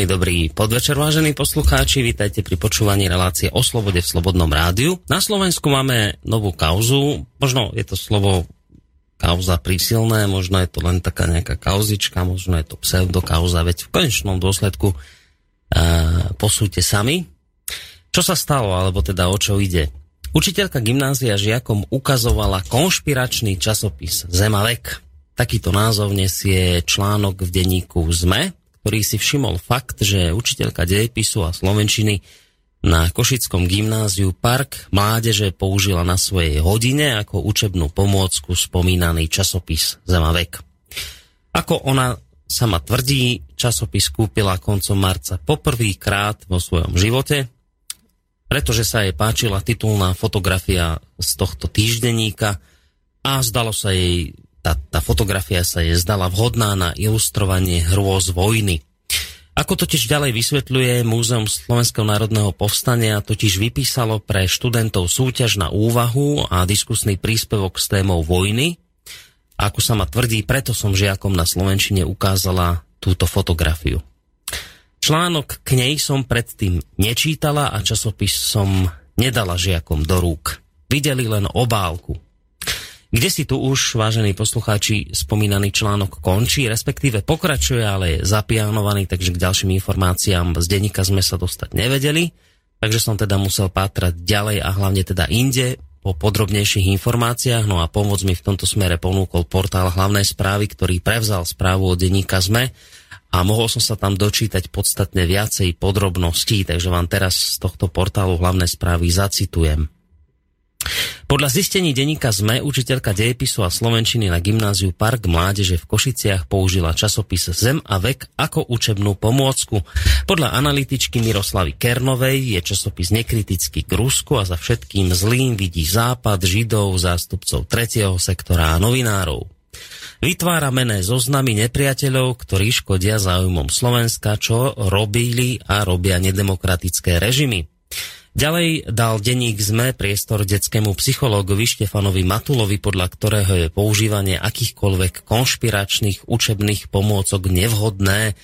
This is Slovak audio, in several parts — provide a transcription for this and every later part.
Príjemný dobrý podvečer, vážení poslucháči. Vítajte pri počúvaní relácie o slobode v Slobodnom rádiu. Na Slovensku máme novú kauzu. Možno je to slovo kauza prísilné, možno je to len taká nejaká kauzička, možno je to pseudokauza, veď v konečnom dôsledku uh, posúďte sami. Čo sa stalo, alebo teda o čo ide? Učiteľka gymnázia žiakom ukazovala konšpiračný časopis Zemalek. Takýto názov nesie článok v denníku ZME, ktorý si všimol fakt, že učiteľka dejepisu a slovenčiny na Košickom gymnáziu Park mládeže použila na svojej hodine ako učebnú pomôcku spomínaný časopis Zemavek. Ako ona sama tvrdí, časopis kúpila koncom marca poprvýkrát vo svojom živote, pretože sa jej páčila titulná fotografia z tohto týždenníka a zdalo sa jej tá, tá fotografia sa je zdala vhodná na ilustrovanie hrôz vojny. Ako totiž ďalej vysvetľuje Múzeum Slovenského národného povstania, totiž vypísalo pre študentov súťaž na úvahu a diskusný príspevok s témou vojny. Ako sa ma tvrdí, preto som žiakom na Slovenčine ukázala túto fotografiu. Článok k nej som predtým nečítala a časopis som nedala žiakom do rúk. Videli len obálku, kde si tu už, vážení poslucháči, spomínaný článok končí, respektíve pokračuje, ale je zapianovaný, takže k ďalším informáciám z denníka sme sa dostať nevedeli, takže som teda musel pátrať ďalej a hlavne teda inde po podrobnejších informáciách, no a pomoc mi v tomto smere ponúkol portál hlavnej správy, ktorý prevzal správu od denníka ZME a mohol som sa tam dočítať podstatne viacej podrobností, takže vám teraz z tohto portálu hlavnej správy zacitujem. Podľa zistení denníka ZME učiteľka dejepisu a slovenčiny na gymnáziu Park Mládeže v Košiciach použila časopis Zem a vek ako učebnú pomôcku. Podľa analytičky Miroslavy Kernovej je časopis nekritický k Rusku a za všetkým zlým vidí Západ, Židov, zástupcov tretieho sektora a novinárov. Vytvára mené zoznamy nepriateľov, ktorí škodia záujmom Slovenska, čo robili a robia nedemokratické režimy. Ďalej dal denník ZME priestor detskému psychológovi Štefanovi Matulovi, podľa ktorého je používanie akýchkoľvek konšpiračných učebných pomôcok nevhodné,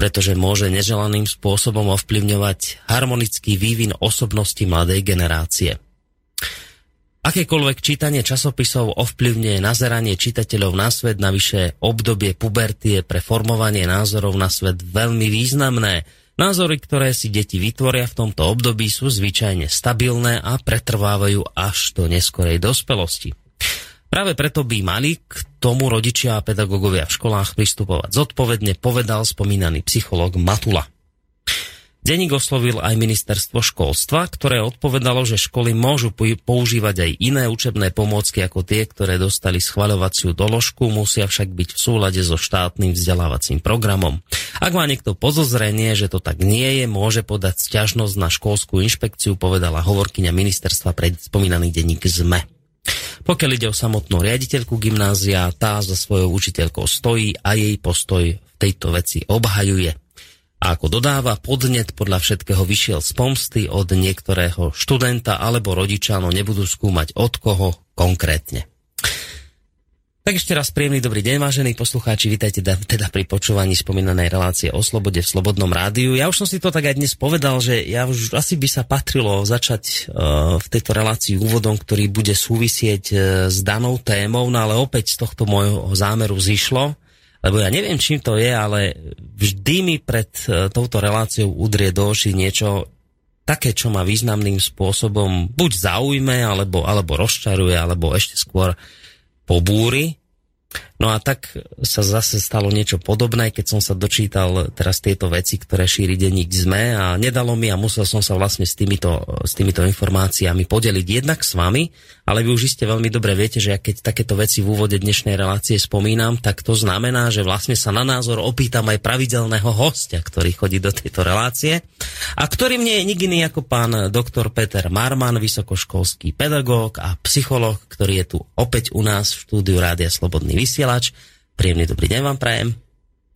pretože môže neželaným spôsobom ovplyvňovať harmonický vývin osobnosti mladej generácie. Akékoľvek čítanie časopisov ovplyvňuje nazeranie čitateľov na svet, navyše obdobie pubertie pre formovanie názorov na svet veľmi významné – Názory, ktoré si deti vytvoria v tomto období, sú zvyčajne stabilné a pretrvávajú až do neskorej dospelosti. Práve preto by mali k tomu rodičia a pedagógovia v školách pristupovať zodpovedne, povedal spomínaný psychológ Matula. Deník oslovil aj ministerstvo školstva, ktoré odpovedalo, že školy môžu používať aj iné učebné pomôcky ako tie, ktoré dostali schvaľovaciu doložku, musia však byť v súlade so štátnym vzdelávacím programom. Ak má niekto pozozrenie, že to tak nie je, môže podať sťažnosť na školskú inšpekciu, povedala hovorkyňa ministerstva pred spomínaný denník ZME. Pokiaľ ide o samotnú riaditeľku gymnázia, tá za svojou učiteľkou stojí a jej postoj v tejto veci obhajuje. Ako dodáva, podnet podľa všetkého vyšiel z pomsty od niektorého študenta alebo rodiča, no nebudú skúmať od koho konkrétne. Tak ešte raz príjemný dobrý deň, vážení poslucháči, vítajte teda pri počúvaní spomínanej relácie o slobode v Slobodnom rádiu. Ja už som si to tak aj dnes povedal, že ja už asi by sa patrilo začať uh, v tejto relácii úvodom, ktorý bude súvisieť uh, s danou témou, no ale opäť z tohto môjho zámeru zišlo, lebo ja neviem, čím to je, ale vždy mi pred e, touto reláciou udrie do očí niečo také, čo ma významným spôsobom buď zaujme, alebo, alebo rozčaruje, alebo ešte skôr pobúri. No a tak sa zase stalo niečo podobné, keď som sa dočítal teraz tieto veci, ktoré šíri denník ZME a nedalo mi a musel som sa vlastne s týmito, s týmito informáciami podeliť jednak s vami, ale vy už iste veľmi dobre viete, že keď takéto veci v úvode dnešnej relácie spomínam, tak to znamená, že vlastne sa na názor opýtam aj pravidelného hostia, ktorý chodí do tejto relácie a ktorým nie je nik iný ako pán doktor Peter Marman, vysokoškolský pedagóg a psychológ, ktorý je tu opäť u nás v štúdiu Rádia Slobodný vysiel vysielač. Príjemný dobrý deň vám prajem.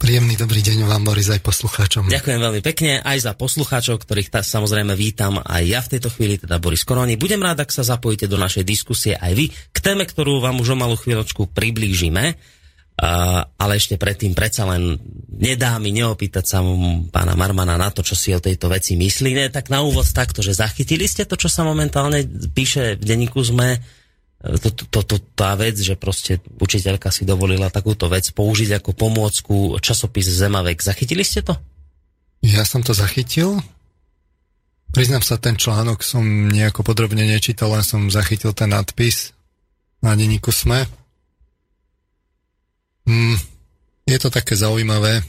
Príjemný dobrý deň vám, Boris, aj poslucháčom. Ďakujem veľmi pekne, aj za poslucháčov, ktorých tá, samozrejme vítam aj ja v tejto chvíli, teda Boris Koroni. Budem rád, ak sa zapojíte do našej diskusie aj vy k téme, ktorú vám už o malú chvíľočku priblížime. ale ešte predtým predsa len nedá mi neopýtať sa pána Marmana na to, čo si o tejto veci myslí. Ne, tak na úvod takto, že zachytili ste to, čo sa momentálne píše v denníku ZME, to, to, to, tá vec, že proste učiteľka si dovolila takúto vec použiť ako pomôcku časopis Zemavek. Zachytili ste to? Ja som to zachytil. Priznám sa, ten článok som nejako podrobne nečítal, len som zachytil ten nadpis na denníku SME. Mm, je to také zaujímavé.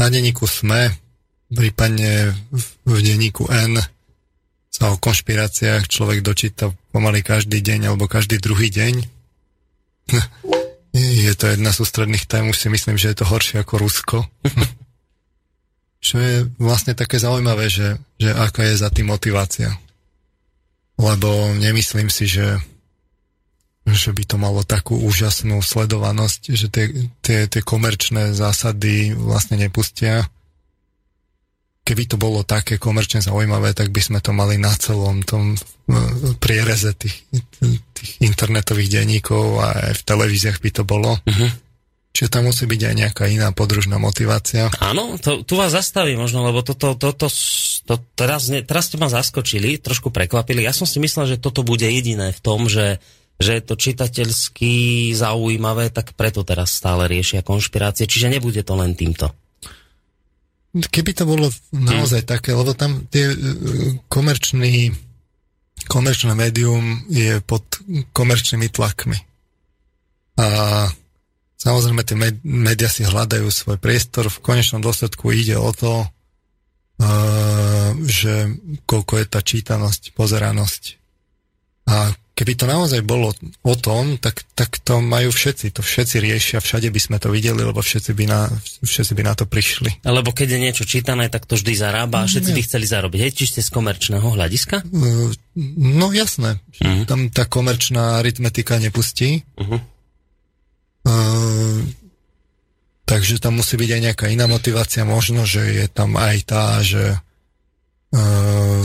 Na denníku SME, prípadne v denníku N sa o konšpiráciách človek dočíta pomaly každý deň alebo každý druhý deň. je to jedna z ústredných tém, už si myslím, že je to horšie ako Rusko. Čo je vlastne také zaujímavé, že, že aká je za tým motivácia. Lebo nemyslím si, že, že by to malo takú úžasnú sledovanosť, že tie, tie, tie komerčné zásady vlastne nepustia. Keby to bolo také komerčne zaujímavé, tak by sme to mali na celom tom priereze tých, tých internetových denníkov a aj v televíziách by to bolo. Uh-huh Čiže tam musí byť aj nejaká iná podružná motivácia. Áno, to, tu vás zastaví možno, lebo toto, toto, to, teraz, ne, teraz ste ma zaskočili, trošku prekvapili. Ja som si myslel, že toto bude jediné v tom, že, že je to čitateľsky zaujímavé, tak preto teraz stále riešia konšpirácie. Čiže nebude to len týmto. Keby to bolo naozaj hmm. také, lebo tam tie e, komerčný, komerčné médium je pod komerčnými tlakmi. A Samozrejme, tie médiá si hľadajú svoj priestor. V konečnom dôsledku ide o to, uh, že koľko je tá čítanosť, pozeranosť. A keby to naozaj bolo o tom, tak, tak to majú všetci. To všetci riešia, všade by sme to videli, lebo všetci by na, všetci by na to prišli. Lebo keď je niečo čítané, tak to vždy zarába a všetci by chceli zarobiť. Hej, či ste z komerčného hľadiska? Uh, no jasné. Uh-huh. Tam tá komerčná aritmetika nepustí. Uh-huh Ehm, takže tam musí byť aj nejaká iná motivácia. Možno, že je tam aj tá, že uh,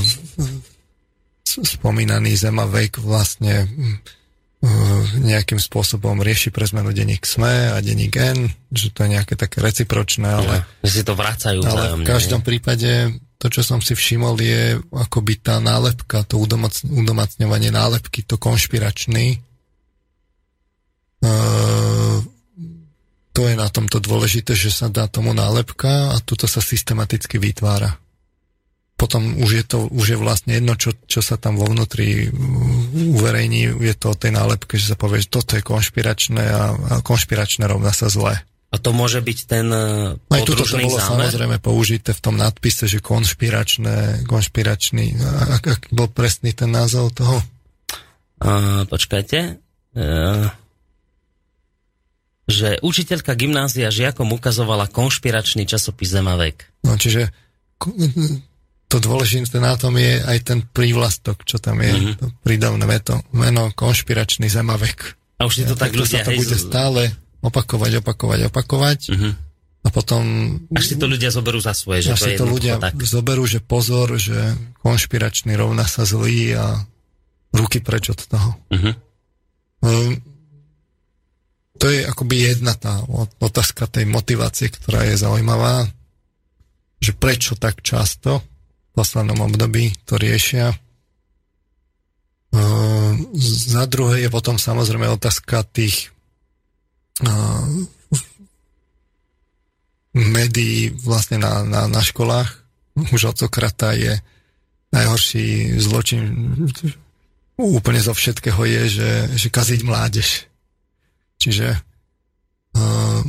spomínaný Zemavek vlastne uh, nejakým spôsobom rieši pre zmenu denník SME a denník N, že to je nejaké také recipročné, ale... Ja, si to vracajú Ale v každom prípade to, čo som si všimol, je akoby tá nálepka, to udomacňovanie nálepky, to konšpiračný, Uh, to je na tomto dôležité, že sa dá tomu nálepka a tuto sa systematicky vytvára. Potom už je to už je vlastne jedno, čo, čo sa tam vo vnútri uverejní, je to o tej nálepke, že sa povie, že toto je konšpiračné a, a konšpiračné rovná sa zlé. A to môže byť ten uh, Aj tuto to bolo zámer? samozrejme použité v tom nadpise, že konšpiračné, konšpiračný. A, aký bol presný ten názov toho? Uh, počkajte. Uh, že učiteľka gymnázia žiakom ukazovala konšpiračný časopis Zemavek. No čiže to dôležité na tom je aj ten prívlastok, čo tam je, mm-hmm. to prídavné meto, meno konšpiračný Zemavek. A už si to ja, tak ľudia... to bude stále opakovať, opakovať, opakovať. Mm-hmm. A potom... Až si to ľudia zoberú za svoje, že až to si to ľudia tak. zoberú, že pozor, že konšpiračný rovná sa zlý a ruky preč od toho. Mm-hmm. Um, to je akoby jedna tá otázka tej motivácie, ktorá je zaujímavá, že prečo tak často poslednom období to riešia. Uh, za druhé je potom samozrejme otázka tých uh, médií vlastne na, na, na školách. Už od Sokrata je najhorší zločin úplne zo všetkého je, že, že kaziť mládež. Čiže uh,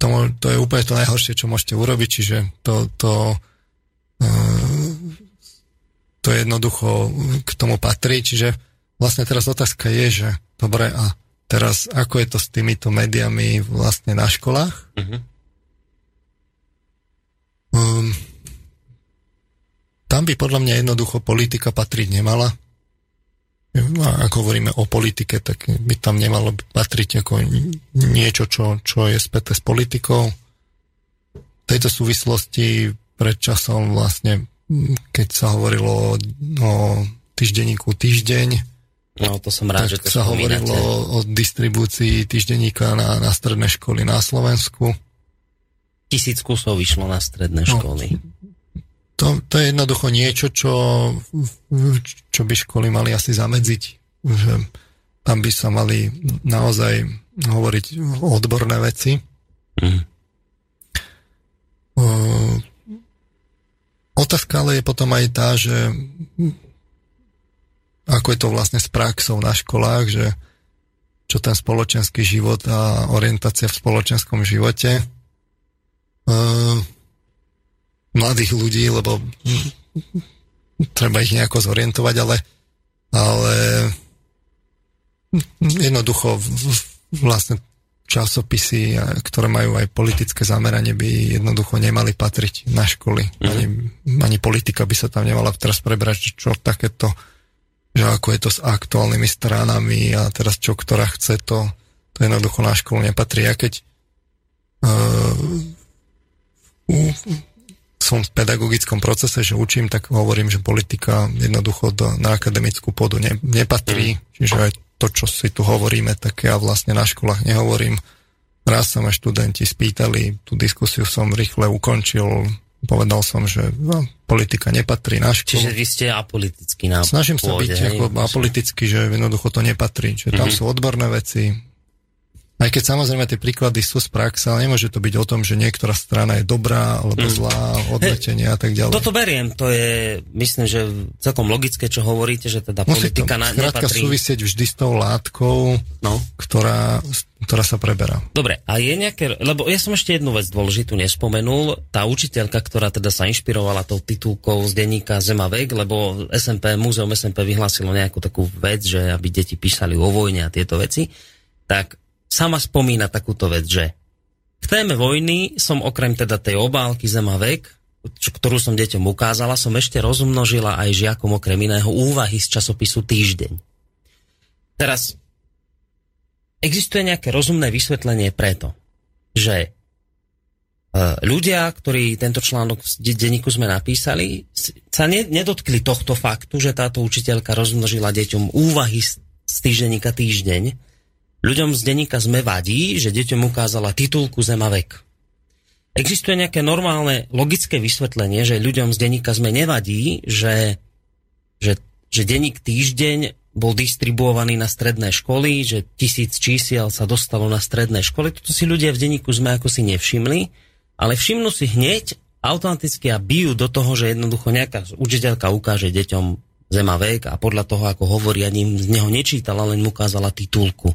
to, to je úplne to najhoršie, čo môžete urobiť, čiže to, to, to jednoducho k tomu patrí, čiže vlastne teraz otázka je, že dobre, a teraz ako je to s týmito médiami vlastne na školách? Uh-huh. Um, tam by podľa mňa jednoducho politika patriť nemala. No, ako hovoríme o politike, tak by tam nemalo patriť ako niečo, čo, čo je späté s politikou. V tejto súvislosti pred časom vlastne, keď sa hovorilo o, týždenníku Týždeň, No, to som rád, tak že to sa spomínate. hovorilo o, distribúcii týždenníka na, na stredné školy na Slovensku. Tisíc kusov vyšlo na stredné no, školy. To, to je jednoducho niečo, čo, čo by školy mali asi zamedziť. Že tam by sa mali naozaj hovoriť o odborné veci. Mm. Otázka ale je potom aj tá, že ako je to vlastne s praxou na školách, že čo ten spoločenský život a orientácia v spoločenskom živote uh, mladých ľudí, lebo treba ich nejako zorientovať, ale, ale jednoducho vlastne časopisy, ktoré majú aj politické zameranie, by jednoducho nemali patriť na školy. Mm. Ani, ani politika by sa tam nemala teraz prebrať, čo takéto že ako je to s aktuálnymi stranami a teraz čo ktorá chce to, to jednoducho na školu nepatrí. Ja keď uh, uh, som v pedagogickom procese, že učím, tak hovorím, že politika jednoducho do, na akademickú pôdu ne, nepatrí, mm. čiže aj to, čo si tu hovoríme, tak ja vlastne na školách nehovorím. Raz sa ma študenti spýtali, tú diskusiu som rýchle ukončil, povedal som, že no, politika nepatrí na školu. Čiže vy ste apolitický na Snažím sa byť hej, ako apolitický, že jednoducho to nepatrí. Čiže tam mm-hmm. sú odborné veci, aj keď samozrejme tie príklady sú z praxe, ale nemôže to byť o tom, že niektorá strana je dobrá alebo mm. zlá, odletenie a tak ďalej. Toto beriem, to je, myslím, že celkom logické, čo hovoríte, že teda Musí politika to, na, nepatrí. súvisieť vždy s tou látkou, no. ktorá, ktorá sa preberá. Dobre, a je nejaké, lebo ja som ešte jednu vec dôležitú nespomenul, tá učiteľka, ktorá teda sa inšpirovala tou titulkou z denníka Zemavek, lebo SMP, Múzeum SMP vyhlásilo nejakú takú vec, že aby deti písali o vojne a tieto veci, tak sama spomína takúto vec, že k téme vojny som okrem teda tej obálky Zemavek, čo, ktorú som deťom ukázala, som ešte rozmnožila aj žiakom okrem iného úvahy z časopisu Týždeň. Teraz existuje nejaké rozumné vysvetlenie preto, že e, ľudia, ktorí tento článok v denníku sme napísali, sa nedotkli tohto faktu, že táto učiteľka rozmnožila deťom úvahy z týždenníka Týždeň, Ľuďom z denníka sme vadí, že deťom ukázala titulku Zemavek. Existuje nejaké normálne logické vysvetlenie, že ľuďom z denníka sme nevadí, že, že, že denník týždeň bol distribuovaný na stredné školy, že tisíc čísiel sa dostalo na stredné školy. Toto si ľudia v denníku sme ako si nevšimli, ale všimnú si hneď automaticky a bijú do toho, že jednoducho nejaká učiteľka ukáže deťom Zemavek a podľa toho, ako hovorí, ani z neho nečítala, len mu ukázala titulku.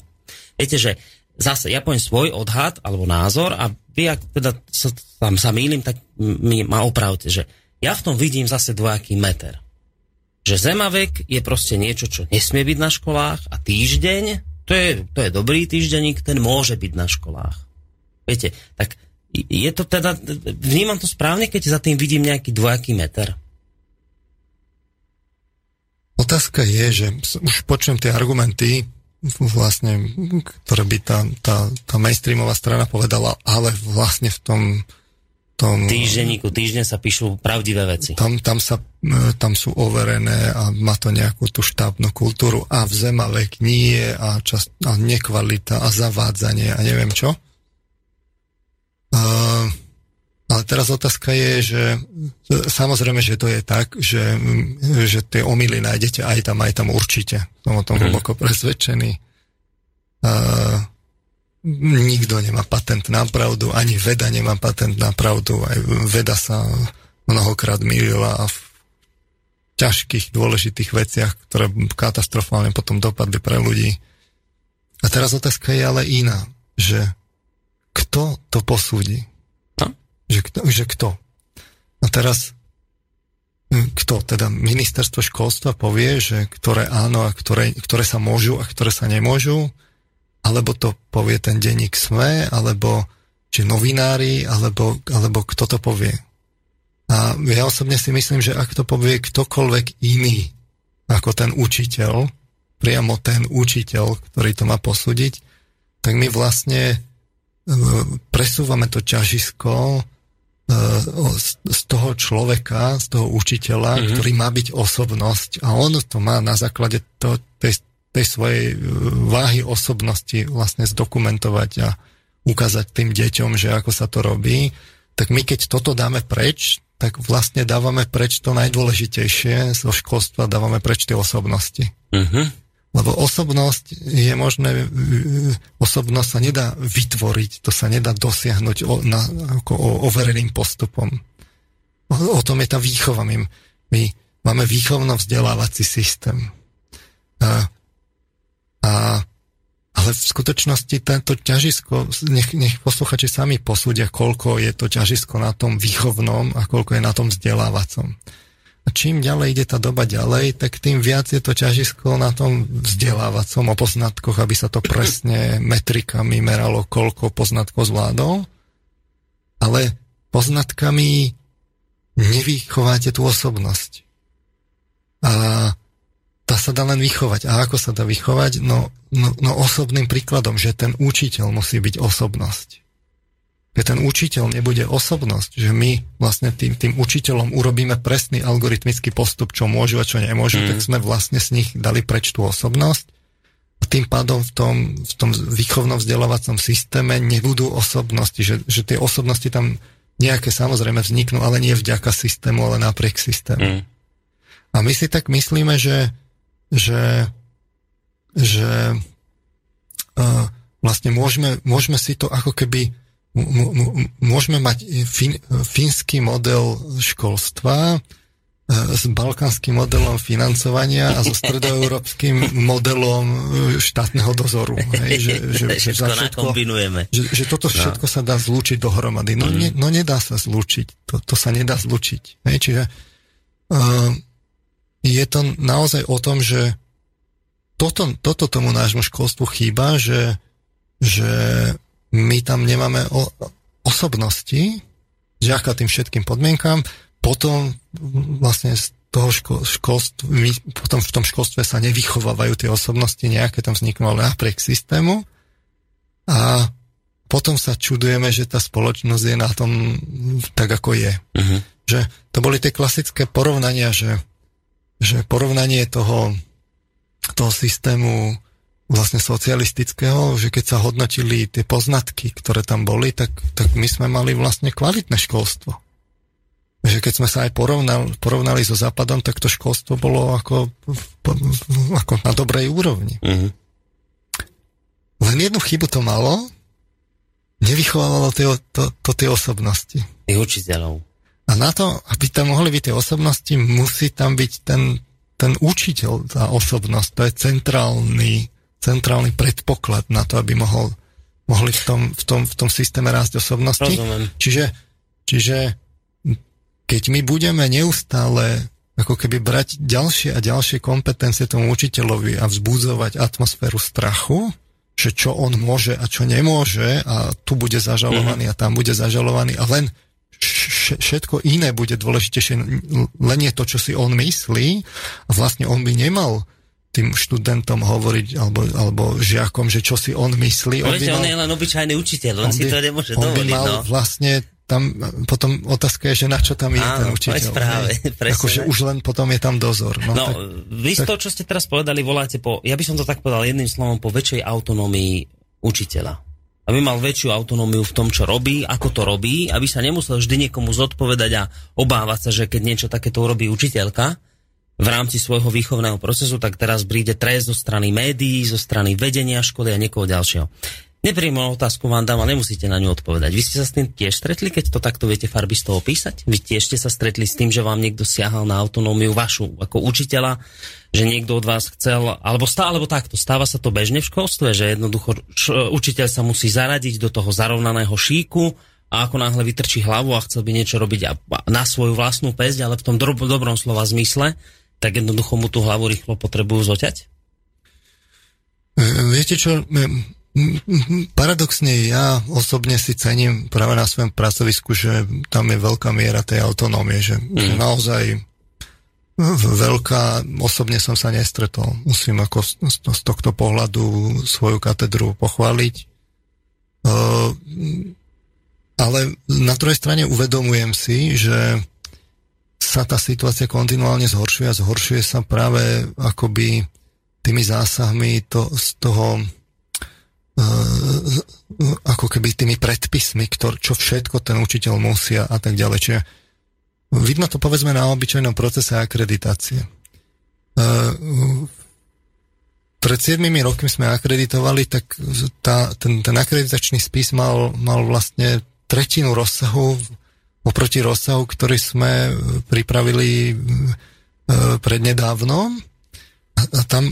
Viete, že zase ja poviem svoj odhad alebo názor a vy, ak teda sa, tam sa mýlim, tak mi ma opravte, že ja v tom vidím zase dvojaký meter. Že zemavek je proste niečo, čo nesmie byť na školách a týždeň, to je, to je dobrý týždenník, ten môže byť na školách. Viete, tak je to teda, vnímam to správne, keď za tým vidím nejaký dvojaký meter. Otázka je, že už počujem tie argumenty, vlastne, ktoré by tá, tá, tá mainstreamová strana povedala, ale vlastne v tom tom... Týždenníku, týždeň sa píšu pravdivé veci. Tam, tam, sa, e, tam sú overené a má to nejakú tú štábnu kultúru a v zemavek nie a, čas, a nekvalita a zavádzanie a neviem čo. Uh, ale teraz otázka je, že samozrejme, že to je tak, že, že tie omily nájdete aj tam, aj tam určite. Som o tom mm. hlboko presvedčený. Uh, nikto nemá patent na pravdu, ani veda nemá patent na pravdu. Aj veda sa mnohokrát mýlila v ťažkých, dôležitých veciach, ktoré katastrofálne potom dopadli pre ľudí. A teraz otázka je ale iná, že kto to posúdi? Že kto? Že kto? A teraz hm, kto? Teda ministerstvo školstva povie, že ktoré áno a ktoré, ktoré sa môžu a ktoré sa nemôžu, alebo to povie ten denník SME, alebo či novinári, alebo, alebo kto to povie. A ja osobne si myslím, že ak to povie ktokoľvek iný ako ten učiteľ, priamo ten učiteľ, ktorý to má posúdiť, tak my vlastne hm, presúvame to ťažisko z toho človeka, z toho učiteľa, mm-hmm. ktorý má byť osobnosť a on to má na základe to, tej, tej svojej e, váhy osobnosti vlastne zdokumentovať a ukázať tým deťom, že ako sa to robí, tak my keď toto dáme preč, tak vlastne dávame preč to najdôležitejšie zo školstva, dávame preč tie osobnosti. Uh-huh. Lebo osobnosť je možné, osobnosť sa nedá vytvoriť, to sa nedá dosiahnuť o, na, ako o, overeným postupom. O, o tom je tá výchova. My, my máme výchovno-vzdelávací systém. A, a, ale v skutočnosti tento ťažisko, nech, nech posluchači sami posúdia, koľko je to ťažisko na tom výchovnom a koľko je na tom vzdelávacom. Čím ďalej ide tá doba ďalej, tak tým viac je to ťažisko na tom vzdelávacom o poznatkoch, aby sa to presne metrikami meralo, koľko poznatkov zvládol. Ale poznatkami nevychováte tú osobnosť. A tá sa dá len vychovať. A ako sa dá vychovať? No, no, no osobným príkladom, že ten učiteľ musí byť osobnosť keď ten učiteľ nebude osobnosť, že my vlastne tým, tým učiteľom urobíme presný algoritmický postup, čo môžu a čo nemôžu, mm. tak sme vlastne z nich dali preč tú osobnosť. A tým pádom v tom, v tom výchovnom vzdelávacom systéme nebudú osobnosti, že, že tie osobnosti tam nejaké samozrejme vzniknú, ale nie vďaka systému, ale napriek systému. Mm. A my si tak myslíme, že, že, že uh, vlastne môžeme, môžeme si to ako keby môžeme mať fin, fínsky model školstva e, s balkánskym modelom financovania a so stredoeurópskym modelom e, štátneho dozoru. Hej, že, že, že, všetko, že, že toto no. všetko no. sa dá zlúčiť dohromady. No, mm. ne, no nedá sa zlúčiť. To, to sa nedá zlúčiť. Hej, čiže uh, je to naozaj o tom, že toto, toto tomu nášmu školstvu chýba, že, že my tam nemáme o, osobnosti, žiaka tým všetkým podmienkam, potom vlastne z toho ško, školstv, my potom v tom školstve sa nevychovávajú tie osobnosti, nejaké tam vzniknú ale napriek systému a potom sa čudujeme, že tá spoločnosť je na tom tak, ako je. Uh-huh. Že to boli tie klasické porovnania, že, že porovnanie toho, toho systému vlastne socialistického, že keď sa hodnotili tie poznatky, ktoré tam boli, tak, tak my sme mali vlastne kvalitné školstvo. Že keď sme sa aj porovnali, porovnali so Západom, tak to školstvo bolo ako, ako na dobrej úrovni. Mm-hmm. Len jednu chybu to malo, nevychovávalo tie, to, to tie osobnosti. Tých učiteľov. A na to, aby tam mohli byť tie osobnosti, musí tam byť ten, ten učiteľ, tá osobnosť. To je centrálny centrálny predpoklad na to, aby mohol, mohli v tom, v, tom, v tom systéme rásť osobnosti. Rozumiem. Čiže, čiže keď my budeme neustále ako keby brať ďalšie a ďalšie kompetencie tomu učiteľovi a vzbudzovať atmosféru strachu, že čo on môže a čo nemôže a tu bude zažalovaný mm-hmm. a tam bude zažalovaný a len všetko iné bude dôležitejšie, len je to, čo si on myslí a vlastne on by nemal tým študentom hovoriť, alebo, alebo žiakom, že čo si on myslí. On, mal, on je len obyčajný učiteľ, on, on si by, to nemôže on dovoliť. By mal no. vlastne tam, potom otázka je, že na čo tam je Áno, ten učiteľ. Práve, akože už len potom je tam dozor. No, no tak, vy z toho, čo ste teraz povedali, voláte po, ja by som to tak povedal jedným slovom, po väčšej autonómii učiteľa. Aby mal väčšiu autonómiu v tom, čo robí, ako to robí, aby sa nemusel vždy niekomu zodpovedať a obávať sa, že keď niečo takéto urobí učiteľka, v rámci svojho výchovného procesu, tak teraz príde trest zo strany médií, zo strany vedenia školy a niekoho ďalšieho. Nepríjemnú otázku vám dám, ale nemusíte na ňu odpovedať. Vy ste sa s tým tiež stretli, keď to takto viete farbisto opísať? Vy tiež ste sa stretli s tým, že vám niekto siahal na autonómiu vašu ako učiteľa, že niekto od vás chcel, alebo stále, alebo takto, stáva sa to bežne v školstve, že jednoducho š, učiteľ sa musí zaradiť do toho zarovnaného šíku a ako náhle vytrčí hlavu a chcel by niečo robiť a, na svoju vlastnú pesť, ale v tom dob- dobrom slova zmysle, tak jednoducho mu tú hlavu rýchlo potrebujú zoťať? E, viete čo, paradoxne ja osobne si cením práve na svojom pracovisku, že tam je veľká miera tej autonómie, že, mm. naozaj veľká, osobne som sa nestretol. Musím ako z, z tohto pohľadu svoju katedru pochváliť. Uh, ale na druhej strane uvedomujem si, že sa tá situácia kontinuálne zhoršuje a zhoršuje sa práve akoby tými zásahmi to, z toho ako keby tými predpismi, ktor, čo všetko ten učiteľ musia a tak ďalej. Čiže vidno to povedzme na obyčajnom procese akreditácie. Pred 7 rokmi sme akreditovali, tak tá, ten, ten akreditačný spis mal, mal vlastne tretinu rozsahu oproti rozsahu, ktorý sme pripravili prednedávnom a, a tam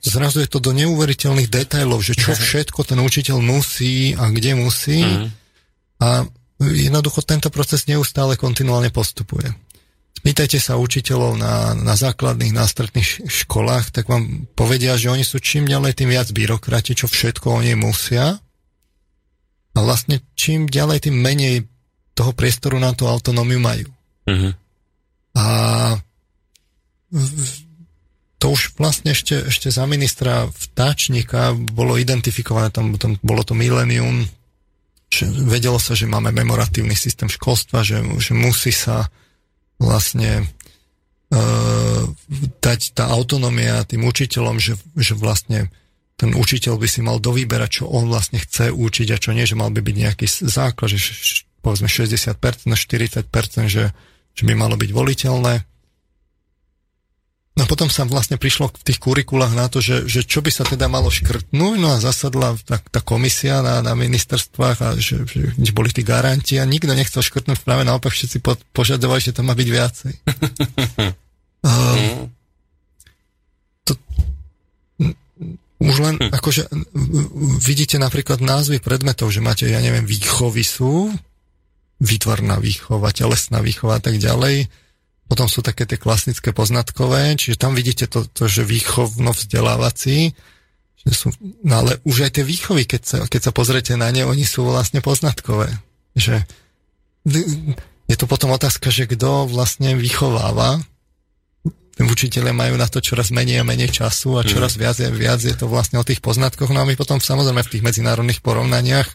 zrazu je to do neuveriteľných detailov, že čo všetko ten učiteľ musí a kde musí. Mm. A jednoducho tento proces neustále kontinuálne postupuje. Spýtajte sa učiteľov na, na základných, nástredných školách, tak vám povedia, že oni sú čím ďalej tým viac byrokrati, čo všetko oni musia. A vlastne čím ďalej tým menej toho priestoru na tú autonómiu majú. Mm-hmm. A to už vlastne ešte, ešte za ministra vtáčnika bolo identifikované, tam, tam bolo to milenium, že vedelo sa, že máme memoratívny systém školstva, že, že musí sa vlastne uh, dať tá autonómia tým učiteľom, že, že vlastne ten učiteľ by si mal dovýberať, čo on vlastne chce učiť a čo nie, že mal by byť nejaký základ, že povedzme 60% na 40%, že, že by malo byť voliteľné No potom sa vlastne prišlo v tých kurikulách na to, že, že čo by sa teda malo škrtnúť, no a zasadla tá, tá komisia na, na ministerstvách a že, že, že boli tí garanti a nikto nechcel škrtnúť, práve naopak všetci po, požadovali, že to má byť viacej. uh, to, už len hm. akože vidíte napríklad názvy predmetov, že máte, ja neviem, výchovy sú, výtvarná výchova, telesná výchova a tak ďalej potom sú také tie klasické poznatkové, čiže tam vidíte to, to že výchovno-vzdelávací, že sú, no ale už aj tie výchovy, keď sa, keď sa pozriete na ne, oni sú vlastne poznatkové. Že je to potom otázka, že kto vlastne vychováva. Učiteľe majú na to čoraz menej a menej času a čoraz viac, viac je to vlastne o tých poznatkoch. No a my potom samozrejme v tých medzinárodných porovnaniach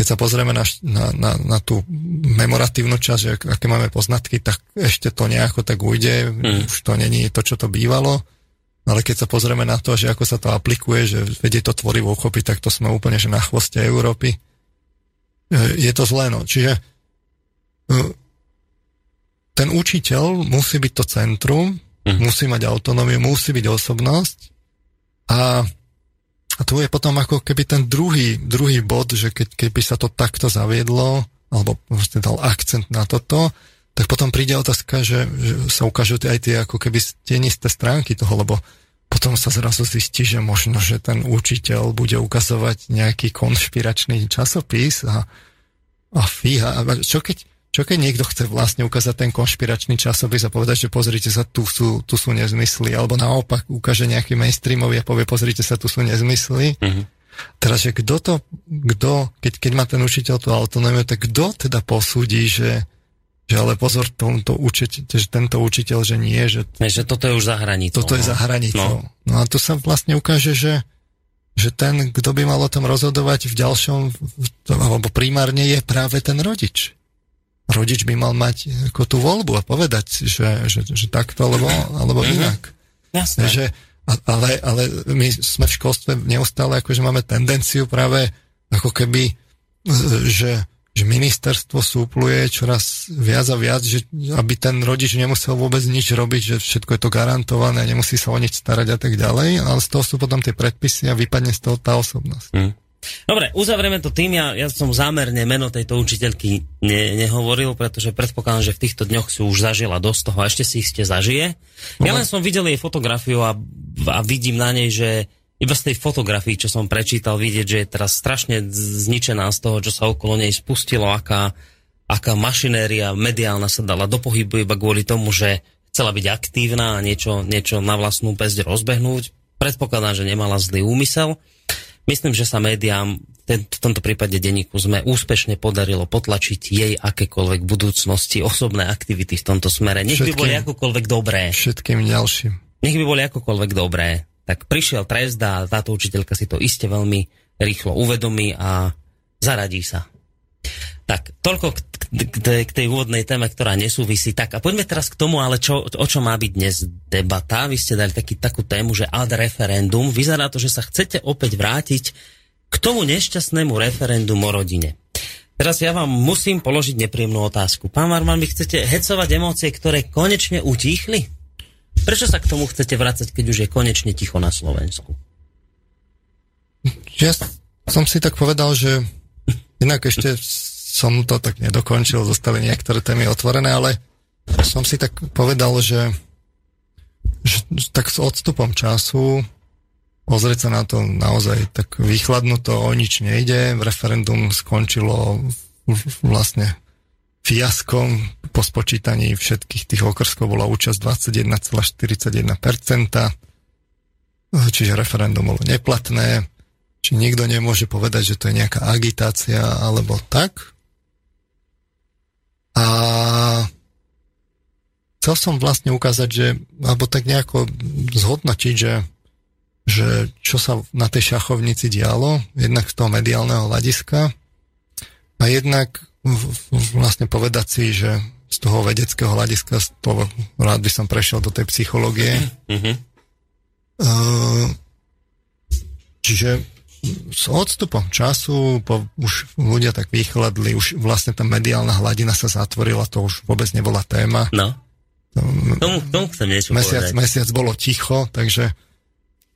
keď sa pozrieme na, na, na, na tú memoratívnu časť, že aké máme poznatky, tak ešte to nejako tak ujde, mm. už to není to, čo to bývalo. Ale keď sa pozrieme na to, že ako sa to aplikuje, že vedie to tvorivo uchopiť, tak to sme úplne že na chvoste Európy. E, je to zlé, no. Čiže e, ten učiteľ musí byť to centrum, mm. musí mať autonómiu, musí byť osobnosť a a tu je potom ako keby ten druhý, druhý bod, že keď, keby sa to takto zaviedlo, alebo vlastne dal akcent na toto, tak potom príde otázka, že, že sa ukážu aj tie ako keby stenisté stránky toho, lebo potom sa zrazu zistí, že možno, že ten učiteľ bude ukazovať nejaký konšpiračný časopis a, a fíha. Čo keď, čo keď niekto chce vlastne ukázať ten konšpiračný časopis a povedať, že pozrite sa, tu sú, tu sú nezmysly, alebo naopak ukáže nejaký mainstreamový a povie, pozrite sa, tu sú nezmysly. Mm-hmm. Teraz, že kto to, kto, keď, keď má ten učiteľ tú autonómiu, tak kto teda posúdi, že, že ale pozor, tomto učiteľ, že tento učiteľ, že nie, že... Že toto je už za hranicou. Toto no. je za hranicou. No. no a tu sa vlastne ukáže, že, že ten, kto by mal o tom rozhodovať v ďalšom, alebo primárne je práve ten rodič rodič by mal mať ako tú voľbu a povedať, že, že, že takto alebo, alebo mm-hmm. inak. Jasné. Že, ale, ale my sme v školstve neustále akože máme tendenciu práve ako keby, že, že ministerstvo súpluje čoraz viac a viac, že aby ten rodič nemusel vôbec nič robiť, že všetko je to garantované, nemusí sa o nič starať a tak ďalej, ale z toho sú potom tie predpisy a vypadne z toho tá osobnosť. Mm. Dobre, uzavrieme to tým. Ja, ja som zámerne meno tejto učiteľky ne, nehovoril, pretože predpokladám, že v týchto dňoch si už zažila dosť toho a ešte si ste zažije. Ja len som videl jej fotografiu a, a vidím na nej, že iba z tej fotografii, čo som prečítal, vidieť, že je teraz strašne zničená z toho, čo sa okolo nej spustilo, aká, aká mašinéria mediálna sa dala do pohybu iba kvôli tomu, že chcela byť aktívna a niečo, niečo na vlastnú pesť rozbehnúť. Predpokladám, že nemala zlý úmysel. Myslím, že sa médiám v tomto prípade denníku sme úspešne podarilo potlačiť jej akékoľvek budúcnosti, osobné aktivity v tomto smere. Nech všetkým, by boli akokoľvek dobré. Všetkým ďalším. Nech by boli akokoľvek dobré. Tak prišiel trest a táto učiteľka si to iste veľmi rýchlo uvedomí a zaradí sa. Tak, toľko k, k, k tej úvodnej téme, ktorá nesúvisí. Tak a poďme teraz k tomu, ale čo, o čo má byť dnes debata. Vy ste dali taký, takú tému, že ad referendum. Vyzerá to, že sa chcete opäť vrátiť k tomu nešťastnému referendumu o rodine. Teraz ja vám musím položiť nepríjemnú otázku. Pán Marman, vy chcete hecovať emócie, ktoré konečne utíchli? Prečo sa k tomu chcete vrácať, keď už je konečne ticho na Slovensku? Ja som si tak povedal, že inak ešte som to tak nedokončil, zostali niektoré témy otvorené, ale som si tak povedal, že, že tak s odstupom času pozrieť sa na to naozaj tak vychladnuto, o nič nejde. Referendum skončilo vlastne fiaskom po spočítaní všetkých tých okrskov bola účasť 21,41%, čiže referendum bolo neplatné, či nikto nemôže povedať, že to je nejaká agitácia alebo tak. A chcel som vlastne ukázať, že, alebo tak nejako zhodnotiť, že, že čo sa na tej šachovnici dialo, jednak z toho mediálneho hľadiska a jednak vlastne povedať si, že z toho vedeckého hľadiska, z toho rád by som prešiel do tej psychológie. Mm-hmm. Uh, čiže s odstupom času po, už ľudia tak vychladli, už vlastne tá mediálna hladina sa zatvorila, to už vôbec nebola téma. No. Tomu, tomu chcem niečo mesiac, povedať. mesiac bolo ticho, takže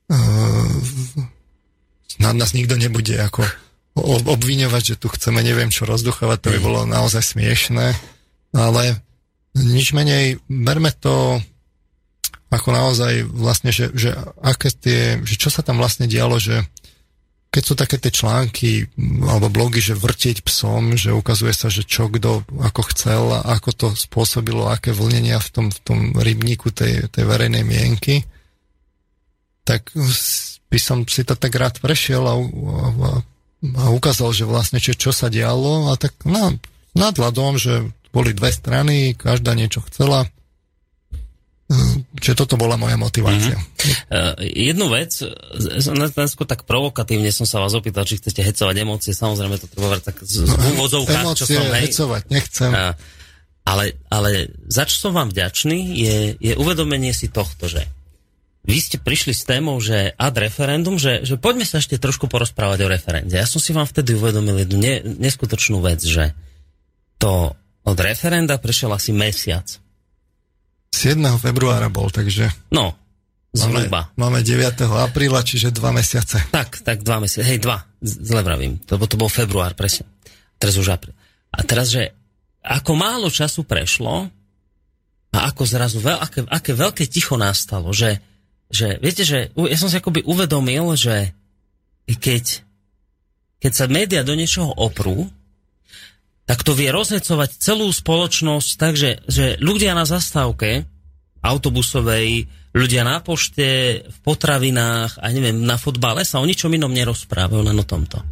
uh, na nás nikto nebude ako obviňovať, že tu chceme neviem čo rozduchovať, to by bolo naozaj smiešné, ale nič menej, berme to ako naozaj vlastne, že, že aké tie, že čo sa tam vlastne dialo, že keď sú také tie články alebo blogy, že vrtieť psom, že ukazuje sa, že čo kto ako chcel a ako to spôsobilo, aké vlnenia v tom, v tom rybníku tej, tej verejnej mienky, tak by som si to tak rád prešiel a, a, a ukázal, že vlastne čo, čo sa dialo a tak na, nadhľadom, že boli dve strany, každá niečo chcela Čiže toto bola moja motivácia. Mm-hmm. Uh, jednu vec, skôr tak provokatívne som sa vás opýtal, či chcete hecovať emócie, samozrejme to treba tak z, z úvodzovkách, čo som... Hej, hecovať nechcem. Uh, ale, ale za čo som vám vďačný, je, je uvedomenie si tohto, že vy ste prišli s témou, že ad referendum, že, že poďme sa ešte trošku porozprávať o referende. Ja som si vám vtedy uvedomil jednu ne, neskutočnú vec, že to od referenda prešiel asi mesiac 7. februára bol, takže... No, zhruba. Máme, máme 9. apríla, čiže dva mesiace. Tak, tak dva mesiace. Hej, dva. Zle vravím. Lebo to bol február, presne. Teraz už apríl. A teraz, že ako málo času prešlo a ako zrazu, veľ, aké, aké veľké ticho nastalo, že, že viete, že ja som si akoby uvedomil, že keď, keď sa média do niečoho oprú, tak to vie rozhecovať celú spoločnosť takže že ľudia na zastávke autobusovej, ľudia na pošte, v potravinách a neviem, na fotbale sa o ničom inom nerozprávajú, len o tomto.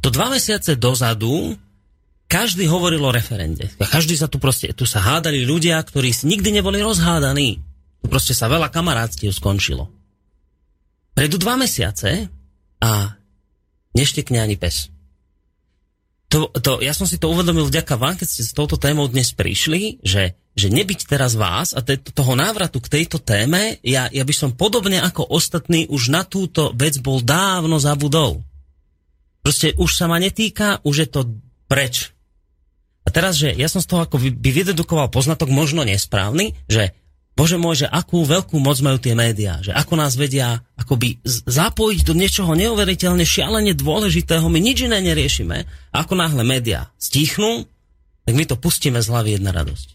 To dva mesiace dozadu každý hovoril o referende. Každý sa tu proste, tu sa hádali ľudia, ktorí nikdy neboli rozhádaní. Tu proste sa veľa kamarátstiev skončilo. Predu dva mesiace a neštekne ani pes to, to, ja som si to uvedomil vďaka vám, keď ste s touto témou dnes prišli, že, že nebyť teraz vás a te, toho návratu k tejto téme, ja, ja by som podobne ako ostatní už na túto vec bol dávno zabudol. Proste už sa ma netýka, už je to preč. A teraz, že ja som z toho ako by vydedukoval poznatok možno nesprávny, že Bože môj, že akú veľkú moc majú tie médiá, že ako nás vedia akoby zapojiť do niečoho neuveriteľne šialene dôležitého, my nič iné neriešime. A ako náhle médiá stichnú, tak my to pustíme z hlavy jedna radosť.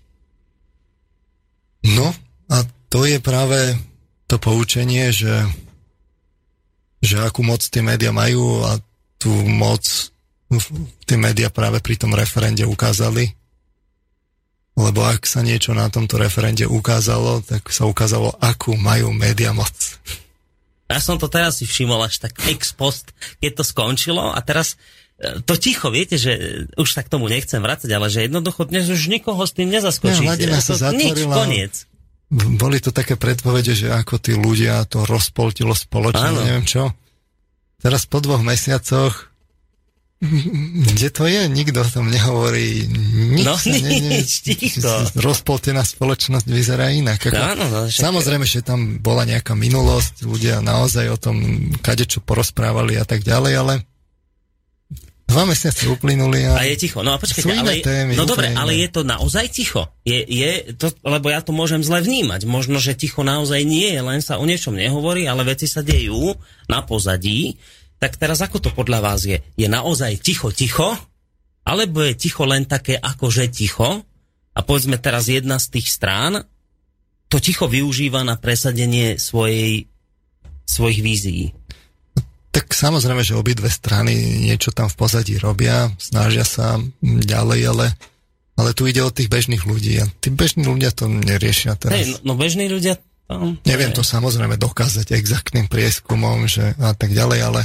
No a to je práve to poučenie, že, že akú moc tie médiá majú a tú moc tie médiá práve pri tom referende ukázali lebo ak sa niečo na tomto referende ukázalo, tak sa ukázalo, akú majú média moc. Ja som to teraz si všimol až tak ex post, keď to skončilo a teraz e, to ticho, viete, že už sa k tomu nechcem vrácať, ale že jednoducho dnes už nikoho s tým nezaskočíte. Ja, sa zatvorila. Nič, koniec. Boli to také predpovede, že ako tí ľudia to rozpoltilo spoločne, neviem čo. Teraz po dvoch mesiacoch kde to je? Nikto o tom nehovorí. Nič no, sa ne, nič, Rozpoltená spoločnosť vyzerá inak. Ako, no, no, však... Samozrejme, že tam bola nejaká minulosť, ľudia naozaj o tom kadečo porozprávali a tak ďalej, ale Dva mesiace uplynuli a... A je ticho. No a počkajte, ale... Témy, no dobre, ale je to naozaj ticho. Je, je to, lebo ja to môžem zle vnímať. Možno, že ticho naozaj nie je, len sa o niečom nehovorí, ale veci sa dejú na pozadí tak teraz ako to podľa vás je? Je naozaj ticho, ticho? Alebo je ticho len také akože ticho? A povedzme teraz jedna z tých strán to ticho využíva na presadenie svojej, svojich vízií. Tak samozrejme, že obidve strany niečo tam v pozadí robia, snažia sa ďalej, ale, ale tu ide o tých bežných ľudí a tí bežní ľudia to neriešia teraz. Hey, no, no bežní ľudia... To, Neviem to samozrejme dokázať exaktným prieskumom že a tak ďalej, ale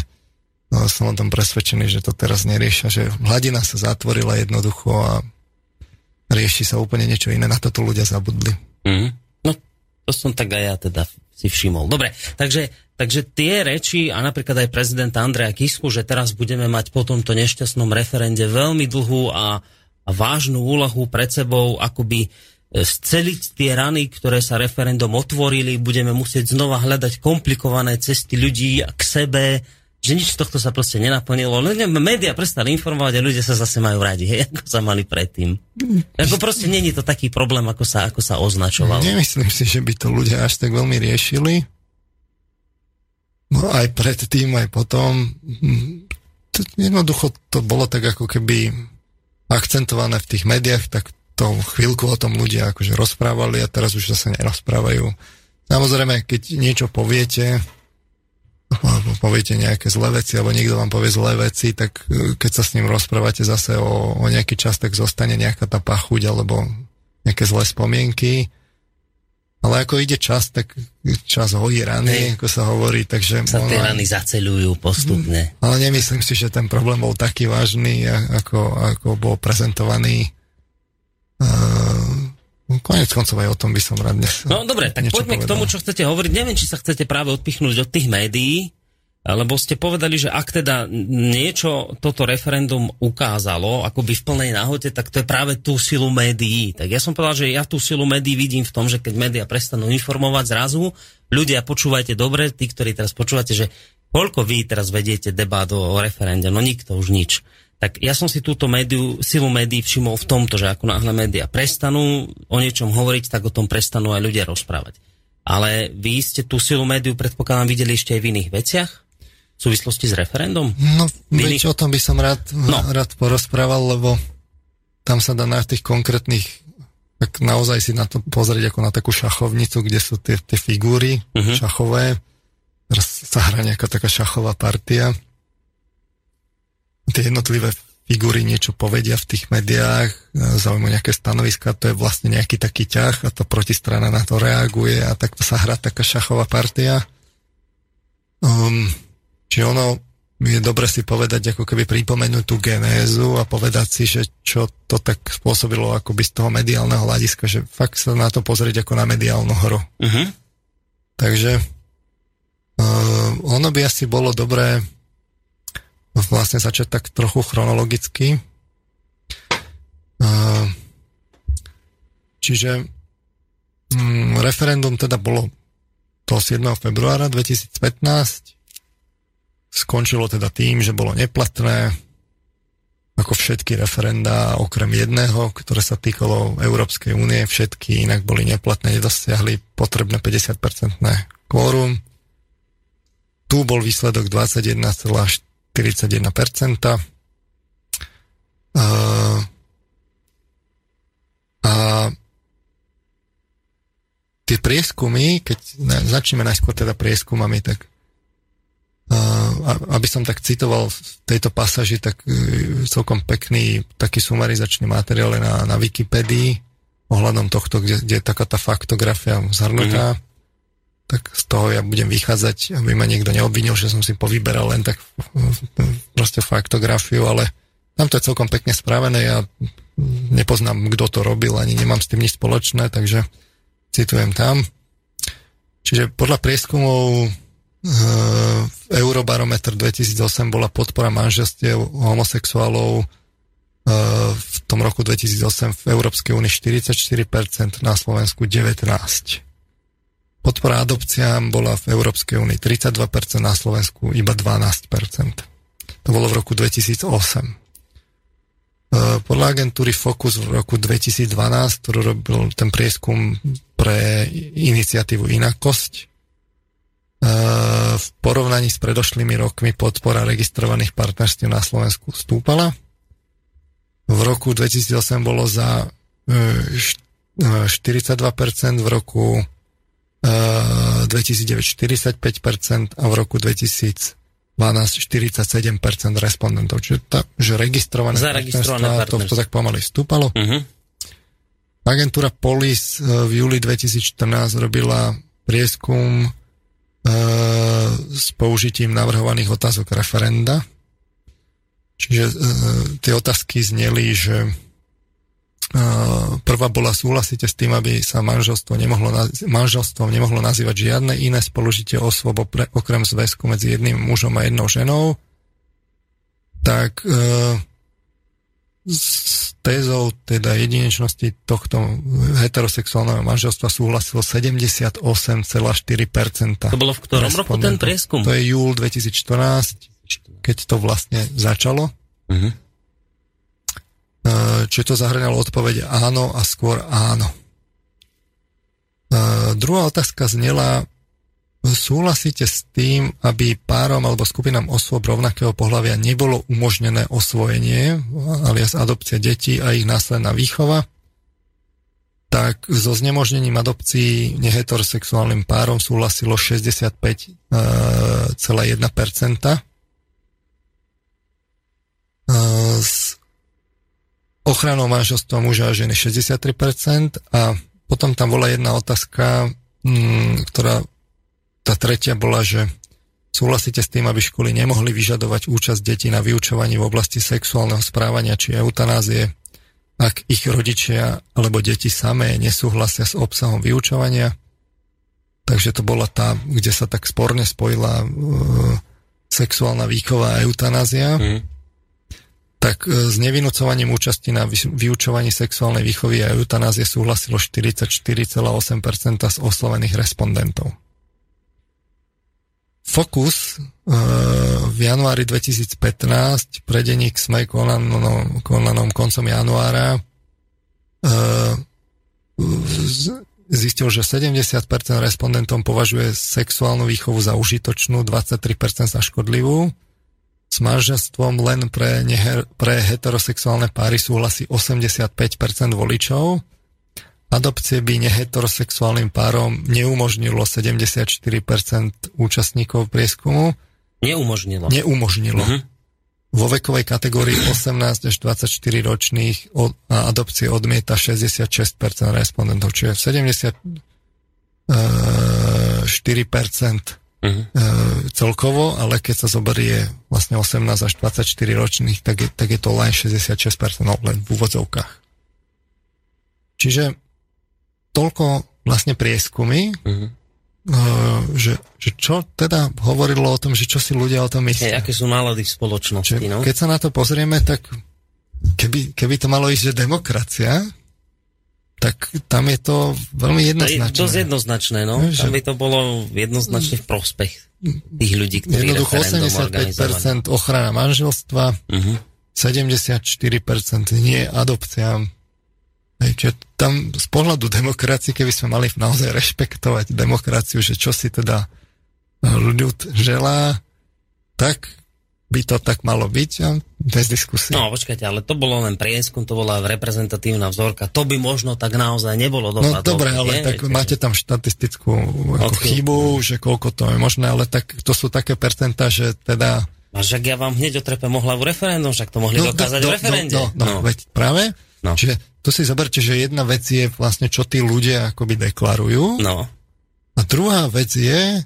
No, som o tom presvedčený, že to teraz neriešia, že hladina sa zatvorila jednoducho a rieši sa úplne niečo iné. Na toto ľudia zabudli. Mm. No, to som tak aj ja teda si všimol. Dobre, takže, takže tie reči a napríklad aj prezidenta Andreja Kisku, že teraz budeme mať po tomto nešťastnom referende veľmi dlhú a, a vážnu úlohu pred sebou, akoby e, sceliť tie rany, ktoré sa referendum otvorili, budeme musieť znova hľadať komplikované cesty ľudí k sebe, že nič z tohto sa proste nenaplnilo. Média prestali informovať a ľudia sa zase majú radi, hej, ako sa mali predtým. Ako proste není to taký problém, ako sa, ako sa označoval. Nemyslím si, že by to ľudia až tak veľmi riešili. No aj predtým, aj potom. To, jednoducho to bolo tak ako keby akcentované v tých médiách, tak to chvíľku o tom ľudia akože rozprávali a teraz už zase nerozprávajú. Samozrejme, keď niečo poviete, poviete nejaké zlé veci, alebo niekto vám povie zlé veci, tak e, keď sa s ním rozprávate zase o, o nejaký čas, tak zostane nejaká tá pachuť alebo nejaké zlé spomienky. Ale ako ide čas, tak čas hojí rany, hey. ako sa hovorí, takže... Sa tie rany zaceľujú postupne. Ale nemyslím si, že ten problém bol taký vážny, ako, ako bol prezentovaný. Uh, Konec koncov aj o tom by som rád dnes. No dobre, tak poďme povedal. k tomu, čo chcete hovoriť. Neviem, či sa chcete práve odpichnúť od tých médií, lebo ste povedali, že ak teda niečo toto referendum ukázalo, akoby v plnej náhote, tak to je práve tú silu médií. Tak ja som povedal, že ja tú silu médií vidím v tom, že keď médiá prestanú informovať zrazu, ľudia počúvajte dobre, tí, ktorí teraz počúvate, že koľko vy teraz vediete debát o referende, no nikto už nič tak ja som si túto médiu, silu médií všimol v tomto, že ako náhle médiá prestanú o niečom hovoriť, tak o tom prestanú aj ľudia rozprávať. Ale vy ste tú silu médiu, predpokladám, videli ešte aj v iných veciach? V súvislosti s referendum? No, iných... o tom by som rád, no. rád porozprával, lebo tam sa dá na tých konkrétnych tak naozaj si na to pozrieť ako na takú šachovnicu, kde sú tie, tie figúry uh-huh. šachové. Teraz sa hrá nejaká taká šachová partia tie jednotlivé figúry niečo povedia v tých médiách, e, zaujímajú nejaké stanoviska, to je vlastne nejaký taký ťah a to protistrana na to reaguje a takto sa hrá taká šachová partia. Um, či ono je dobre si povedať, ako keby pripomenúť tú genézu a povedať si, že čo to tak spôsobilo akoby z toho mediálneho hľadiska, že fakt sa na to pozrieť ako na mediálnu hru. Uh-huh. Takže uh, ono by asi bolo dobré vlastne začať tak trochu chronologicky. Čiže mm, referendum teda bolo to 7. februára 2015. Skončilo teda tým, že bolo neplatné, ako všetky referenda, okrem jedného, ktoré sa týkalo Európskej únie, všetky inak boli neplatné, nedosiahli potrebné 50-percentné kvórum. Tu bol výsledok 21,4 41%. Uh, a tie prieskumy, keď začneme najskôr teda prieskumami, tak aby som tak citoval v tejto pasaži, tak uh, celkom pekný taký sumarizačný materiál na, na Wikipedii ohľadom tohto, kde, kde je taká tá faktografia zhrnutá. Mm-hmm tak z toho ja budem vychádzať, aby ma niekto neobvinil, že som si povyberal len tak proste faktografiu, ale tam to je celkom pekne spravené, ja nepoznám, kto to robil, ani nemám s tým nič spoločné, takže citujem tam. Čiže podľa prieskumov v Eurobarometer 2008 bola podpora manželstiev homosexuálov v tom roku 2008 v Európskej únii 44%, na Slovensku 19%. Podpora adopciám bola v Európskej únii 32%, na Slovensku iba 12%. To bolo v roku 2008. Podľa agentúry Focus v roku 2012, ktorý robil ten prieskum pre iniciatívu Inakosť, v porovnaní s predošlými rokmi podpora registrovaných partnerstiev na Slovensku stúpala v roku 2008 bolo za 42%, e, e, v roku 2009 e, 45% a v roku 2012 47% respondentov. Čiže tá, že registrované, Zaregistrované to, to tak pomaly vstúpalo. Uh-huh. Agentúra Polis v júli 2014 robila prieskum s použitím navrhovaných otázok referenda Čiže uh, tie otázky zneli, že prvá bola súhlasíte s tým, aby sa manželstvo nemohlo, manželstvom nemohlo nazývať žiadne iné spolužitie osôb okrem zväzku medzi jedným mužom a jednou ženou. Tak uh, s tézou teda jedinečnosti tohto heterosexuálneho manželstva súhlasilo 78,4%. To bolo v ktorom roku ten prieskum? To je júl 2014 keď to vlastne začalo. Uh-huh. Čiže to zahrňalo odpovede áno a skôr áno. Druhá otázka znela, súhlasíte s tým, aby párom alebo skupinám osôb rovnakého pohľavia nebolo umožnené osvojenie, alias adopcia detí a ich následná výchova? Tak so znemožnením adopcií neheterosexuálnym párom súhlasilo 65,1%. s ochranou manželstva muža a ženy 63% a potom tam bola jedna otázka, mm, ktorá tá tretia bola, že súhlasíte s tým, aby školy nemohli vyžadovať účasť detí na vyučovaní v oblasti sexuálneho správania či eutanázie, ak ich rodičia alebo deti samé nesúhlasia s obsahom vyučovania. Takže to bola tá, kde sa tak sporne spojila e, sexuálna výchova a eutanázia. Mm tak e, s nevinúcovaním účasti na vyučovaní sexuálnej výchovy a eutanázie súhlasilo 44,8% z oslovených respondentov. Focus e, v januári 2015 pre denník Smej konanom, konanom koncom januára e, zistil, že 70% respondentom považuje sexuálnu výchovu za užitočnú, 23% za škodlivú s manželstvom len pre, neher, pre heterosexuálne páry súhlasí 85% voličov. Adopcie by neheterosexuálnym párom neumožnilo 74% účastníkov prieskumu. Neumožnilo. Neumožnilo. Uh-huh. Vo vekovej kategórii 18 až 24 ročných od, adopcie odmieta 66% respondentov, čiže 70 4% uh-huh. celkovo, ale keď sa zoberie vlastne 18 až 24 ročných, tak je, tak je to len 66%, no len v úvodzovkách. Čiže toľko vlastne prieskumy, uh-huh. Uh, že, že čo teda hovorilo o tom, že čo si ľudia o tom myslia. Hey, aké sú nálady v spoločnosti, no? Keď sa na to pozrieme, tak keby, keby to malo ísť, že demokracia, tak tam je to veľmi jednoznačné. To je dosť jednoznačné, no. Že... Tam by to bolo jednoznačne v prospech tých ľudí, ktorí Jednoducho 85% ochrana manželstva, uh-huh. 74% nie adopciám. Hej, čiže tam z pohľadu demokracie, keby sme mali naozaj rešpektovať demokraciu, že čo si teda ľud želá, tak by to tak malo byť bez diskusie. No počkajte, ale to bolo len prieskum, to bola reprezentatívna vzorka, to by možno tak naozaj nebolo dopadlo. No dobre, ale nie? tak Viete, máte tam štatistickú ako chybu, že koľko to je možné, ale tak to sú také percentá, že teda... A však ja vám hneď otrepe mohla v referendum, však to mohli no, dokázať do, v referende. No, no, no, no. veď práve. No. Čiže to si zoberte, že jedna vec je vlastne, čo tí ľudia akoby deklarujú. No. A druhá vec je,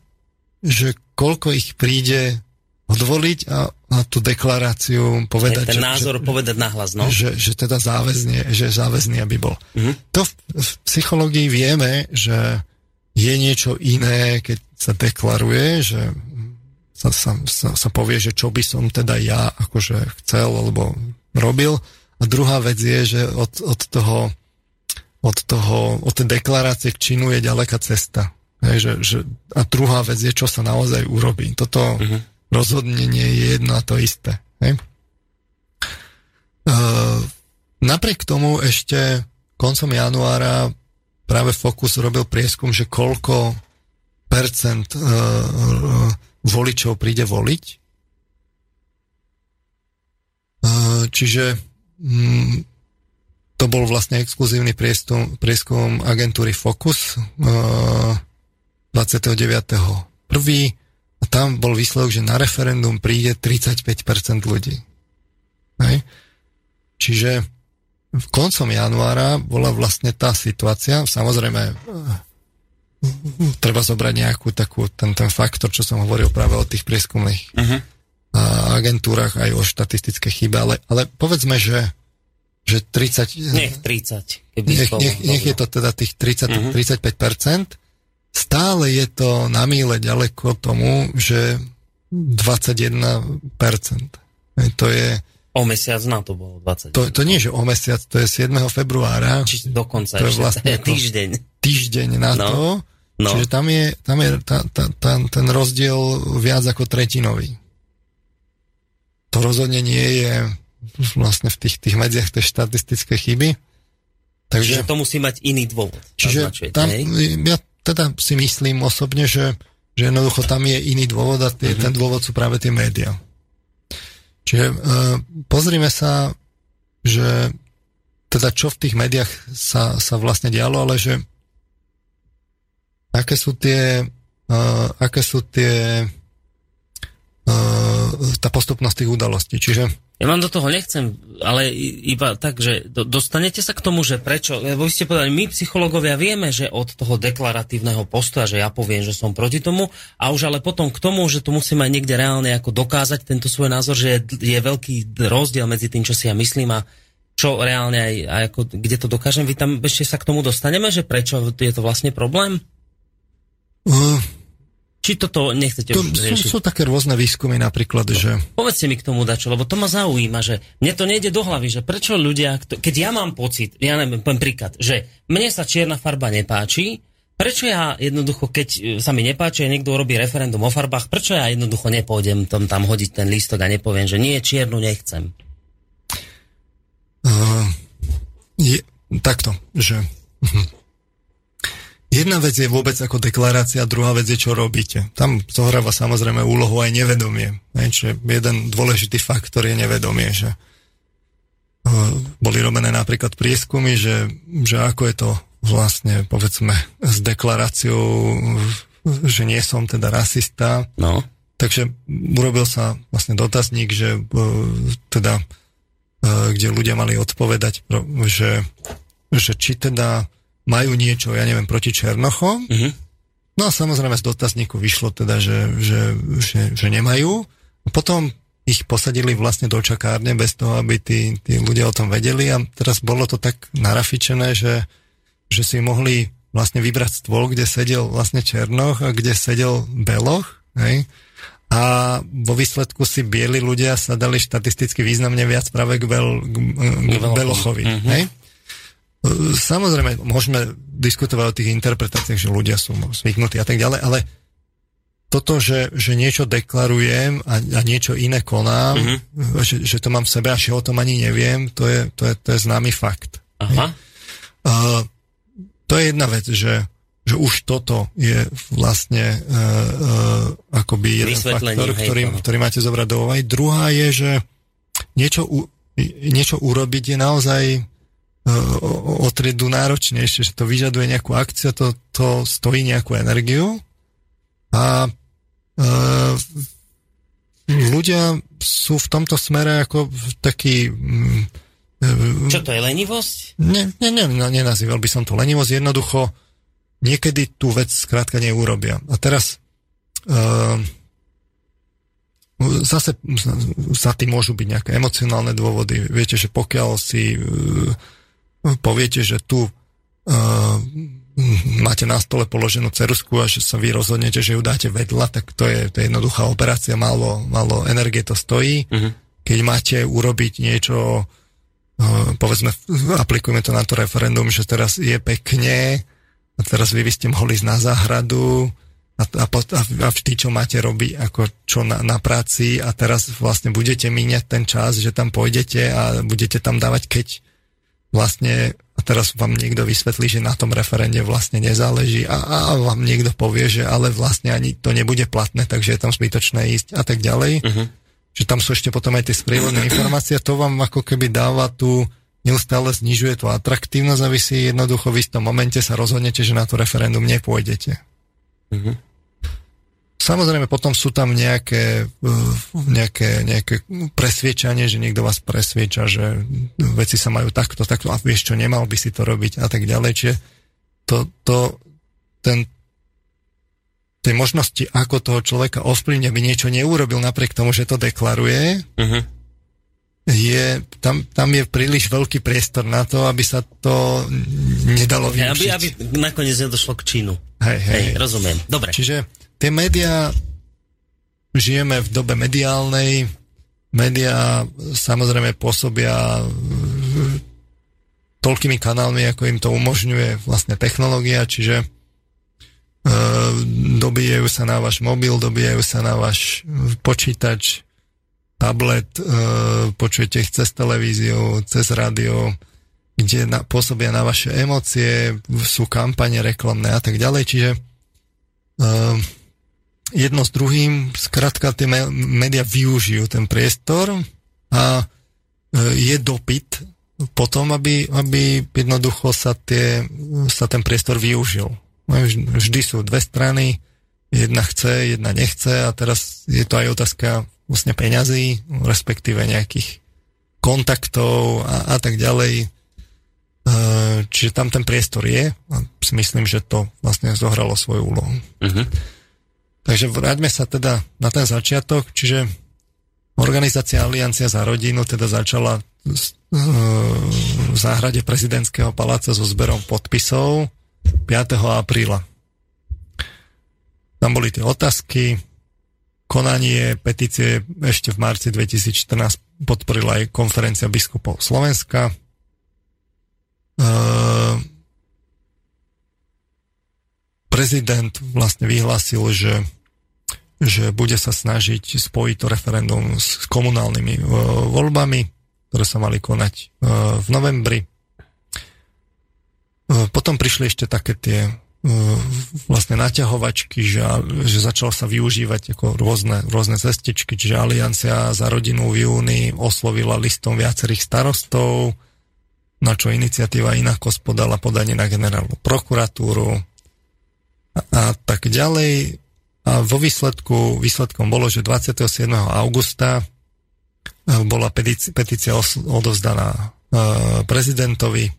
že koľko ich príde odvoliť a na tú deklaráciu povedať... Ten že, názor že, povedať nahlas, no? Že, že teda záväzne, že záväzný, aby bol. Mm-hmm. To v, v psychológii vieme, že je niečo iné, keď sa deklaruje, že sa, sa, sa, sa povie, že čo by som teda ja akože chcel alebo robil. A druhá vec je, že od, od toho od toho, od tej deklarácie k činu je ďaleká cesta. Hej, že, že, a druhá vec je, čo sa naozaj urobí. Toto uh-huh. Rozhodnenie je jedno a to isté. Hej? Uh, napriek tomu ešte koncom januára práve Focus robil prieskum, že koľko percent uh, uh, voličov príde voliť. Čiže um, to bol vlastne exkluzívny prieskum, prieskum agentúry Focus. Uh, 29.1. A tam bol výsledok, že na referendum príde 35% ľudí. Hej? Čiže v koncom januára bola vlastne tá situácia, samozrejme treba zobrať nejakú takú, ten, ten faktor, čo som hovoril práve o tých prieskumných uh-huh. agentúrach, aj o štatistické chybe, ale, ale povedzme, že, že 30... Nech 30. Keby nech, nech, nech je to teda tých 30, uh-huh. 35%, stále je to na míle ďaleko tomu, že 21%. To je... O mesiac na to bolo 20. To, to nie, že o mesiac, to je 7. februára. Čiže dokonca to je vlastne týždeň. Týždeň na no. to. No. Čiže tam je, tam je tá, tá, tá, ten rozdiel viac ako tretinový. To rozhodne nie je vlastne v tých, tých medziach tej štatistické chyby. Takže, Čiže to musí mať iný dôvod. Čiže tam, ja teda si myslím osobne, že, že jednoducho tam je iný dôvod a tie, mm-hmm. ten dôvod sú práve tie médiá. Čiže uh, pozrime sa, že teda čo v tých médiách sa, sa vlastne dialo, ale že aké sú tie uh, aké sú tie uh, tá postupnosť tých udalostí. Čiže ja vám do toho nechcem, ale iba tak, že dostanete sa k tomu, že prečo, lebo vy ste povedali, my psychológovia vieme, že od toho deklaratívneho postoja, že ja poviem, že som proti tomu, a už ale potom k tomu, že to musím aj niekde reálne ako dokázať tento svoj názor, že je, je veľký rozdiel medzi tým, čo si ja myslím a čo reálne aj, aj ako, kde to dokážem. Vy tam ešte sa k tomu dostaneme, že prečo je to vlastne problém? Uh, či toto nechcete to, riešiť? Sú, sú také rôzne výskumy napríklad, no. že... Povedzte mi k tomu dačo, lebo to ma zaujíma, že mne to nejde do hlavy, že prečo ľudia, keď ja mám pocit, ja neviem, poviem príklad, že mne sa čierna farba nepáči, prečo ja jednoducho, keď e, sa mi nepáči a niekto robí referendum o farbách, prečo ja jednoducho nepôjdem tam, tam hodiť ten lístok a nepoviem, že nie, čiernu nechcem? Uh, je, takto, že... Jedna vec je vôbec ako deklarácia, druhá vec je, čo robíte. Tam zohráva samozrejme úlohu aj nevedomie. Čiže jeden dôležitý faktor je nevedomie, že boli robené napríklad prieskumy, že, že ako je to vlastne, povedzme, s deklaráciou, že nie som teda rasista. No. Takže urobil sa vlastne dotazník, že teda, kde ľudia mali odpovedať, že, že či teda majú niečo, ja neviem, proti Černochom. Uh-huh. No a samozrejme z dotazníku vyšlo teda, že, že, že, že nemajú. A potom ich posadili vlastne do čakárne bez toho, aby tí, tí ľudia o tom vedeli a teraz bolo to tak narafičené, že, že si mohli vlastne vybrať stôl, kde sedel vlastne Černoch a kde sedel Beloch, hej? A vo výsledku si bieli ľudia sa dali štatisticky významne viac práve k, Bel, k, k Belochovi. Uh-huh. Hej? Samozrejme, môžeme diskutovať o tých interpretáciách, že ľudia sú zvyknutí a tak ďalej, ale toto, že, že niečo deklarujem a, a niečo iné konám, mm-hmm. že, že to mám v sebe a že o tom ani neviem, to je, to je, to je známy fakt. Aha. Uh, to je jedna vec, že, že už toto je vlastne uh, uh, akoby jeden faktor, ktorý, ktorý máte zobrať do úvahy. Druhá je, že niečo, u, niečo urobiť je naozaj o triedu náročnejšie, že to vyžaduje nejakú akciu, to, to stojí nejakú energiu a e, ľudia sú v tomto smere ako taký... Mm, e, Čo to je, lenivosť? Ne, ne, ne, nenazýval by som to lenivosť, jednoducho niekedy tú vec skrátka neurobia. A teraz e, zase za tým môžu byť nejaké emocionálne dôvody. Viete, že pokiaľ si e, poviete, že tu uh, máte na stole položenú cerusku a že sa vy rozhodnete, že ju dáte vedľa, tak to je, to je jednoduchá operácia, málo, málo energie to stojí. Uh-huh. Keď máte urobiť niečo, povedzme, aplikujeme to na to referendum, že teraz je pekne a teraz vy by ste mohli ísť na záhradu a, a, a vždy, čo máte robiť ako čo na, na práci a teraz vlastne budete míňať ten čas, že tam pôjdete a budete tam dávať, keď vlastne a teraz vám niekto vysvetlí, že na tom referende vlastne nezáleží a, a vám niekto povie, že ale vlastne ani to nebude platné, takže je tam zbytočné ísť a tak ďalej. Uh-huh. Že tam sú ešte potom aj tie sprievodné informácie to vám ako keby dáva tu neustále znižuje to atraktívnosť a vy si jednoducho v istom momente sa rozhodnete, že na to referendum nepôjdete. Uh-huh. Samozrejme, potom sú tam nejaké, uh, nejaké, nejaké presviečanie, že niekto vás presvieča, že veci sa majú takto, takto a vieš čo, nemal by si to robiť a tak ďalej. Čiže to, to, ten, tej možnosti, ako toho človeka ovplyvniť, aby niečo neurobil napriek tomu, že to deklaruje, uh-huh. je, tam, tam je príliš veľký priestor na to, aby sa to nedalo využiť. Aby, aby nakoniec nedošlo k činu. Hej, hej. hej rozumiem. Dobre. Čiže tie médiá, žijeme v dobe mediálnej, médiá samozrejme pôsobia toľkými kanálmi, ako im to umožňuje vlastne technológia, čiže uh, dobijajú sa na váš mobil, dobijajú sa na váš počítač, tablet, uh, počujete ich cez televíziu, cez rádio, kde na, pôsobia na vaše emócie, sú kampane reklamné a tak ďalej, čiže uh, jedno s druhým, skrátka tie médiá využijú ten priestor a e, je dopyt potom, aby, aby jednoducho sa, tie, sa ten priestor využil. No, vždy sú dve strany, jedna chce, jedna nechce a teraz je to aj otázka vlastne peňazí, respektíve nejakých kontaktov a, a tak ďalej. E, čiže tam ten priestor je a si myslím, že to vlastne zohralo svoju úlohu. Uh-huh. Takže vráťme sa teda na ten začiatok, čiže organizácia Aliancia za rodinu teda začala v záhrade prezidentského paláca so zberom podpisov 5. apríla. Tam boli tie otázky, konanie petície ešte v marci 2014 podporila aj konferencia biskupov Slovenska. Prezident vlastne vyhlásil, že, že bude sa snažiť spojiť to referendum s komunálnymi uh, voľbami, ktoré sa mali konať uh, v novembri. Uh, potom prišli ešte také tie vlastne naťahovačky, že, že začalo sa využívať ako rôzne, rôzne cestičky, čiže Aliancia za rodinu v júni oslovila listom viacerých starostov, na čo iniciatíva Inakos podala podanie na generálnu prokuratúru, a tak ďalej. A vo výsledku, výsledkom bolo, že 27. augusta e, bola petícia, odovzdaná e, prezidentovi.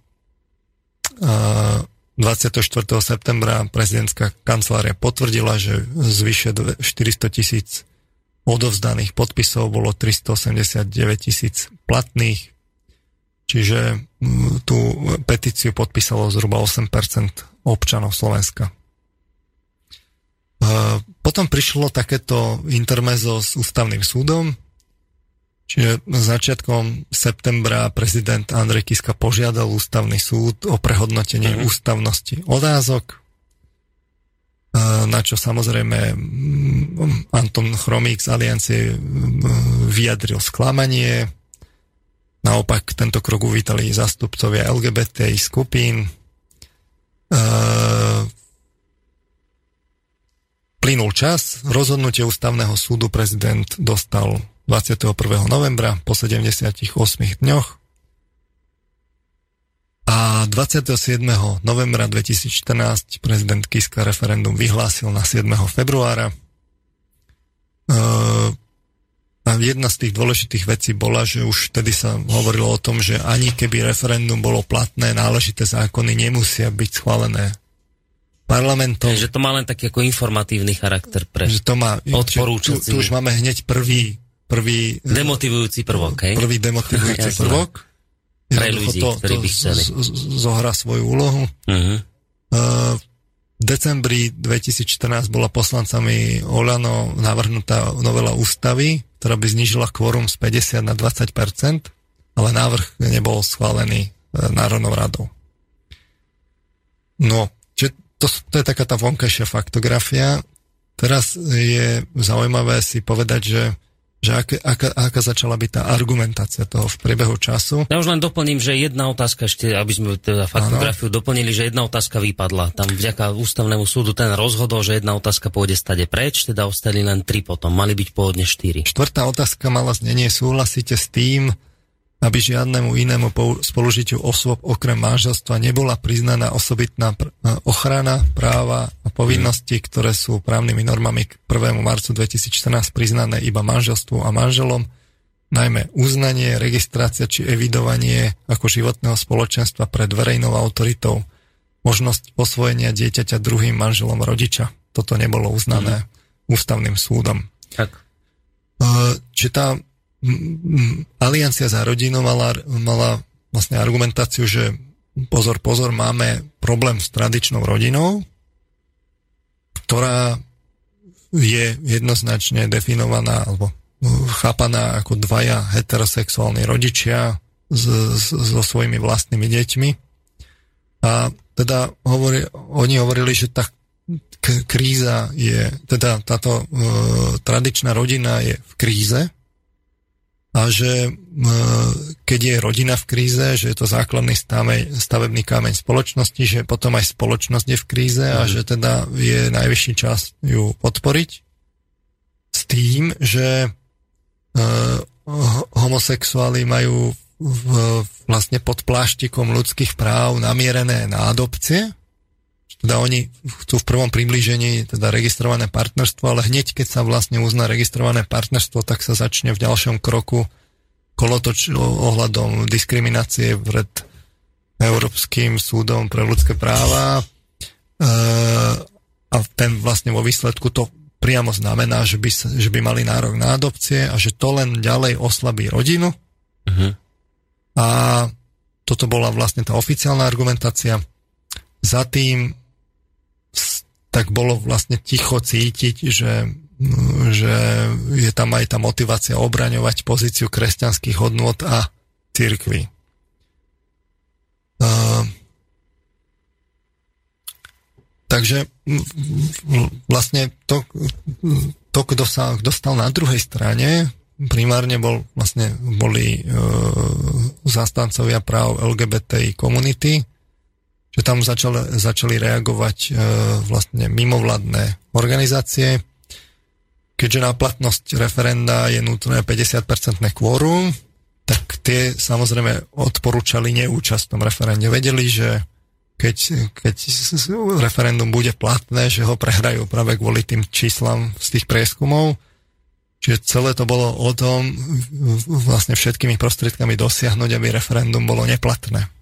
24. septembra prezidentská kancelária potvrdila, že zvyše 400 tisíc odovzdaných podpisov bolo 389 tisíc platných, čiže tú petíciu podpísalo zhruba 8% občanov Slovenska. Potom prišlo takéto intermezo s ústavným súdom, čiže začiatkom septembra prezident Andrej Kiska požiadal ústavný súd o prehodnotenie mm. ústavnosti otázok, na čo samozrejme Anton Chromík z Aliancie vyjadril sklamanie. Naopak tento krok uvítali zastupcovia LGBT skupín. Plynul čas, rozhodnutie ústavného súdu prezident dostal 21. novembra po 78 dňoch a 27. novembra 2014 prezident Kiska referendum vyhlásil na 7. februára. E, a jedna z tých dôležitých vecí bola, že už vtedy sa hovorilo o tom, že ani keby referendum bolo platné, náležité zákony nemusia byť schválené parlamentov. Že to má len taký ako informatívny charakter pre že to má, odporúčací. Tu, tu už máme hneď prvý, prvý demotivujúci prvok, hej? Prvý demotivujúci prvok. Pre ľudí, to, ktorí by chceli. zohrá svoju úlohu. Uh-huh. v decembri 2014 bola poslancami Olano navrhnutá novela ústavy, ktorá by znižila kvorum z 50 na 20% ale návrh nebol schválený e, Národnou radou. No, to, to je taká tá vonkajšia faktografia. Teraz je zaujímavé si povedať, že že aké, aká, aká začala byť tá argumentácia toho v priebehu času. Ja už len doplním, že jedna otázka ešte, aby sme teda faktografiu ano. doplnili, že jedna otázka vypadla. Tam vďaka ústavnému súdu ten rozhodol, že jedna otázka pôjde stade preč, teda ostali len tri potom. Mali byť pôvodne štyri. Štvrtá otázka mala znenie, súhlasíte s tým, aby žiadnemu inému spolužitiu osôb okrem manželstva nebola priznaná osobitná pr- e, ochrana práva a povinnosti, ktoré sú právnymi normami k 1. marcu 2014 priznané iba manželstvu a manželom, najmä uznanie, registrácia či evidovanie ako životného spoločenstva pred verejnou autoritou, možnosť posvojenia dieťaťa druhým manželom rodiča. Toto nebolo uznané mm. ústavným súdom. Tak. E, či tá Aliancia za rodinu mala, mala vlastne argumentáciu, že pozor, pozor, máme problém s tradičnou rodinou, ktorá je jednoznačne definovaná alebo chápaná ako dvaja heterosexuálni rodičia s, s, so svojimi vlastnými deťmi. A teda hovori, oni hovorili, že tá kríza je, teda táto e, tradičná rodina je v kríze, a že e, keď je rodina v kríze, že je to základný stavebný kameň spoločnosti, že potom aj spoločnosť je v kríze a mhm. že teda je najvyšší čas ju podporiť s tým, že e, homosexuáli majú v, vlastne pod pláštikom ľudských práv namierené na adopcie, teda oni chcú v prvom priblížení teda registrované partnerstvo, ale hneď keď sa vlastne uzná registrované partnerstvo, tak sa začne v ďalšom kroku kolotoč ohľadom diskriminácie pred Európskym súdom pre ľudské práva e, a ten vlastne vo výsledku to priamo znamená, že by, že by mali nárok na adopcie a že to len ďalej oslabí rodinu. Uh-huh. A toto bola vlastne tá oficiálna argumentácia. Za tým tak bolo vlastne ticho cítiť, že, že je tam aj tá motivácia obraňovať pozíciu kresťanských hodnôt a církvy. Uh, takže vlastne to, to kto sa kto stal na druhej strane, primárne bol, vlastne boli uh, zastancovia práv LGBTI komunity, že tam začal, začali reagovať e, vlastne mimovládne organizácie. Keďže na platnosť referenda je nutné 50-percentné kvórum, tak tie samozrejme odporúčali neúčasť v tom referende. Vedeli, že keď, keď referendum bude platné, že ho prehrajú práve kvôli tým číslam z tých prieskumov. Čiže celé to bolo o tom vlastne všetkými prostriedkami dosiahnuť, aby referendum bolo neplatné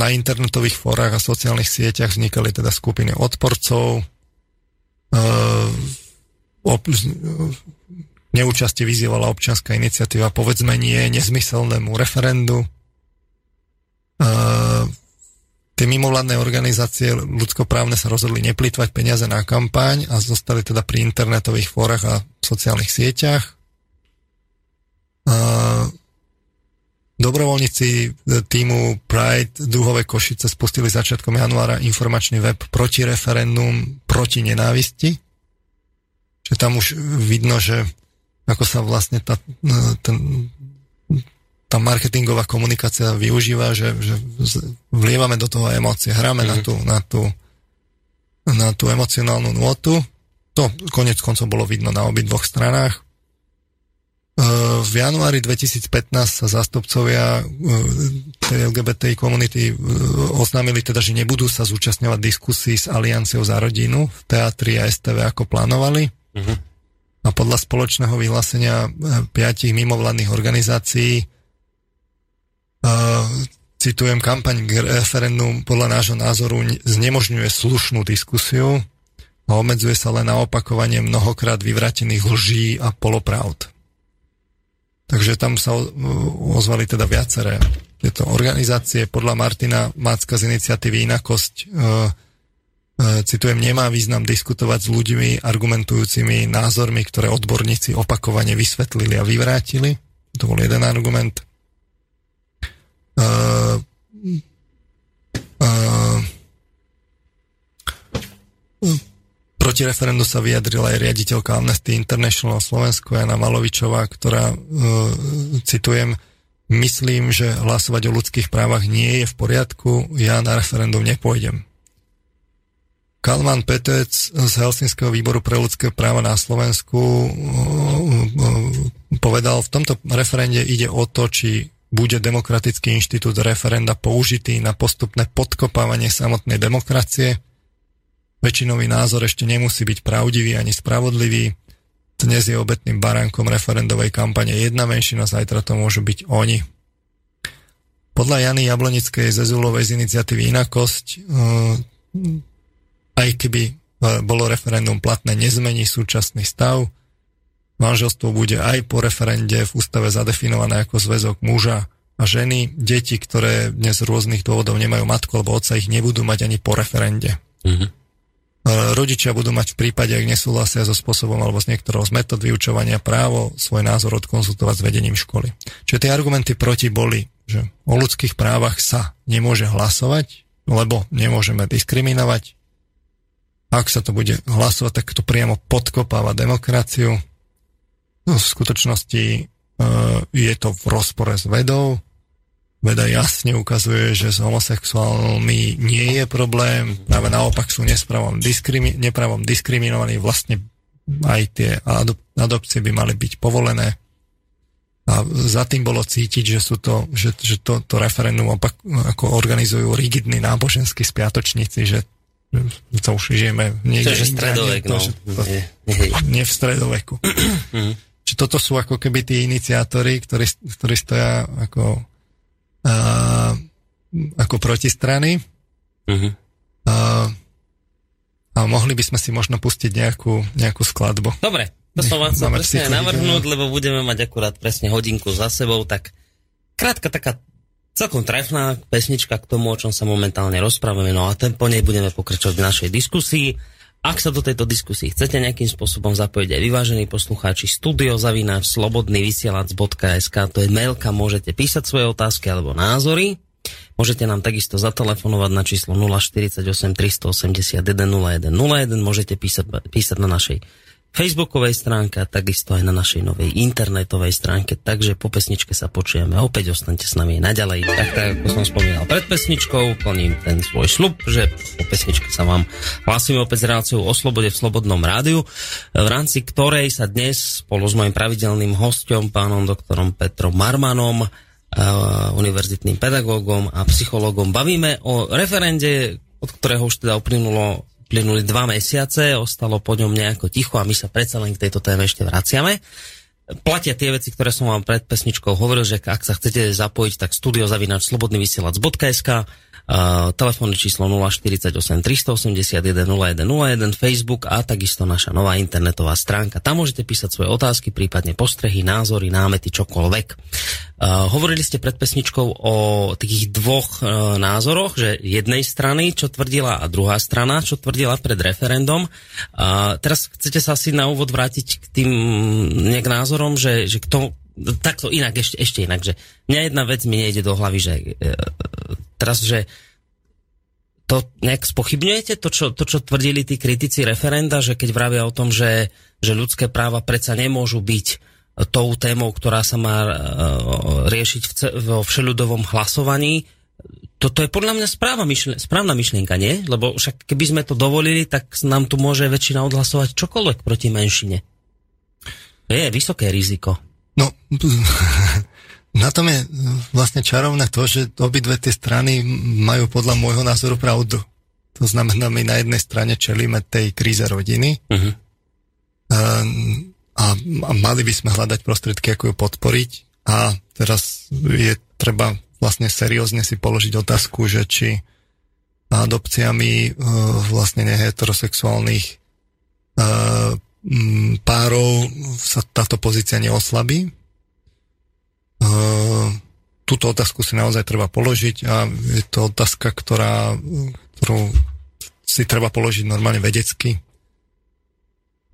na internetových fórach a sociálnych sieťach vznikali teda skupiny odporcov, neúčasti vyzývala občianská iniciatíva povedzme nie nezmyselnému referendu. Tie mimovládne organizácie ľudskoprávne sa rozhodli neplýtvať peniaze na kampaň a zostali teda pri internetových fórach a sociálnych sieťach. Dobrovoľníci e, týmu Pride Dúhové Košice spustili začiatkom januára informačný web proti referendum, proti nenávisti. Že tam už vidno, že ako sa vlastne tá, e, ten, tá marketingová komunikácia využíva, že, že vlievame do toho emócie, hráme mm-hmm. na, mhm. tú, na, tú, na tú emocionálnu nôtu. To konec koncov bolo vidno na obidvoch stranách. V januári 2015 sa zástupcovia tej LGBTI komunity oznámili teda, že nebudú sa zúčastňovať diskusí s Alianciou za rodinu v teatri a STV ako plánovali. Uh-huh. A podľa spoločného vyhlásenia piatich mimovládnych organizácií citujem, kampaň k referendum podľa nášho názoru znemožňuje slušnú diskusiu a obmedzuje sa len na opakovanie mnohokrát vyvratených lží a polopravd. Takže tam sa ozvali teda viaceré tieto organizácie. Podľa Martina Macka z iniciatívy Inakosť e, e, citujem, nemá význam diskutovať s ľuďmi argumentujúcimi názormi, ktoré odborníci opakovane vysvetlili a vyvrátili. To bol jeden argument. Uh, uh, Proti referendu sa vyjadrila aj riaditeľka Amnesty International Slovensku Jana Malovičová, ktorá, uh, citujem, myslím, že hlasovať o ľudských právach nie je v poriadku, ja na referendum nepôjdem. Kalman Petec z Helsinského výboru pre ľudské práva na Slovensku uh, uh, povedal, v tomto referende ide o to, či bude demokratický inštitút referenda použitý na postupné podkopávanie samotnej demokracie – Väčšinový názor ešte nemusí byť pravdivý ani spravodlivý. Dnes je obetným baránkom referendovej kampane jedna menšina, zajtra to môžu byť oni. Podľa Jany Jablonickej z Ezulovej z iniciatívy Inakosť, eh, aj keby eh, bolo referendum platné, nezmení súčasný stav. Manželstvo bude aj po referende v ústave zadefinované ako zväzok muža a ženy. Deti, ktoré dnes z rôznych dôvodov nemajú matku alebo otca, ich nebudú mať ani po referende. Mm-hmm. E, rodičia budú mať v prípade, ak nesúhlasia so spôsobom alebo s niektorou z metód vyučovania právo svoj názor odkonzultovať s vedením školy. Čiže tie argumenty proti boli, že o ľudských právach sa nemôže hlasovať, lebo nemôžeme diskriminovať. Ak sa to bude hlasovať, tak to priamo podkopáva demokraciu. No, v skutočnosti e, je to v rozpore s vedou, Veda jasne ukazuje, že s homosexuálmi nie je problém, práve naopak sú nespravom, diskrimi- nepravom diskriminovaní, vlastne aj tie adop- adopcie by mali byť povolené. A za tým bolo cítiť, že, sú to, že, že to, to referendum opak, ako organizujú rigidní náboženskí spiatočníci, že to už žijeme niekde. To stredovek, no. To, to, nie, nie. nie v stredoveku. Mhm. Čiže toto sú ako keby tí iniciátori, ktorí, ktorí stoja ako a, ako protistrany. Uh-huh. A, a mohli by sme si možno pustiť nejakú, nejakú skladbu. Dobre, to som vám chcel presne navrhnúť, lebo budeme mať akurát presne hodinku za sebou, tak krátka taká celkom trefná pesnička k tomu, o čom sa momentálne rozprávame, no a ten po nej budeme pokračovať v našej diskusii. Ak sa do tejto diskusie chcete nejakým spôsobom zapojiť aj vyvážení poslucháči, studiozavináč slobodný vysielač.sk, to je mail, kam môžete písať svoje otázky alebo názory. Môžete nám takisto zatelefonovať na číslo 048 381 0101, môžete písať, písať na našej facebookovej stránke a takisto aj na našej novej internetovej stránke, takže po pesničke sa počujeme. Opäť ostaňte s nami naďalej. Tak, tak ako som spomínal pred pesničkou, plním ten svoj šlub, že po pesničke sa vám hlasíme opäť s reláciou o slobode v Slobodnom rádiu, v rámci ktorej sa dnes spolu s mojim pravidelným hostom, pánom doktorom Petrom Marmanom, univerzitným pedagógom a psychológom bavíme o referende, od ktorého už teda uplynulo uplynuli dva mesiace, ostalo po ňom nejako ticho a my sa predsa len k tejto téme ešte vraciame. Platia tie veci, ktoré som vám pred pesničkou hovoril, že ak sa chcete zapojiť, tak studiozavinač.slobodnyvysielac.sk Telefónne číslo 048 381 0101, Facebook a takisto naša nová internetová stránka. Tam môžete písať svoje otázky, prípadne postrehy, názory, námety, čokoľvek. Uh, hovorili ste pred pesničkou o takých dvoch uh, názoroch, že jednej strany, čo tvrdila, a druhá strana, čo tvrdila pred referendum. Uh, teraz chcete sa asi na úvod vrátiť k tým nejak názorom, že, že kto, takto inak, ešte, ešte inak, že mňa jedna vec mi nejde do hlavy, že e, teraz, že to nejak spochybňujete, to čo, to, čo tvrdili tí kritici referenda, že keď vravia o tom, že, že ľudské práva predsa nemôžu byť tou témou, ktorá sa má uh, riešiť vo všeľudovom hlasovaní, toto je podľa mňa správa správna myšlienka, nie? Lebo však keby sme to dovolili, tak nám tu môže väčšina odhlasovať čokoľvek proti menšine. To je vysoké riziko. No, Na tom je vlastne čarovné to, že obidve tie strany majú podľa môjho názoru pravdu. To znamená, my na jednej strane čelíme tej kríze rodiny uh-huh. a, a, mali by sme hľadať prostriedky, ako ju podporiť. A teraz je treba vlastne seriózne si položiť otázku, že či adopciami uh, vlastne neheterosexuálnych uh, párov sa táto pozícia neoslabí, túto otázku si naozaj treba položiť a je to otázka, ktorá, ktorú si treba položiť normálne vedecky.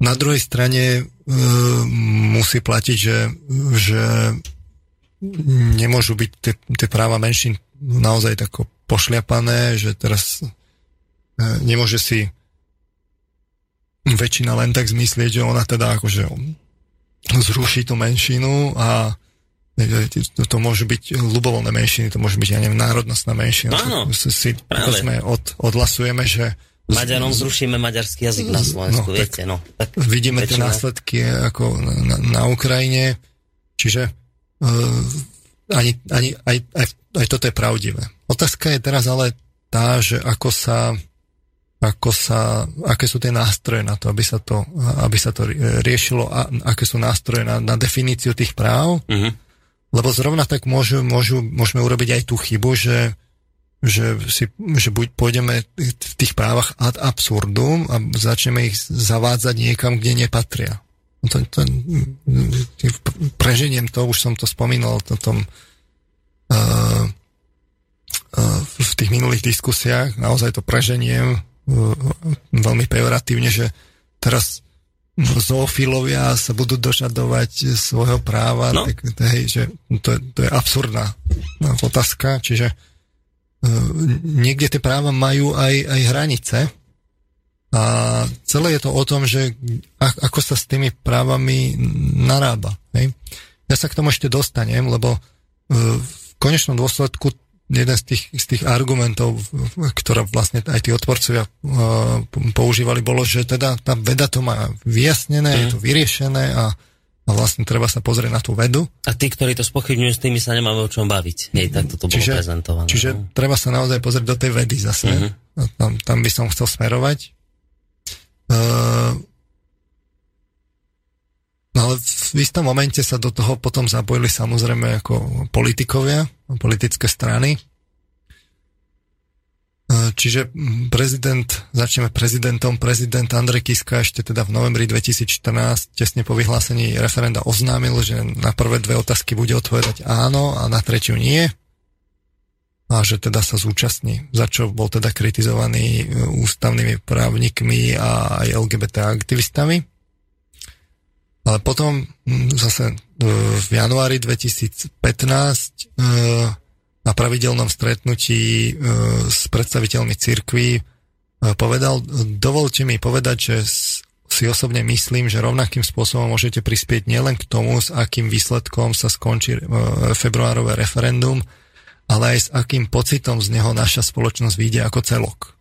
Na druhej strane e, musí platiť, že, že nemôžu byť tie, tie práva menšín naozaj tako pošliapané, že teraz e, nemôže si väčšina len tak zmyslieť, že ona teda akože zruší tú menšinu a to, to môže byť ľubovolné menšiny, to môže byť, ja neviem, národnostná menšina. Áno, si, si sme od, odhlasujeme, že Maďarom zrušíme maďarský jazyk na Slovensku, no, viete, no. Tak vidíme väčšina... tie následky ako na, na Ukrajine, čiže uh, ani, ani, aj, aj, aj toto je pravdivé. Otázka je teraz ale tá, že ako sa ako sa, aké sú tie nástroje na to, aby sa to, aby sa to riešilo a aké sú nástroje na, na definíciu tých práv. Uh-huh. Lebo zrovna tak môžu, môžu, môžeme urobiť aj tú chybu, že, že, si, že buď pôjdeme v tých právach ad absurdum a začneme ich zavádzať niekam, kde nepatria. To, to, preženiem to, už som to spomínal to tom, uh, uh, v tých minulých diskusiách, naozaj to preženiem veľmi pejoratívne, že teraz zoofilovia sa budú dožadovať svojho práva, no. tak, hej, že to, je, to je absurdná otázka, čiže uh, niekde tie práva majú aj, aj hranice a celé je to o tom, že ako sa s tými právami narába. Hej. Ja sa k tomu ešte dostanem, lebo uh, v konečnom dôsledku jeden z tých, z tých argumentov, ktoré vlastne aj tí odporcovia uh, používali, bolo, že teda tá veda to má vyjasnené, mm. je to vyriešené a, a vlastne treba sa pozrieť na tú vedu. A tí, ktorí to spochybňujú, s tými sa nemáme o čom baviť. Nie, tak toto bolo čiže, prezentované. Čiže no. treba sa naozaj pozrieť do tej vedy zase. Mm-hmm. Tam, tam by som chcel smerovať. Uh, No ale v istom momente sa do toho potom zapojili samozrejme ako politikovia, politické strany. E, čiže prezident, začneme prezidentom, prezident Andrej Kiska ešte teda v novembri 2014, tesne po vyhlásení referenda oznámil, že na prvé dve otázky bude odpovedať áno a na tretiu nie a že teda sa zúčastní, za čo bol teda kritizovaný ústavnými právnikmi a aj LGBT aktivistami. Ale potom hm, zase e, v januári 2015 e, na pravidelnom stretnutí e, s predstaviteľmi cirkví povedal, dovolte mi povedať, že si osobne myslím, že rovnakým spôsobom môžete prispieť nielen k tomu, s akým výsledkom sa skončí februárové referendum, ale aj s akým pocitom z neho naša spoločnosť vyjde ako celok.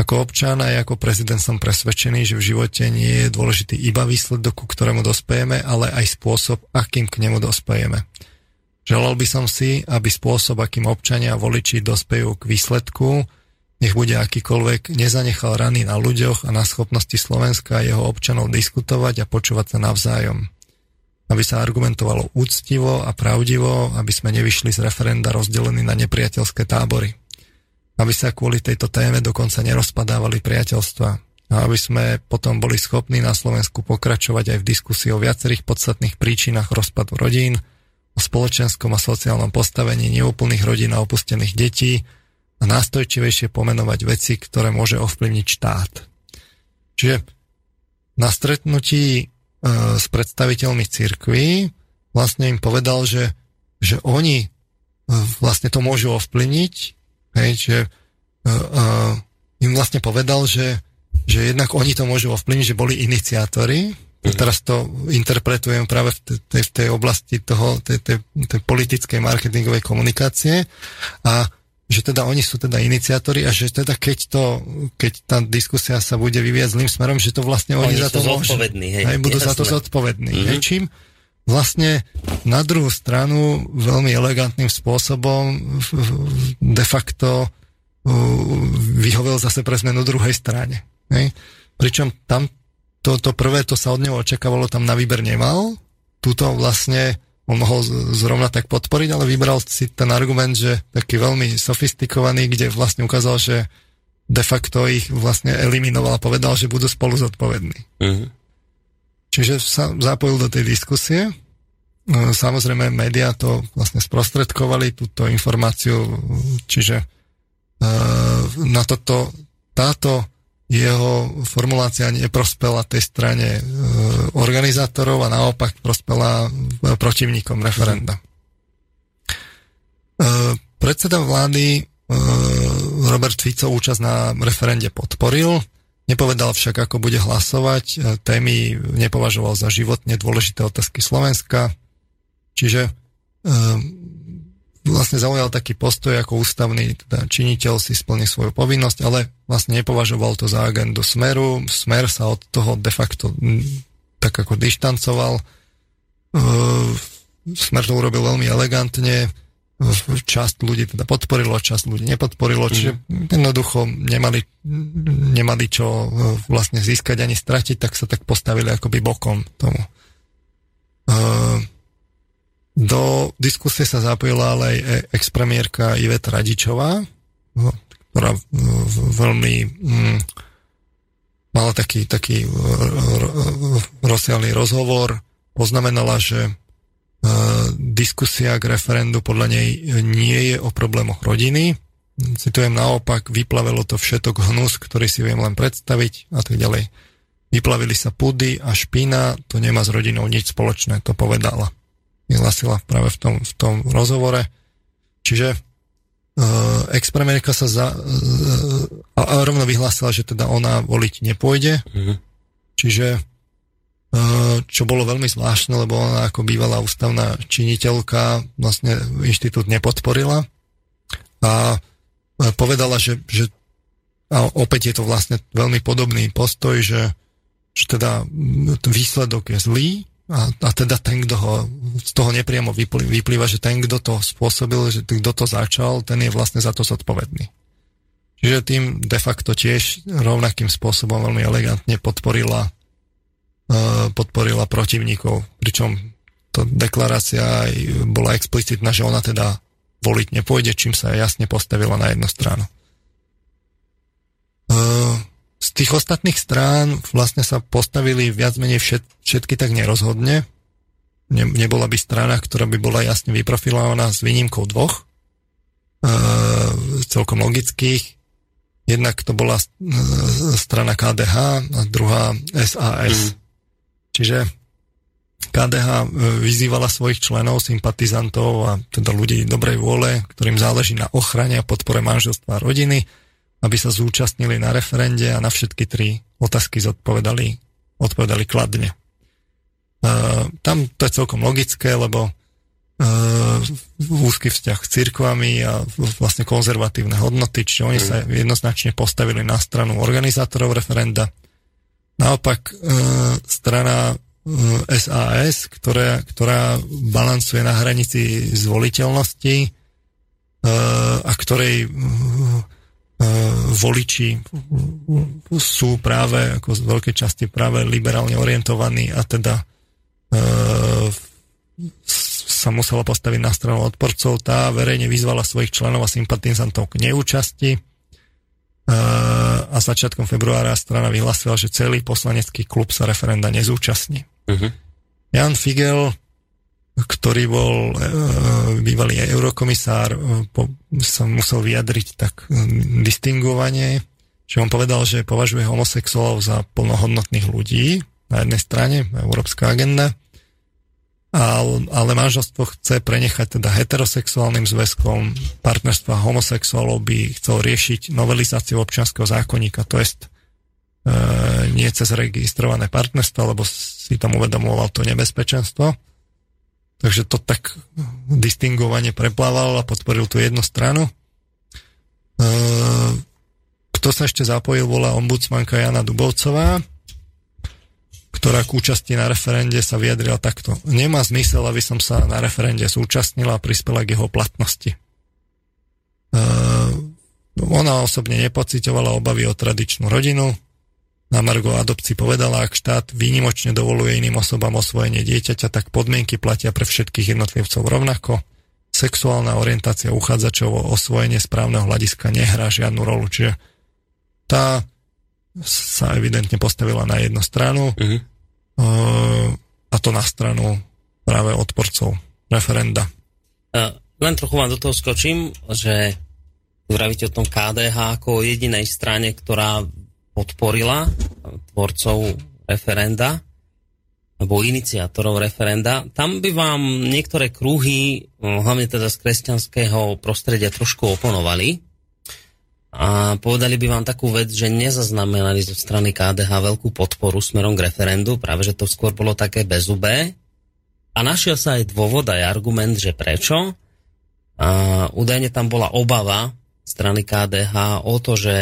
Ako občan aj ako prezident som presvedčený, že v živote nie je dôležitý iba výsledok, ku ktorému dospejeme, ale aj spôsob, akým k nemu dospejeme. Želal by som si, aby spôsob, akým občania a voliči dospejú k výsledku, nech bude akýkoľvek, nezanechal rany na ľuďoch a na schopnosti Slovenska a jeho občanov diskutovať a počúvať sa navzájom. Aby sa argumentovalo úctivo a pravdivo, aby sme nevyšli z referenda rozdelení na nepriateľské tábory aby sa kvôli tejto téme dokonca nerozpadávali priateľstva a aby sme potom boli schopní na Slovensku pokračovať aj v diskusii o viacerých podstatných príčinách rozpadu rodín, o spoločenskom a sociálnom postavení neúplných rodín a opustených detí a nástojčivejšie pomenovať veci, ktoré môže ovplyvniť štát. Čiže na stretnutí e, s predstaviteľmi cirkví vlastne im povedal, že, že oni e, vlastne to môžu ovplyvniť Hej, že uh, uh, im vlastne povedal, že, že jednak oni to môžu ovplyvniť, že boli iniciátori. Mm-hmm. Teraz to interpretujem práve v tej, v tej oblasti toho, tej, tej, tej politickej marketingovej komunikácie a že teda oni sú teda iniciátori a že teda keď to, keď tá diskusia sa bude vyvíjať zlým smerom, že to vlastne oni, oni za to môžu. Hej, hej, budú jasné. za to zodpovední. Mm-hmm. Hej, čím vlastne na druhú stranu veľmi elegantným spôsobom de facto vyhovel zase pre zmenu druhej strane. Hej? Pričom tam to, to prvé, to sa od neho očakávalo, tam na výber nemal. Tuto vlastne on mohol zrovna tak podporiť, ale vybral si ten argument, že taký veľmi sofistikovaný, kde vlastne ukázal, že de facto ich vlastne eliminoval a povedal, že budú spolu zodpovední. Uh-huh. Čiže sa zapojil do tej diskusie samozrejme médiá to vlastne sprostredkovali, túto informáciu, čiže na toto, táto jeho formulácia neprospela tej strane organizátorov a naopak prospela protivníkom referenda. Predseda vlády Robert Fico účasť na referende podporil, Nepovedal však, ako bude hlasovať. E, témy nepovažoval za životne dôležité otázky Slovenska. Čiže e, vlastne zaujal taký postoj ako ústavný teda činiteľ si splní svoju povinnosť, ale vlastne nepovažoval to za agendu Smeru. Smer sa od toho de facto tak ako dištancoval. E, Smer to urobil veľmi elegantne časť ľudí teda podporilo, časť ľudí nepodporilo, čiže mm. jednoducho nemali, nemali čo e, vlastne získať ani stratiť, tak sa tak postavili akoby bokom tomu. E, do diskusie sa zapojila ale aj e, expremiérka Iveta Radičová, ktorá veľmi mm, mala taký, taký rozsiahlý rozhovor, poznamenala, že diskusia k referendu podľa nej nie je o problémoch rodiny. Citujem naopak, vyplavilo to všetok hnus, ktorý si viem len predstaviť a tak ďalej. Vyplavili sa pudy a špina, to nemá s rodinou nič spoločné, to povedala. Vyhlasila práve v tom, v tom rozhovore. Čiže uh, expremiérka sa za, uh, a, a rovno vyhlásila, že teda ona voliť nepôjde. Mm-hmm. Čiže Eh, čo bolo veľmi zvláštne, lebo ona ako bývalá ústavná činiteľka vlastne inštitút nepodporila a eh, povedala, že, že a opäť je to vlastne veľmi podobný postoj, že, že teda výsledok je zlý a, a teda ten, kto ho z toho nepriamo vyplýva, že ten, kto to spôsobil, že kto to začal, ten je vlastne za to zodpovedný. Čiže tým de facto tiež rovnakým spôsobom veľmi elegantne podporila podporila protivníkov, pričom to deklarácia bola explicitná, že ona teda voliť nepôjde, čím sa jasne postavila na jednu stranu. Z tých ostatných strán vlastne sa postavili viac menej všet, všetky tak nerozhodne. Ne, nebola by strana, ktorá by bola jasne vyprofilovaná s výnimkou dvoch, celkom logických. Jednak to bola strana KDH a druhá SAS. Mm. Čiže KDH e, vyzývala svojich členov, sympatizantov a teda ľudí dobrej vôle, ktorým záleží na ochrane a podpore manželstva a rodiny, aby sa zúčastnili na referende a na všetky tri otázky zodpovedali odpovedali kladne. Uh, tam to je celkom logické, lebo uh, úzky vzťah s cirkvami a vlastne konzervatívne hodnoty, čiže oni sa mm. jednoznačne postavili na stranu organizátorov referenda Naopak e, strana SAS, e, ktorá, ktorá balancuje na hranici zvoliteľnosti e, a ktorej voliči sú práve ako z veľkej časti práve liberálne orientovaní a teda sa musela postaviť na stranu odporcov. Tá verejne vyzvala svojich členov a sympatizantov k neúčasti a začiatkom februára strana vyhlasila, že celý poslanecký klub sa referenda nezúčastní. Uh-huh. Jan Figel, ktorý bol e, bývalý eurokomisár, e, po, sa musel vyjadriť tak distingovanie, že on povedal, že považuje homosexuálov za plnohodnotných ľudí na jednej strane, európska agenda, ale manželstvo chce prenechať teda heterosexuálnym zväzkom, partnerstva homosexuálov by chcel riešiť novelizáciu občianského zákonníka, to jest e, nie cez registrované partnerstvo, lebo si tam uvedomoval to nebezpečenstvo. Takže to tak distingovanie preplával a podporil tú jednu stranu. E, kto sa ešte zapojil, bola ombudsmanka Jana Dubovcová, ktorá k účasti na referende sa vyjadrila takto. Nemá zmysel, aby som sa na referende zúčastnila a prispela k jeho platnosti. Uh, ona osobne nepocitovala obavy o tradičnú rodinu. Na Margo adopcii povedala, ak štát výnimočne dovoluje iným osobám osvojenie dieťaťa, tak podmienky platia pre všetkých jednotlivcov rovnako. Sexuálna orientácia uchádzačov o osvojenie správneho hľadiska nehrá žiadnu rolu. Čiže tá sa evidentne postavila na jednu stranu uh-huh. A to na stranu práve odporcov referenda. Len trochu vám do toho skočím, že vravíte o tom KDH ako o jedinej strane, ktorá podporila tvorcov referenda alebo iniciátorov referenda. Tam by vám niektoré kruhy, hlavne teda z kresťanského prostredia, trošku oponovali a povedali by vám takú vec, že nezaznamenali zo strany KDH veľkú podporu smerom k referendu, práve že to skôr bolo také bezubé. A našiel sa aj dôvod, aj argument, že prečo. A údajne tam bola obava strany KDH o to, že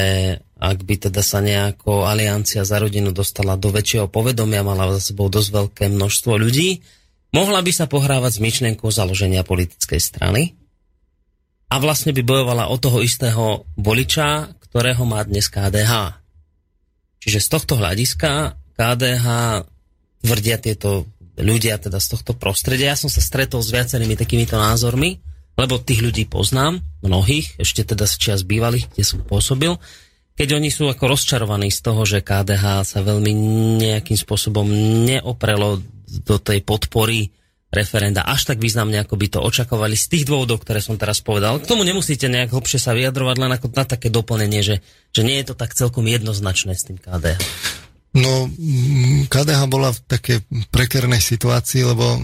ak by teda sa nejako aliancia za rodinu dostala do väčšieho povedomia, mala za sebou dosť veľké množstvo ľudí, mohla by sa pohrávať s myšlienkou založenia politickej strany a vlastne by bojovala o toho istého voliča, ktorého má dnes KDH. Čiže z tohto hľadiska KDH tvrdia tieto ľudia teda z tohto prostredia. Ja som sa stretol s viacerými takýmito názormi, lebo tých ľudí poznám, mnohých, ešte teda z čias bývalých, kde som pôsobil keď oni sú ako rozčarovaní z toho, že KDH sa veľmi nejakým spôsobom neoprelo do tej podpory referenda až tak významne, ako by to očakovali z tých dôvodov, ktoré som teraz povedal. K tomu nemusíte nejak hlbšie sa vyjadrovať, len ako na také doplnenie, že, že nie je to tak celkom jednoznačné s tým KDH. No, KDH bola v takej prekernej situácii, lebo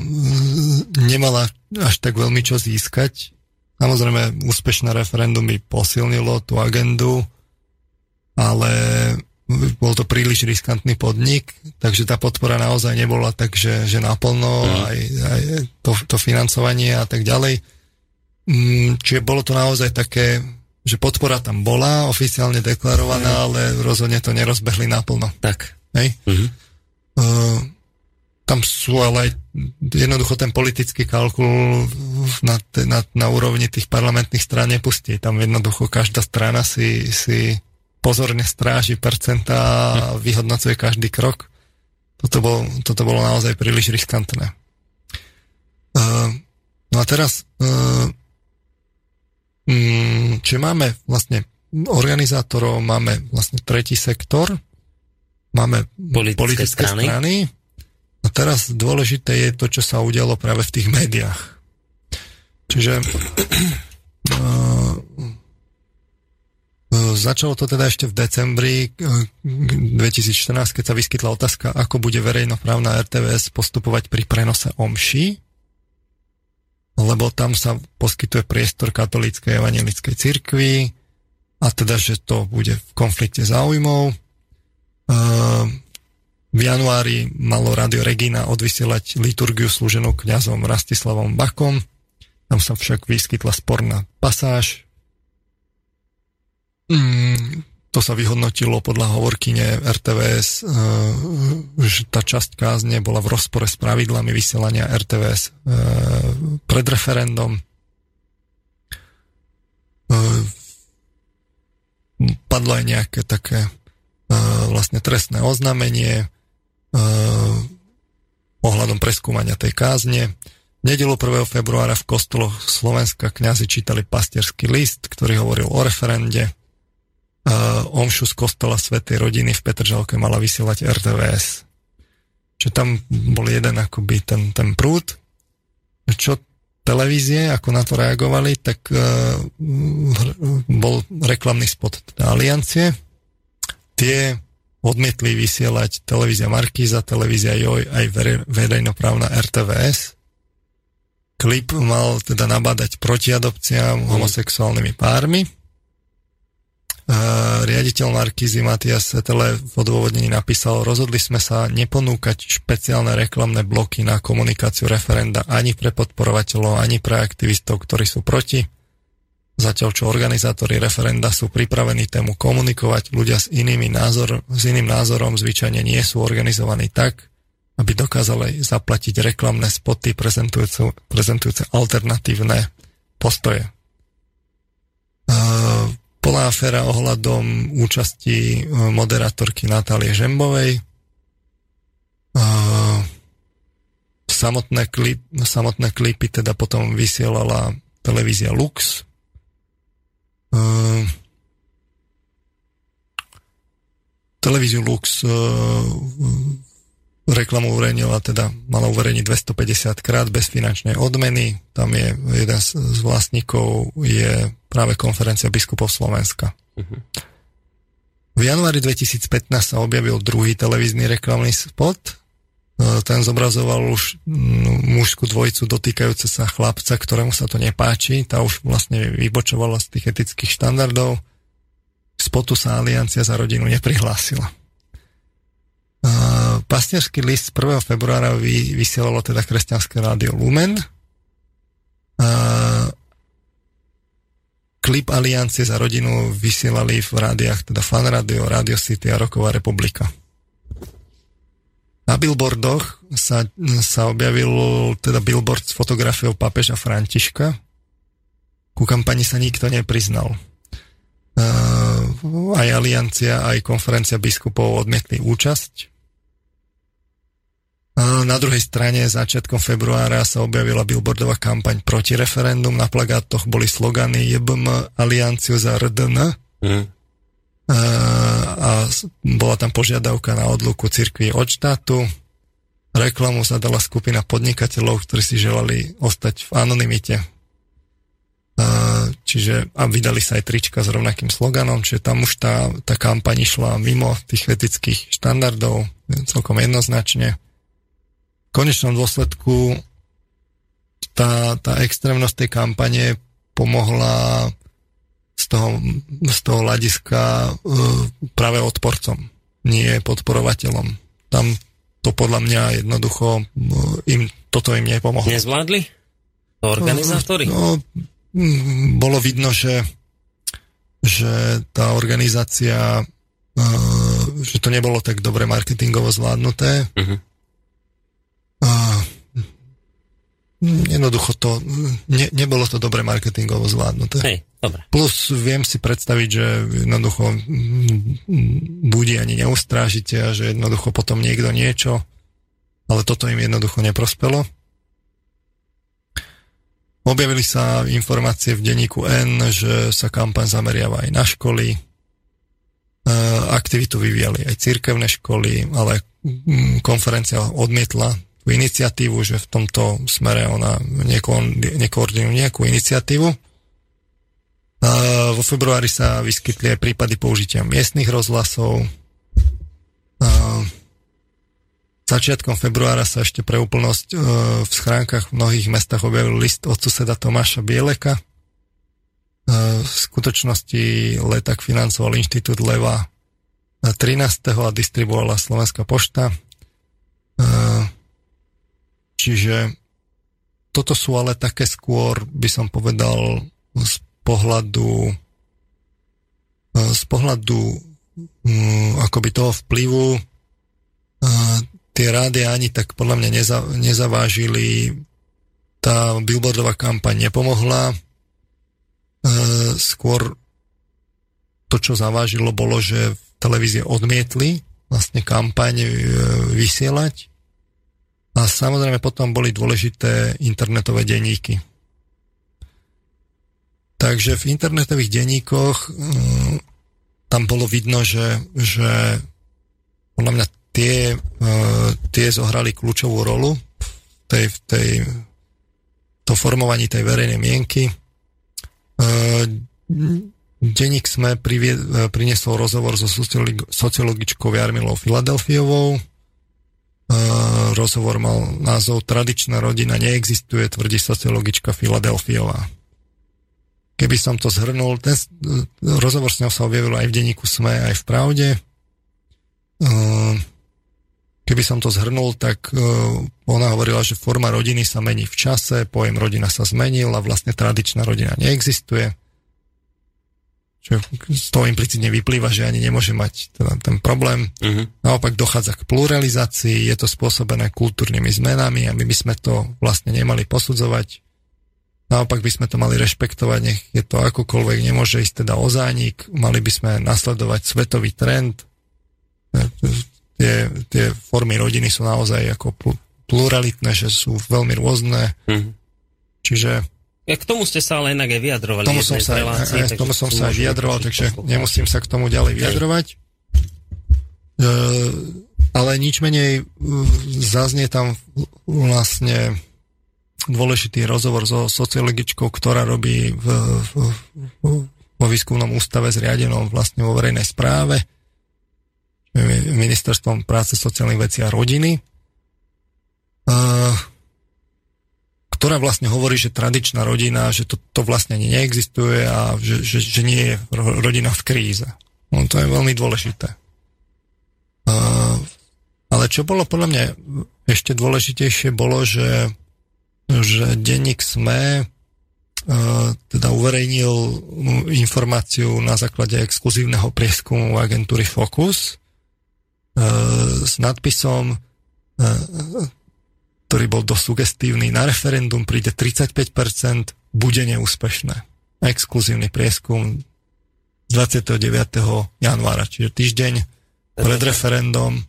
nemala až tak veľmi čo získať. Samozrejme, úspešné referendum by posilnilo tú agendu, ale bol to príliš riskantný podnik, takže tá podpora naozaj nebola tak, že, že naplno mm. aj, aj to, to financovanie a tak ďalej. Mm, čiže bolo to naozaj také, že podpora tam bola, oficiálne deklarovaná, mm. ale rozhodne to nerozbehli naplno. Tak. Hej? Mm-hmm. Uh, tam sú ale aj jednoducho ten politický kalkul na, na, na úrovni tých parlamentných strán nepustí. Tam jednoducho každá strana si, si pozorne stráži percentá a vyhodnocuje každý krok. Toto bolo, toto bolo naozaj príliš riskantné. Uh, no a teraz, uh, um, čiže máme vlastne organizátorov, máme vlastne tretí sektor, máme politické, politické strany. strany. A teraz dôležité je to, čo sa udialo práve v tých médiách. Čiže uh, Začalo to teda ešte v decembri 2014, eh, keď sa vyskytla otázka, ako bude verejnoprávna RTVS postupovať pri prenose omši, lebo tam sa poskytuje priestor katolíckej evangelickej cirkvi a teda, že to bude v konflikte záujmov. Eh, v januári malo Radio Regina odvysielať liturgiu slúženú kňazom Rastislavom Bakom. Tam sa však vyskytla sporná pasáž, Mm, to sa vyhodnotilo podľa hovorkyne RTVS, uh, že tá časť kázne bola v rozpore s pravidlami vysielania RTVS uh, pred referendum. Uh, padlo aj nejaké také vlastne trestné oznámenie ohľadom preskúmania tej kázne. Nedelu 1. februára v kostoloch Slovenska kňazi čítali pastierský list, ktorý hovoril o referende omšu z kostola Svetej rodiny v Petržalke mala vysielať RTVS. Čiže tam bol jeden akoby ten, ten prúd. Čo televízie, ako na to reagovali, tak uh, bol reklamný spot teda Aliancie. Tie odmietli vysielať televízia Markíza, televízia Joj, aj verejnoprávna RTVS. Klip mal teda nabádať proti adopciám homosexuálnymi pármi riaditeľ Markízy Matias Setele v odôvodnení napísal, rozhodli sme sa neponúkať špeciálne reklamné bloky na komunikáciu referenda ani pre podporovateľov, ani pre aktivistov, ktorí sú proti. Zatiaľ, čo organizátori referenda sú pripravení tému komunikovať, ľudia s, inými názor, s iným názorom zvyčajne nie sú organizovaní tak, aby dokázali zaplatiť reklamné spoty prezentujúce, prezentujúce alternatívne postoje. Uh, bola aféra ohľadom účasti e, moderátorky Natálie Žembovej. Samotné, klip, samotné klipy teda potom vysielala televízia Lux. E, televíziu Lux e, reklamu uverejnila, teda mala uverejniť 250 krát bez finančnej odmeny. Tam je jeden z vlastníkov je práve konferencia biskupov Slovenska. Uh-huh. V januári 2015 sa objavil druhý televízny reklamný spot. E, ten zobrazoval už mužskú dvojicu dotýkajúce sa chlapca, ktorému sa to nepáči. Tá už vlastne vybočovala z tých etických štandardov. Spotu sa Aliancia za rodinu neprihlásila. E, pastierský list 1. februára vysielalo teda kresťanské rádio Lumen. E, klip Aliancie za rodinu vysielali v rádiách, teda Fan Radio, Radio City a Roková republika. Na billboardoch sa, sa objavil teda billboard s fotografiou papeža Františka. Ku kampani sa nikto nepriznal. Uh, aj Aliancia, aj konferencia biskupov odmietli účasť na druhej strane začiatkom februára sa objavila billboardová kampaň proti referendum. Na plagátoch boli slogany JBM Alianciu za RDN. Mm. A bola tam požiadavka na odluku cirkvi od štátu. Reklamu zadala skupina podnikateľov, ktorí si želali ostať v anonimite. Čiže a vydali sa aj trička s rovnakým sloganom, čiže tam už tá, tá kampaň išla mimo tých etických štandardov celkom jednoznačne konečnom dôsledku tá, tá extrémnosť tej kampane pomohla z toho, z toho hľadiska uh, práve odporcom, nie podporovateľom. Tam to podľa mňa jednoducho uh, im, toto im nepomohlo. Nezvládli? To organizátori? No, no, bolo vidno, že, že tá organizácia, uh, že to nebolo tak dobre marketingovo zvládnuté. Uh-huh jednoducho to, ne, nebolo to dobre marketingovo zvládnuté. Hej, dobre. Plus viem si predstaviť, že jednoducho buď ani neustrážite a že jednoducho potom niekto niečo, ale toto im jednoducho neprospelo. Objavili sa informácie v denníku N, že sa kampaň zameriava aj na školy. E, aktivitu vyvíjali aj cirkevné školy, ale konferencia odmietla tú iniciatívu, že v tomto smere ona neko, nekoordinuje nejakú iniciatívu. A vo februári sa vyskytli aj prípady použitia miestnych rozhlasov. Začiatkom februára sa ešte pre úplnosť e, v schránkach v mnohých mestách objavil list od suseda Tomáša Bieleka. E, v skutočnosti letak financoval Inštitút Leva 13. a distribuovala Slovenská pošta. E, Čiže toto sú ale také skôr, by som povedal, z pohľadu e, z pohľadu um, akoby toho vplyvu tie rádia ani tak podľa mňa neza, nezavážili. Tá billboardová kampaň nepomohla. Uh, skôr to, čo zavážilo, bolo, že televízie odmietli vlastne kampaň uh, vysielať. A samozrejme potom boli dôležité internetové denníky. Takže v internetových denníkoch um, tam bolo vidno, že, že podľa mňa tie, uh, tie zohrali kľúčovú rolu v tej, tej to formovaní tej verejnej mienky. Uh, sme privie, uh, priniesol rozhovor so sociologičkou Jarmilou Filadelfiovou, rozhovor mal názov Tradičná rodina neexistuje, tvrdí sociologička Filadelfiová. Keby som to zhrnul, ten rozhovor s ňou sa objavil aj v denníku SME, aj v Pravde. Keby som to zhrnul, tak ona hovorila, že forma rodiny sa mení v čase, pojem rodina sa zmenil a vlastne tradičná rodina neexistuje. Čiže z toho implicitne vyplýva, že ani nemôže mať teda ten problém. Uh-huh. Naopak dochádza k pluralizácii, je to spôsobené kultúrnymi zmenami a my by sme to vlastne nemali posudzovať. Naopak by sme to mali rešpektovať, nech je to akokoľvek, nemôže ísť teda o zánik, mali by sme nasledovať svetový trend. Tie, tie formy rodiny sú naozaj ako pluralitné, že sú veľmi rôzne. Uh-huh. Čiže k tomu ste sa ale inak aj vyjadrovali. Tomu som sa, relácii, aj, tomu som sa aj vyjadroval, takže nemusím sa k tomu ďalej vyjadrovať. E, ale nič menej zaznie tam vlastne dôležitý rozhovor so sociologičkou, ktorá robí v, v, v, vo výskumnom ústave zriadenom vlastne vo verejnej správe ministerstvom práce, sociálnych vecí a rodiny, ktorá vlastne hovorí, že tradičná rodina, že to, to vlastne neexistuje a že, že, že nie je rodina v kríze. No, to je veľmi dôležité. Ale čo bolo podľa mňa ešte dôležitejšie bolo, že že denník SME teda uverejnil informáciu na základe exkluzívneho prieskumu agentúry Focus s nadpisom, uh, ktorý bol dosť sugestívny, na referendum príde 35%, bude neúspešné. Exkluzívny prieskum z 29. januára, čiže týždeň pred referendum.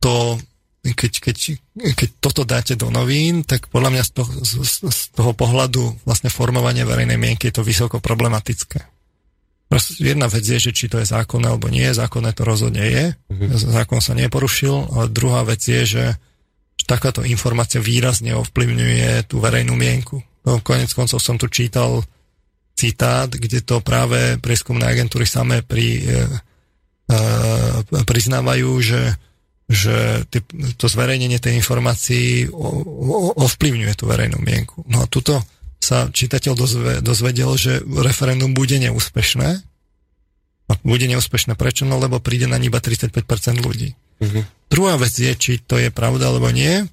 To keď, keď, keď toto dáte do novín, tak podľa mňa z toho, z, z toho pohľadu vlastne formovania verejnej mienky je to vysoko problematické. Jedna vec je, že či to je zákonné alebo nie, zákonné to rozhodne je, mm-hmm. zákon sa neporušil, ale druhá vec je, že, že takáto informácia výrazne ovplyvňuje tú verejnú mienku. No, konec koncov som tu čítal citát, kde to práve prieskumné agentúry samé pri, e, e, priznávajú, že že to zverejnenie tej informácií ovplyvňuje tú verejnú mienku. No a tuto sa čitateľ dozve, dozvedel, že referendum bude neúspešné. A bude neúspešné prečo? No lebo príde na iba 35% ľudí. Uh-huh. Druhá vec je, či to je pravda alebo nie,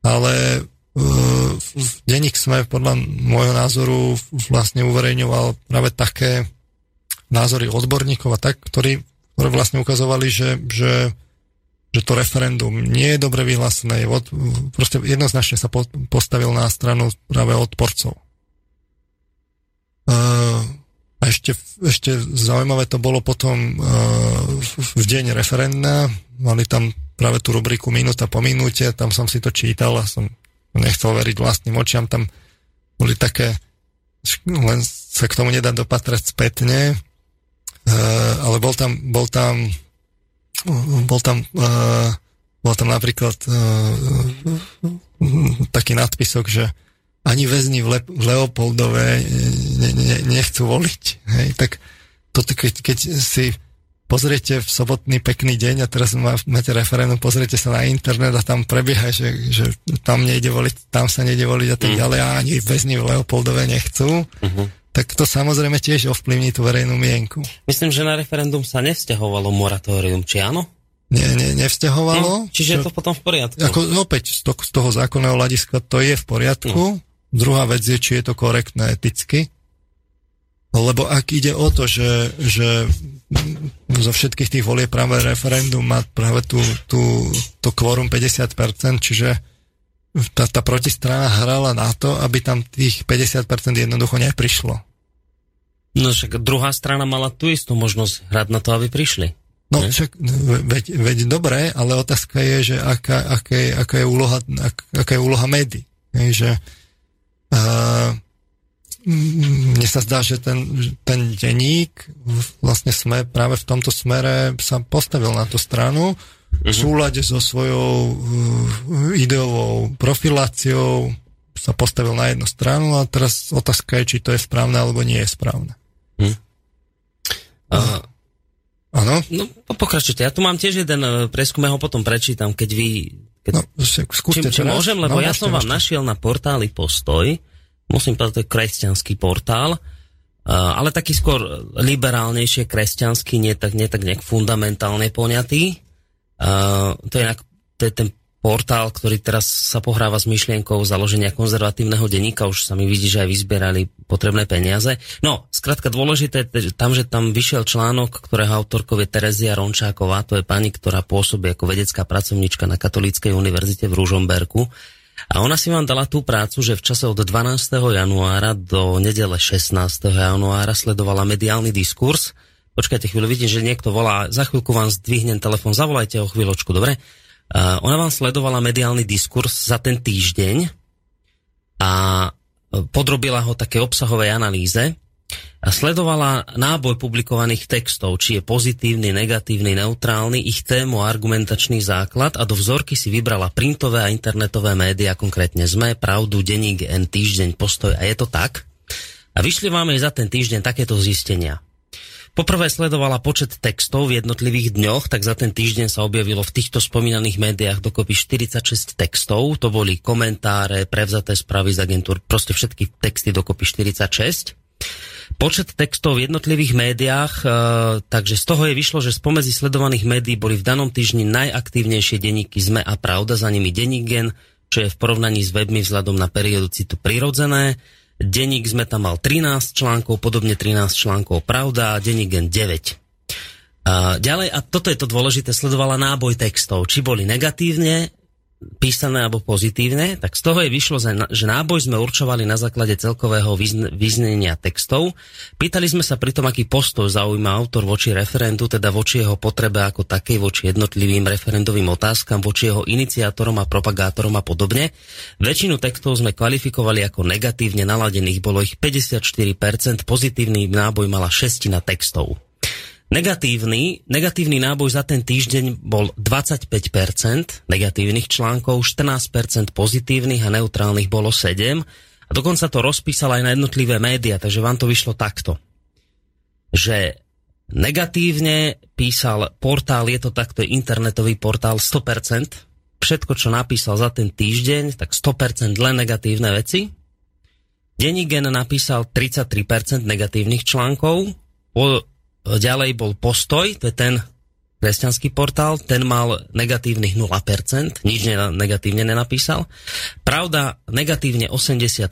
ale uh, v denník sme podľa môjho názoru vlastne uverejňoval práve také názory odborníkov a tak, ktorí, ktorí vlastne ukazovali, že, že že to referendum nie je dobre vyhlásené, je od, proste jednoznačne sa po, postavil na stranu práve odporcov. Uh, a ešte, ešte zaujímavé to bolo potom uh, v deň referenda, mali tam práve tú rubriku minúta po minúte, tam som si to čítal a som nechcel veriť vlastným očiam, tam boli také, len sa k tomu nedá dopatrať spätne, uh, ale bol tam, bol tam bol tam, uh, bol tam napríklad uh, taký nadpisok, že ani väzni v, Le- v Leopoldove ne, ne, nechcú voliť. Hej? Tak toto, keď, keď si pozriete v sobotný pekný deň a teraz máte referendum, pozriete sa na internet a tam prebieha, že, že tam nejde voliť, tam sa nejde voliť a tak mm. ďalej a ani väzni v Leopoldove nechcú. Uh-huh tak to samozrejme tiež ovplyvní tú verejnú mienku. Myslím, že na referendum sa nevzťahovalo moratórium, či áno? Nie, nie, nevzťahovalo. No, čiže je to potom v poriadku. Ako, opäť, z, to, z toho zákonného hľadiska to je v poriadku. No. Druhá vec je, či je to korektné eticky. Lebo ak ide o to, že, že zo všetkých tých volie práve referendum má práve tú, tú, to kvorum 50%, čiže tá, tá protistrana hrala na to, aby tam tých 50% jednoducho neprišlo. No však druhá strana mala tú istú možnosť hrať na to, aby prišli. No ne? však veď, veď dobré, ale otázka je, že aká, aká, je, aká, je, úloha, ak, aká je úloha médií. Že, uh, mne sa zdá, že ten, ten denník vlastne sme práve v tomto smere sa postavil na tú stranu, v súlade so svojou uh, ideovou profiláciou sa postavil na jednu stranu a teraz otázka je, či to je správne alebo nie je správne. Hm. Áno? No, pokračujte. Ja tu mám tiež jeden uh, preskum, ja ho potom prečítam, keď vy... Keď, no, skúste či, či môžem, lebo no, ja som vám našiel na portáli Postoj, musím povedať, to je kresťanský portál, uh, ale taký skôr liberálnejšie kresťanský, nie tak, nie tak nejak fundamentálne poňatý. To, je, to je ten portál, ktorý teraz sa pohráva s myšlienkou založenia konzervatívneho denníka, už sa mi vidí, že aj vyzbierali potrebné peniaze. No, skrátka dôležité, tam, že tam vyšiel článok, ktorého autorkou je Terezia Rončáková, to je pani, ktorá pôsobí ako vedecká pracovníčka na Katolíckej univerzite v Ružomberku. A ona si vám dala tú prácu, že v čase od 12. januára do nedele 16. januára sledovala mediálny diskurs, Počkajte chvíľu, vidím, že niekto volá, za chvíľku vám zdvihnem telefon, zavolajte o chvíľočku, dobre? Uh, ona vám sledovala mediálny diskurs za ten týždeň a podrobila ho také obsahovej analýze a sledovala náboj publikovaných textov, či je pozitívny, negatívny, neutrálny, ich tému a argumentačný základ a do vzorky si vybrala printové a internetové médiá, konkrétne ZME, Pravdu, Denník, N, Týždeň, Postoj a je to tak. A vyšli vám aj za ten týždeň takéto zistenia. Poprvé sledovala počet textov v jednotlivých dňoch, tak za ten týždeň sa objavilo v týchto spomínaných médiách dokopy 46 textov. To boli komentáre, prevzaté správy z agentúr, proste všetky texty dokopy 46 počet textov v jednotlivých médiách, e, takže z toho je vyšlo, že spomedzi sledovaných médií boli v danom týždni najaktívnejšie denníky ZME a Pravda, za nimi denník Gen, čo je v porovnaní s webmi vzhľadom na periodicitu prirodzené. Denník sme tam mal 13 článkov, podobne 13 článkov Pravda a denník Gen 9. A ďalej, a toto je to dôležité, sledovala náboj textov, či boli negatívne písané alebo pozitívne, tak z toho je vyšlo, že náboj sme určovali na základe celkového vyznenia textov. Pýtali sme sa pritom, aký postoj zaujíma autor voči referendu, teda voči jeho potrebe ako takej, voči jednotlivým referendovým otázkam, voči jeho iniciátorom a propagátorom a podobne. Väčšinu textov sme kvalifikovali ako negatívne naladených, bolo ich 54%, pozitívny náboj mala šestina textov. Negatívny, negatívny náboj za ten týždeň bol 25% negatívnych článkov, 14% pozitívnych a neutrálnych bolo 7. A dokonca to rozpísal aj na jednotlivé médiá, takže vám to vyšlo takto. Že negatívne písal portál, je to takto internetový portál 100%, všetko, čo napísal za ten týždeň, tak 100% len negatívne veci. Denigen napísal 33% negatívnych článkov, Ďalej bol Postoj, to je ten kresťanský portál, ten mal negatívnych 0%, nič ne, negatívne nenapísal. Pravda, negatívne 85%,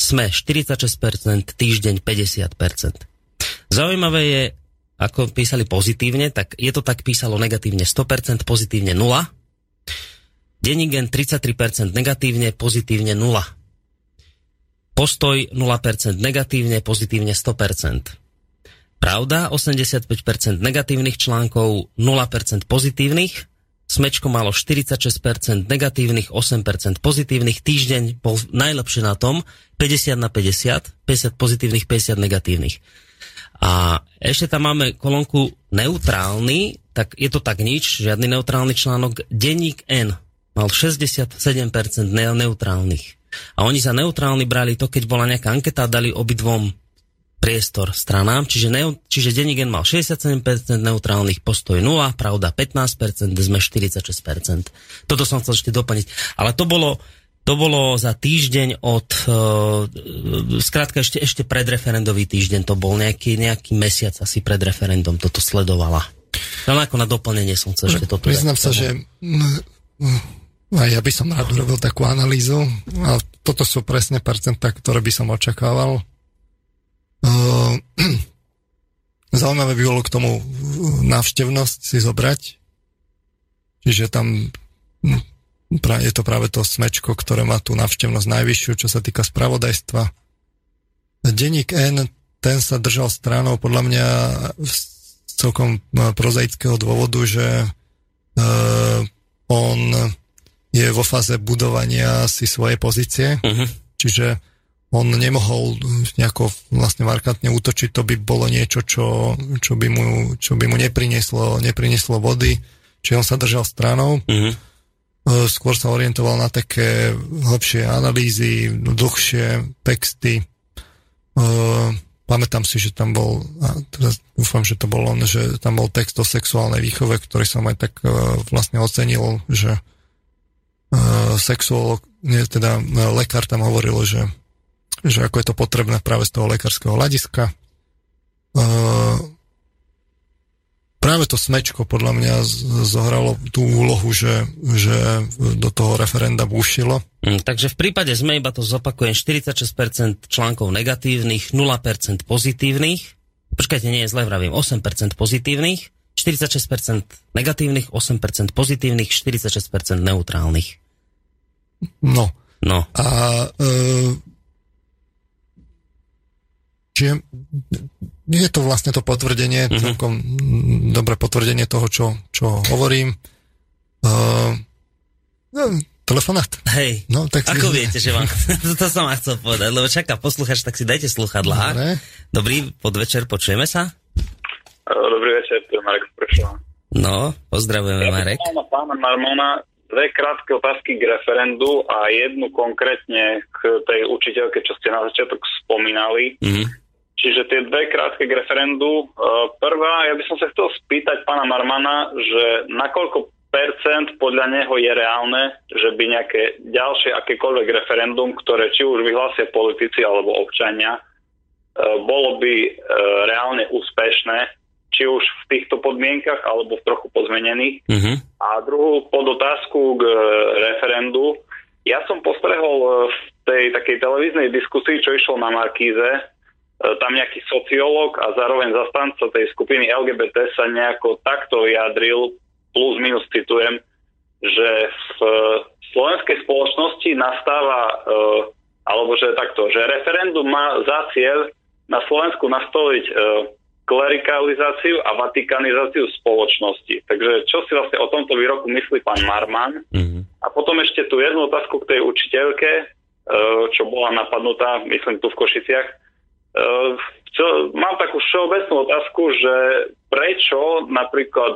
sme 46%, týždeň 50%. Zaujímavé je, ako písali pozitívne, tak je to tak písalo negatívne 100%, pozitívne 0. Denigen 33% negatívne, pozitívne 0. Postoj 0% negatívne, pozitívne 100%. Pravda, 85% negatívnych článkov, 0% pozitívnych. Smečko malo 46% negatívnych, 8% pozitívnych. Týždeň bol najlepšie na tom, 50 na 50, 50 pozitívnych, 50 negatívnych. A ešte tam máme kolónku neutrálny, tak je to tak nič, žiadny neutrálny článok. Denník N mal 67% neutrálnych. A oni za neutrálny brali to, keď bola nejaká anketa, dali obidvom priestor stranám, čiže, neu, čiže Denigen mal 67% neutrálnych, postoj 0, pravda 15%, sme 46%. Toto som chcel ešte doplniť. Ale to bolo, to bolo za týždeň od, uh, skrátka ešte, ešte predreferendový týždeň, to bol nejaký, nejaký mesiac asi pred referendum, toto sledovala. Ale ako na doplnenie som chcel ešte toto. Priznám sa, že aj ja by som rád urobil takú analýzu a toto sú presne percentá, ktoré by som očakával zaujímavé by bolo k tomu návštevnosť si zobrať. Čiže tam hm, je to práve to smečko, ktoré má tú návštevnosť najvyššiu, čo sa týka spravodajstva. Denník N, ten sa držal stranou podľa mňa z celkom hm, prozaického dôvodu, že uh, on je vo fáze budovania si svojej pozície, uh-huh. čiže on nemohol nejako vlastne markantne útočiť, to by bolo niečo, čo, čo, by, mu, čo by mu neprinieslo, neprinieslo vody, čiže on sa držal stranou. Mm-hmm. Skôr sa orientoval na také hlbšie analýzy, dlhšie texty. E, pamätám si, že tam bol, a teraz dúfam, že to bol on, že tam bol text o sexuálnej výchove, ktorý som aj tak e, vlastne ocenil, že sexuálog, nie, teda lekár tam hovoril, že že ako je to potrebné práve z toho lekárskeho hľadiska. Práve to smečko podľa mňa zohralo tú úlohu, že, že do toho referenda búšilo. Mm, takže v prípade sme iba to zopakujem, 46% článkov negatívnych, 0% pozitívnych. Počkajte, nie je zle, vravím, 8% pozitívnych, 46% negatívnych, 8% pozitívnych, 46% neutrálnych. No. No. A e, Čiže je to vlastne to potvrdenie, mm-hmm. celkom dobré potvrdenie toho, čo, čo hovorím. Uh, telefonát? Hej, no, tak ako si... viete, že vám... to som vám chcel povedať, lebo čaká posluchač, tak si dajte sluchadlá. Dobre. Dobrý podvečer, počujeme sa? Dobrý večer, tu je Marek Spršová. No, pozdravujeme, ja Marek. Ja pána Marmona dve krátke otázky k referendu a jednu konkrétne k tej učiteľke, čo ste na začiatok spomínali. Mm-hmm. Čiže tie dve krátke k referendu. E, prvá, ja by som sa chcel spýtať pána Marmana, že nakoľko percent podľa neho je reálne, že by nejaké ďalšie akékoľvek referendum, ktoré či už vyhlásia politici alebo občania, e, bolo by e, reálne úspešné, či už v týchto podmienkach alebo v trochu pozmenených. Uh-huh. A druhú podotázku k referendu. Ja som postrehol v tej takej televíznej diskusii, čo išlo na Markíze, tam nejaký sociológ a zároveň zastanca tej skupiny LGBT sa nejako takto vyjadril plus minus citujem, že v slovenskej spoločnosti nastáva, uh, alebo že takto, že referendum má za cieľ na Slovensku nastoliť klerikalizáciu a vatikanizáciu spoločnosti. Takže čo si vlastne o tomto výroku myslí pán Marman? Mm-hmm. A potom ešte tu jednu otázku k tej učiteľke, čo bola napadnutá, myslím tu v Košiciach. Uh, čo, mám takú všeobecnú otázku, že prečo napríklad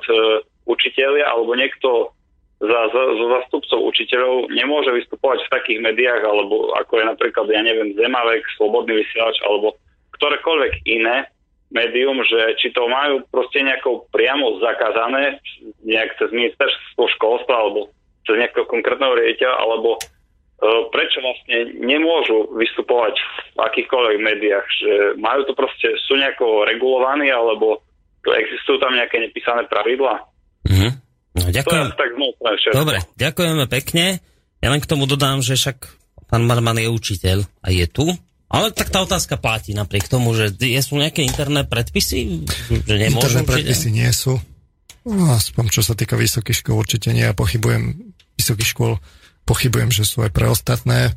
učiteľia alebo niekto za, za, zo zastupcov učiteľov nemôže vystupovať v takých médiách, alebo ako je napríklad, ja neviem, Zemavek, Slobodný vysielač, alebo ktorékoľvek iné médium, že či to majú proste nejako priamo zakázané, nejak cez ministerstvo školstva, alebo cez nejakého konkrétneho riaditeľa, alebo prečo vlastne nemôžu vystupovať v akýchkoľvek médiách, že majú to proste, sú nejako regulovaní, alebo existujú tam nejaké nepísané pravidlá? Mm-hmm. No, ďakujem. tak Dobre, ďakujeme pekne. Ja len k tomu dodám, že však pán Marman je učiteľ a je tu. Ale tak tá otázka platí napriek tomu, že sú nejaké interné predpisy, že nemôžu Interné predpisy nie sú. No, aspoň čo sa týka vysokých škôl, určite nie. Ja pochybujem, vysokých škôl pochybujem, že sú aj pre ostatné.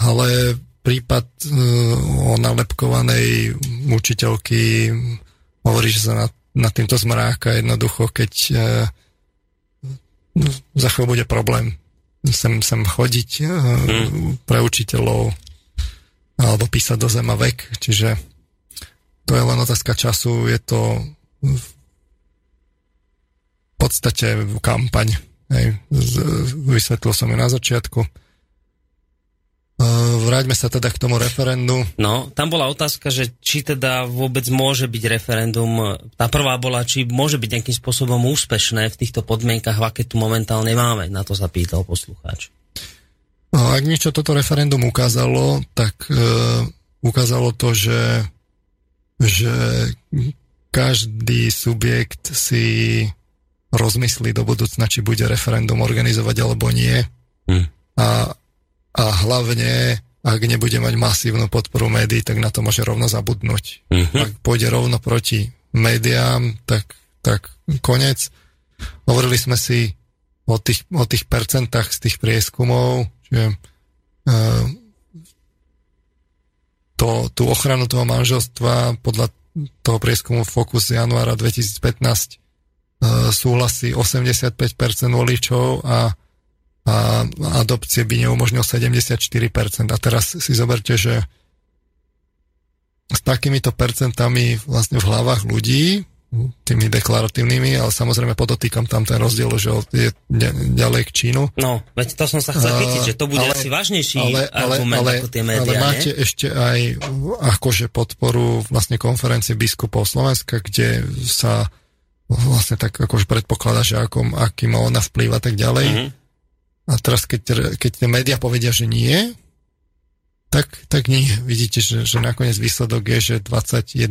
Ale prípad uh, o nalepkovanej učiteľky hovorí, že sa na na týmto zmráka jednoducho, keď e, za chvíľu bude problém sem, sem chodiť e, hmm. pre učiteľov alebo písať do zema vek, čiže to je len otázka času, je to v podstate kampaň. Hej. Vysvetlil som ju na začiatku vráťme sa teda k tomu referendu. No, tam bola otázka, že či teda vôbec môže byť referendum. Tá prvá bola, či môže byť nejakým spôsobom úspešné v týchto podmienkach, aké tu momentálne máme. Na to sa pýtal poslucháč. No, ak niečo toto referendum ukázalo, tak e, ukázalo to, že, že každý subjekt si rozmyslí do budúcna, či bude referendum organizovať alebo nie. Hm. A a hlavne, ak nebude mať masívnu podporu médií, tak na to môže rovno zabudnúť. Uh-huh. Ak pôjde rovno proti médiám, tak, tak konec. Hovorili sme si o tých, o tých percentách z tých prieskumov, že uh, to, tú ochranu toho manželstva podľa toho prieskumu Focus z januára 2015 uh, súhlasí 85% voličov a a adopcie by neumožnil 74%. A teraz si zoberte, že s takýmito percentami vlastne v hlavách ľudí, tými deklaratívnymi, ale samozrejme podotýkam tam ten rozdiel, že je ďalej k Čínu. No, veď to som sa chcel chytiť, že to bude ale, asi vážnejší ale, argument ale, ako tie médiá, Ale máte nie? ešte aj akože podporu vlastne konferencie biskupov Slovenska, kde sa vlastne tak akože predpokladá, že ako, aký má ona vplyv a tak ďalej. Mm-hmm. A teraz, keď, keď médiá povedia, že nie, tak, tak nie. Vidíte, že, že nakoniec výsledok je, že 21%.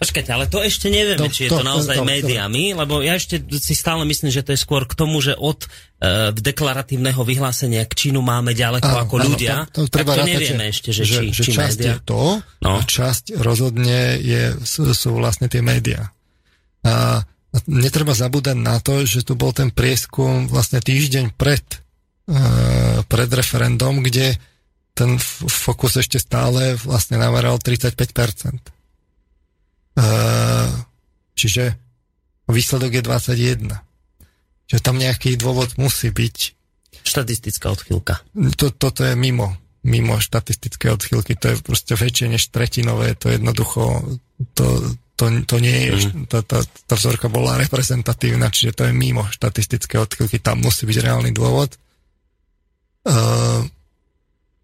Počkajte, ale to ešte nevieme, to, či je to, to naozaj to, to, médiami, lebo ja ešte si stále myslím, že to je skôr k tomu, že od uh, deklaratívneho vyhlásenia k Čínu máme ďaleko áno, ako ľudia, áno, to, to, treba tak to nevieme že, ešte, že, že, či, že či časť média. je to no. a časť rozhodne je, sú, sú vlastne tie médiá. A netreba zabúdať na to, že tu bol ten prieskum vlastne týždeň pred, uh, pred referendum, kde ten fokus ešte stále vlastne nameral 35%. Uh, čiže výsledok je 21. Čiže tam nejaký dôvod musí byť. Štatistická odchylka. To, toto je mimo, mimo štatistické odchylky, to je proste väčšie než tretinové, to jednoducho, to, to, to nie je, mm. tá, tá, tá vzorka bola reprezentatívna, čiže to je mimo štatistické odchylky, tam musí byť reálny dôvod. Uh,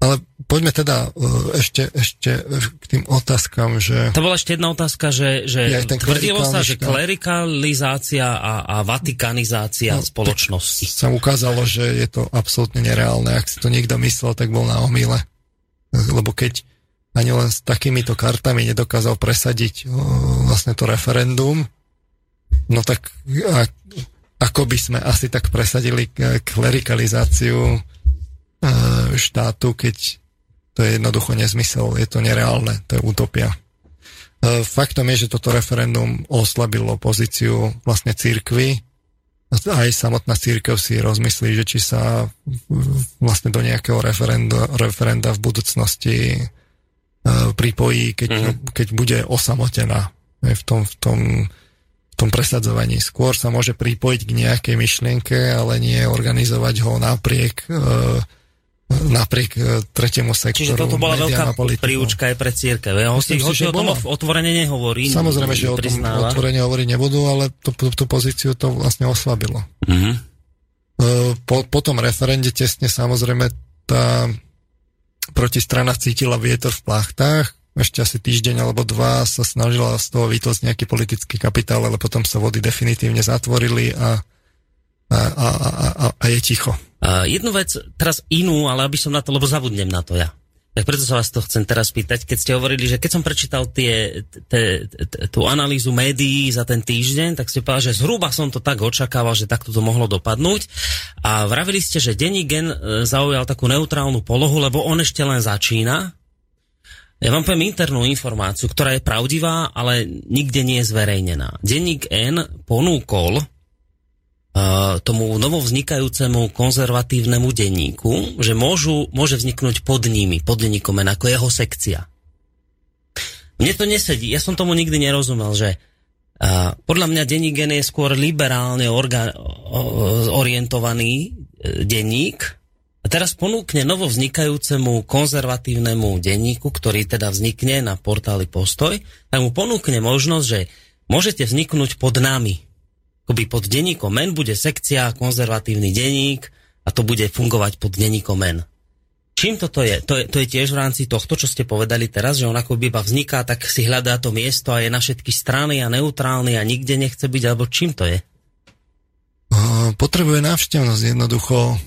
ale poďme teda uh, ešte, ešte k tým otázkam, že... To bola ešte jedna otázka, že, že ja, tvrdilo sa, že klerikalizácia a, a vatikanizácia no, spoločnosti. Sa ukázalo, že je to absolútne nereálne. Ak si to niekto myslel, tak bol na omyle. Lebo keď ani len s takýmito kartami nedokázal presadiť vlastne to referendum, no tak ako by sme asi tak presadili klerikalizáciu štátu, keď to je jednoducho nezmysel, je to nereálne, to je utopia. Faktom je, že toto referendum oslabilo pozíciu vlastne církvy. Aj samotná církev si rozmyslí, že či sa vlastne do nejakého referenda, referenda v budúcnosti pripojí, keď, mm. keď bude osamotená v tom, v, tom, v tom presadzovaní. Skôr sa môže pripojiť k nejakej myšlienke, ale nie organizovať ho napriek uh, napriek e, tretiemu sektoru. Čiže toto bola veľká príučka aj pre církev. Hoci, hoci o tom otvorene nehovorí. Samozrejme, že o tom otvorene hovoriť nebudú, ale tú, tú pozíciu to vlastne oslabilo. Mm-hmm. Po, po tom referende tesne samozrejme tá protistrana cítila vietor v plachtách, ešte asi týždeň alebo dva sa snažila z toho vytlať nejaký politický kapitál, ale potom sa vody definitívne zatvorili a, a, a, a, a je ticho. Uh, jednu vec, teraz inú, ale aby som na to, lebo zabudnem na to ja. Tak preto sa vás to chcem teraz pýtať, keď ste hovorili, že keď som prečítal tie, te, te, tú analýzu médií za ten týždeň, tak ste povedali, že zhruba som to tak očakával, že takto to mohlo dopadnúť. A vravili ste, že denní gen e, zaujal takú neutrálnu polohu, lebo on ešte len začína. Ja vám poviem internú informáciu, ktorá je pravdivá, ale nikde nie je zverejnená. Denník N ponúkol tomu novovznikajúcemu konzervatívnemu denníku, že môžu, môže vzniknúť pod nimi, pod denníkom ako jeho sekcia. Mne to nesedí, ja som tomu nikdy nerozumel, že uh, podľa mňa denník Gen je skôr liberálne orga, orientovaný uh, denník. A teraz ponúkne novovznikajúcemu konzervatívnemu denníku, ktorý teda vznikne na portáli Postoj, tak mu ponúkne možnosť, že môžete vzniknúť pod nami, akoby pod denníkom men bude sekcia konzervatívny denník a to bude fungovať pod denníkom men. Čím toto je? To, je? to je tiež v rámci tohto, čo ste povedali teraz, že on ako iba vzniká, tak si hľadá to miesto a je na všetky strany a neutrálny a nikde nechce byť, alebo čím to je? Potrebuje návštevnosť jednoducho.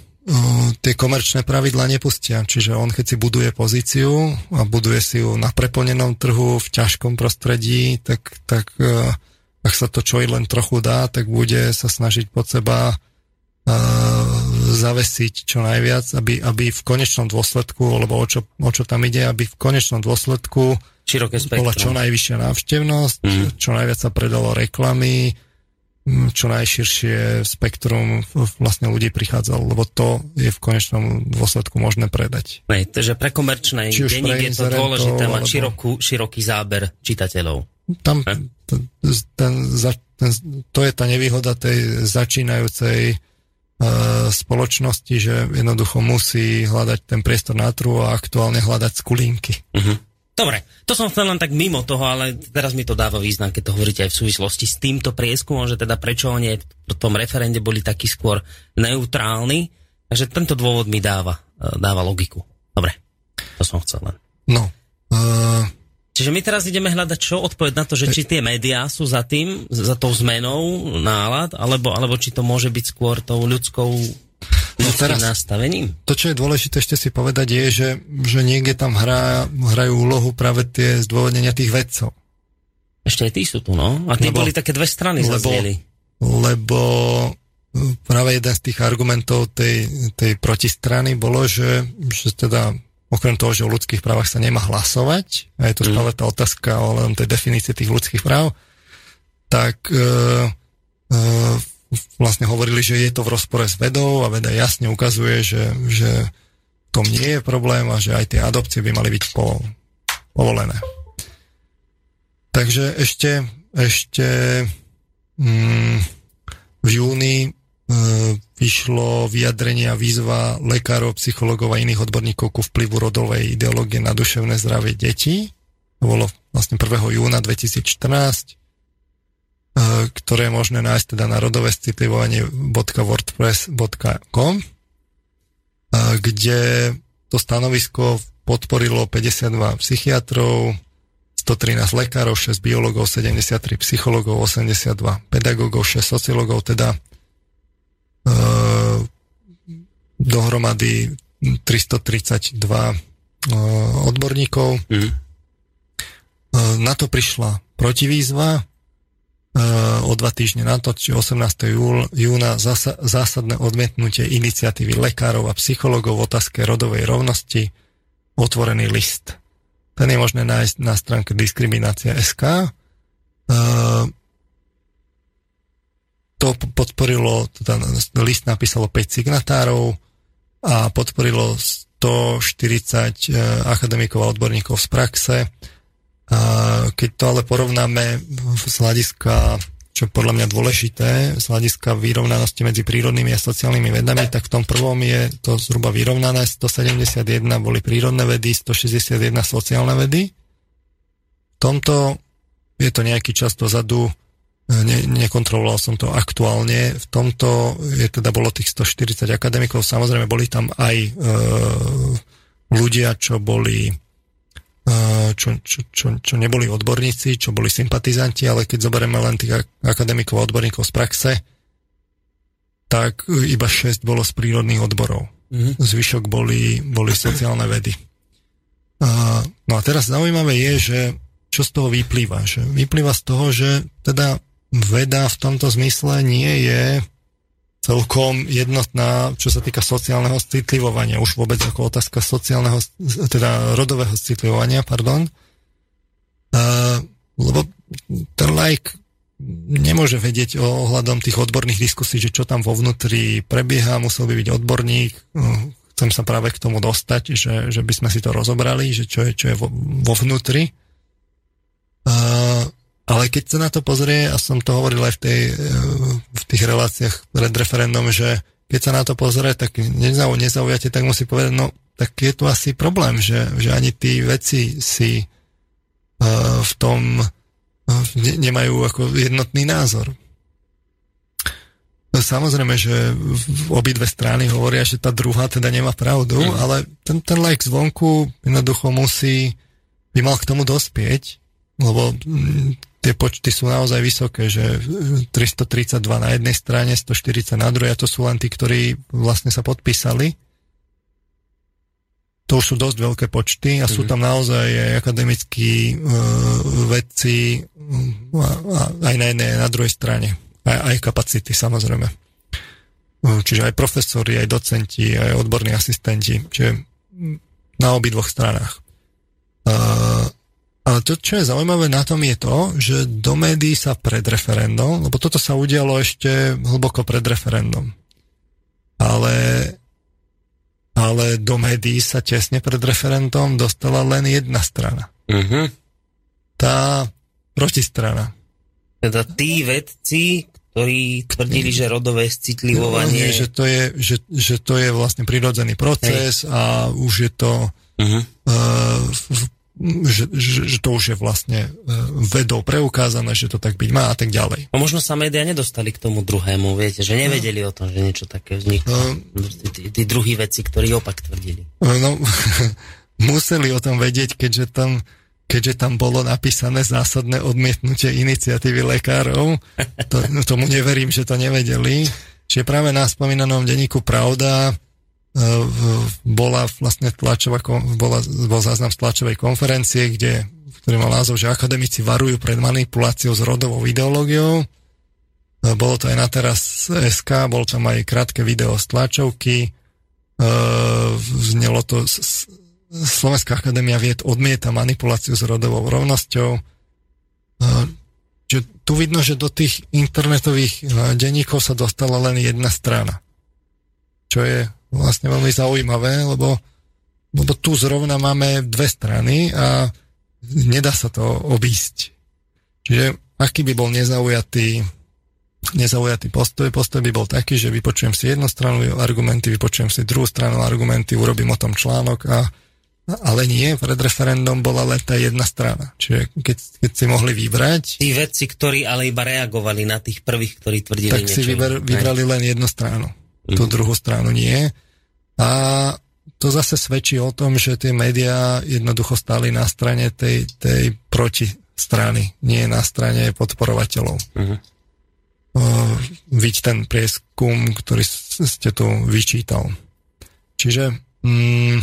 Tie komerčné pravidla nepustia, čiže on keď si buduje pozíciu a buduje si ju na preplnenom trhu v ťažkom prostredí, tak, tak ak sa to čo i len trochu dá, tak bude sa snažiť pod seba uh, zavesiť čo najviac, aby, aby v konečnom dôsledku, lebo o čo, o čo tam ide, aby v konečnom dôsledku Široké bola čo najvyššia návštevnosť, mm. čo najviac sa predalo reklamy, čo najširšie spektrum vlastne ľudí prichádzalo, lebo to je v konečnom dôsledku možné predať. Nej, takže pre komerčné denník je to dôležité mať alebo... širokú, široký záber čitateľov. Tam ten, ten, ten, to je tá nevýhoda tej začínajúcej uh, spoločnosti, že jednoducho musí hľadať ten priestor na trhu a aktuálne hľadať skulinky. Uh-huh. Dobre, to som chcel len tak mimo toho, ale teraz mi to dáva význam, keď to hovoríte aj v súvislosti s týmto prieskumom, že teda prečo oni v tom referende boli takí skôr neutrálni. Takže tento dôvod mi dáva, e, dáva logiku. Dobre, to som chcel len. No, uh, Čiže my teraz ideme hľadať čo? Odpoveď na to, že či tie médiá sú za tým, za tou zmenou nálad, alebo, alebo či to môže byť skôr tou ľudskou no teraz, nastavením? To, čo je dôležité ešte si povedať, je, že, že niekde tam hrá, hrajú úlohu práve tie zdôvodnenia tých vedcov. Ešte aj tí sú tu, no. A tí lebo, boli také dve strany lebo, zazdeli. Lebo práve jeden z tých argumentov tej, tej protistrany bolo, že, že teda okrem toho, že o ľudských právach sa nemá hlasovať, a je to mm. stále tá otázka o len tej definície tých ľudských práv, tak e, e, vlastne hovorili, že je to v rozpore s vedou a veda jasne ukazuje, že, že tom nie je problém a že aj tie adopcie by mali byť po, povolené. Takže ešte, ešte mm, v júni e, v išlo vyjadrenie a výzva lekárov, psychológov a iných odborníkov ku vplyvu rodovej ideológie na duševné zdravie detí. To bolo vlastne 1. júna 2014 ktoré je možné nájsť teda na rodové citlivovanie.wordpress.com kde to stanovisko podporilo 52 psychiatrov, 113 lekárov, 6 biológov, 73 psychológov, 82 pedagógov, 6 sociológov, teda e, dohromady 332 e, odborníkov. Mm. Na to prišla protivýzva, o dva týždne na to, či 18. Júl, júna zasa, zásadné odmietnutie iniciatívy lekárov a psychológov v otázke rodovej rovnosti, otvorený list. Ten je možné nájsť na stránke diskriminácia SK. To podporilo, teda list napísalo 5 signatárov a podporilo 140 e, akademikov a odborníkov z praxe keď to ale porovnáme z hľadiska, čo podľa mňa dôležité, z hľadiska vyrovnanosti medzi prírodnými a sociálnymi vedami, tak v tom prvom je to zhruba vyrovnané, 171 boli prírodné vedy, 161 sociálne vedy. V tomto je to nejaký čas dozadu, ne, nekontroloval som to aktuálne, v tomto je teda bolo tých 140 akademikov, samozrejme boli tam aj e, ľudia, čo boli čo, čo, čo, čo neboli odborníci, čo boli sympatizanti, ale keď zoberieme len tých akademikov a odborníkov z praxe, tak iba 6 bolo z prírodných odborov. Mm-hmm. Zvyšok boli, boli sociálne vedy. No a teraz zaujímavé je, že čo z toho vyplýva? Že vyplýva z toho, že teda veda v tomto zmysle nie je celkom jednotná, čo sa týka sociálneho citlivovania, už vôbec ako otázka sociálneho, teda rodového citlivovania, pardon. Uh, lebo ten like nemôže vedieť o ohľadom tých odborných diskusí, že čo tam vo vnútri prebieha, musel by byť odborník. Uh, chcem sa práve k tomu dostať, že, že by sme si to rozobrali, že čo je, čo je vo, vo vnútri. Uh, ale keď sa na to pozrie, a som to hovoril aj v, tej, e, v tých reláciách pred referendum, že keď sa na to pozrie, tak nezau, nezaujate, tak musí povedať, no tak je tu asi problém, že, že ani tí veci si uh, v tom uh, ne, nemajú ako jednotný názor. No, samozrejme, že obidve strany hovoria, že tá druhá teda nemá pravdu, mm. ale ten, ten like zvonku jednoducho musí, by mal k tomu dospieť, lebo tie počty sú naozaj vysoké, že 332 na jednej strane, 140 na druhej, a to sú len tí, ktorí vlastne sa podpísali. To už sú dosť veľké počty a sú mhm. tam naozaj aj akademickí uh, vedci uh, aj na jednej, aj na druhej strane. Aj, aj kapacity, samozrejme. Uh, čiže aj profesori, aj docenti, aj odborní asistenti. Čiže na obidvoch stranách. Uh, ale to, čo je zaujímavé na tom, je to, že do médií sa pred referendum, lebo toto sa udialo ešte hlboko pred referendum, ale, ale do médií sa tesne pred referendum dostala len jedna strana. Uh-huh. Tá protistrana. Teda tí vedci, ktorí tvrdili, že rodové citlivovanie... No, že, to je, že, že to je vlastne prirodzený proces Hej. a už je to uh-huh. uh, v že, že, že to už je vlastne e, vedou preukázané, že to tak byť má a tak ďalej. A možno sa médiá nedostali k tomu druhému, viete, že nevedeli no. o tom, že niečo také vzniklo. No. Tí, tí druhí veci, ktorí opak tvrdili. No, museli o tom vedieť, keďže tam, keďže tam bolo napísané zásadné odmietnutie iniciatívy lekárov. To, tomu neverím, že to nevedeli. Čiže práve na spomínanom denníku Pravda bola vlastne tlačová, bola, bol záznam z tlačovej konferencie, kde, ktorý mal názov, že akademici varujú pred manipuláciou s rodovou ideológiou. Bolo to aj na teraz SK, bol tam aj krátke video z tlačovky. Znelo to Slovenská akadémia vied odmieta manipuláciu s rodovou rovnosťou. Čiže tu vidno, že do tých internetových denníkov sa dostala len jedna strana. Čo je vlastne veľmi zaujímavé, lebo, lebo tu zrovna máme dve strany a nedá sa to obísť. Čiže aký by bol nezaujatý nezaujatý postoj. Postoj by bol taký, že vypočujem si jednu stranu argumenty, vypočujem si druhú stranu argumenty, urobím o tom článok a ale nie, pred referendum bola len tá jedna strana. Čiže keď, keď si mohli vybrať... Tí vedci, ktorí ale iba reagovali na tých prvých, ktorí tvrdili Tak niečo, si vyber, vybrali len jednu stranu. Mm. Tú druhú stranu nie. A to zase svedčí o tom, že tie médiá jednoducho stáli na strane tej, tej proti strany, nie na strane podporovateľov. Mm. Uh, vidť ten prieskum, ktorý ste tu vyčítal. Čiže mm,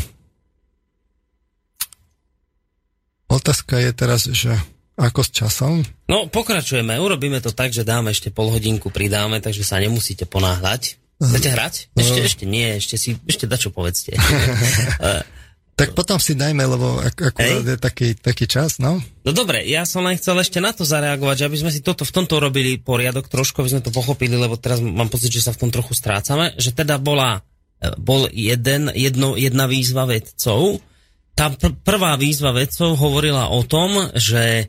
otázka je teraz, že ako s časom? No, pokračujeme. Urobíme to tak, že dáme ešte pol hodinku, pridáme, takže sa nemusíte ponáhľať. Chcete hrať? Ešte, uh. ešte nie, ešte si, ešte dačo povedzte. Tak potom si dajme, lebo ak, je taký, taký čas, no? No dobre, ja som len chcel ešte na to zareagovať, že aby sme si toto v tomto robili poriadok trošku, aby sme to pochopili, lebo teraz mám pocit, že sa v tom trochu strácame, že teda bola, e, bol jeden, jedno, jedna výzva vedcov, tá pr- prvá výzva vedcov hovorila o tom, že,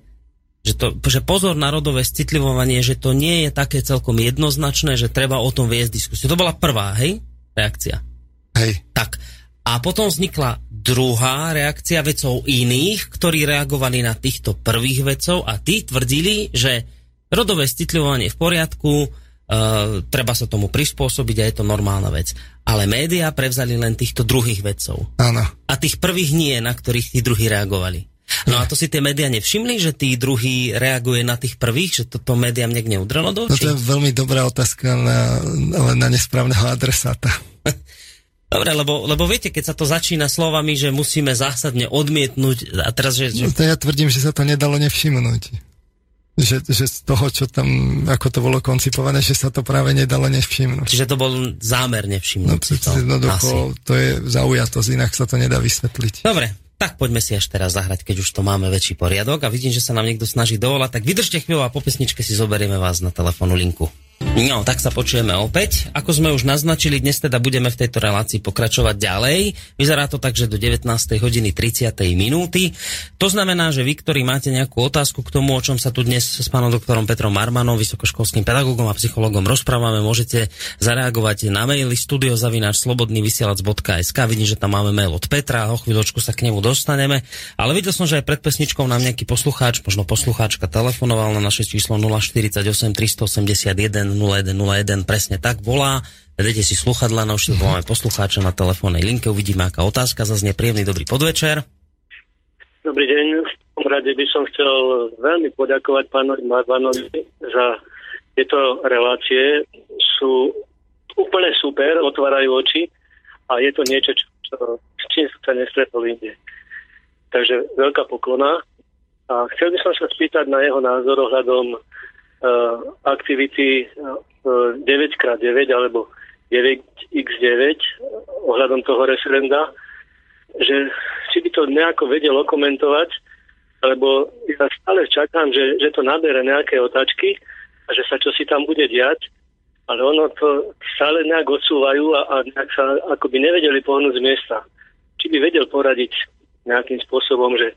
že, to, že pozor na rodové citlivovanie, že to nie je také celkom jednoznačné, že treba o tom viesť diskusiu. To bola prvá, hej, reakcia. Hej. Tak. A potom vznikla druhá reakcia vecov iných, ktorí reagovali na týchto prvých vecov a tí tvrdili, že rodové citlivovanie je v poriadku, uh, treba sa tomu prispôsobiť a je to normálna vec. Ale médiá prevzali len týchto druhých vedcov. Áno. A tých prvých nie, na ktorých tí druhí reagovali. No a to si tie médiá nevšimli, že tí druhí reaguje na tých prvých, že toto médiám niekde udrelo do očí? No to je veľmi dobrá otázka na, na nesprávneho adresáta. Dobre, lebo, lebo viete, keď sa to začína slovami, že musíme zásadne odmietnúť a teraz, že... že... No to ja tvrdím, že sa to nedalo nevšimnúť. Že, že z toho, čo tam, ako to bolo koncipované, že sa to práve nedalo nevšimnúť. Čiže to bol zámer nevšimnúť. No, to, to, jednoducho, to je zaujatosť, inak sa to nedá vysvetliť. Dobre, tak poďme si až teraz zahrať, keď už to máme väčší poriadok a vidím, že sa nám niekto snaží dovolať, tak vydržte chvíľu a po pesničke si zoberieme vás na telefónu linku. No, tak sa počujeme opäť. Ako sme už naznačili, dnes teda budeme v tejto relácii pokračovať ďalej. Vyzerá to tak, že do 19. hodiny 30. minúty. To znamená, že vy, ktorí máte nejakú otázku k tomu, o čom sa tu dnes s pánom doktorom Petrom Marmanom, vysokoškolským pedagógom a psychologom rozprávame, môžete zareagovať na maili studiozavináčslobodnyvysielac.sk. Vidím, že tam máme mail od Petra, o chvíľočku sa k nemu dostaneme. Ale videl som, že aj pred pesničkou nám nejaký poslucháč, možno poslucháčka telefonoval na naše číslo 048 381 0101, presne tak volá. Vedete si sluchadla, no už máme poslucháča na telefónnej linke, uvidíme, aká otázka, zaznie príjemný dobrý podvečer. Dobrý deň, v rade by som chcel veľmi poďakovať pánovi Marvanovi za tieto relácie. Sú úplne super, otvárajú oči a je to niečo, čo, čo, s čím sa nestretol inde. Takže veľká poklona. A chcel by som sa spýtať na jeho názor ohľadom aktivity 9x9 eh, alebo 9x9 ohľadom toho referenda, že či by to nejako vedelo komentovať, lebo ja stále čakám, že, že to nabere nejaké otačky a že sa čo si tam bude diať, ale ono to stále nejak odsúvajú a, a nejak sa akoby nevedeli pohnúť z miesta. Či by vedel poradiť nejakým spôsobom, že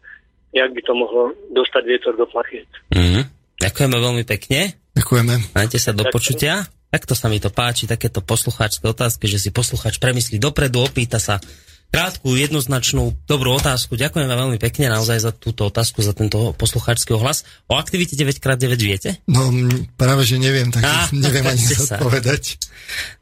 jak by to mohlo dostať vietor do plachiet. Mm-hmm. Ďakujeme veľmi pekne. Ďakujeme. Majte sa do počutia. Takto sa mi to páči, takéto poslucháčské otázky, že si poslucháč premyslí dopredu, opýta sa krátku, jednoznačnú, dobrú otázku. Ďakujem vám veľmi pekne naozaj za túto otázku, za tento poslucháčsky ohlas. O aktivite 9x9 viete? No práve, že neviem, tak ah, neviem ani zodpovedať.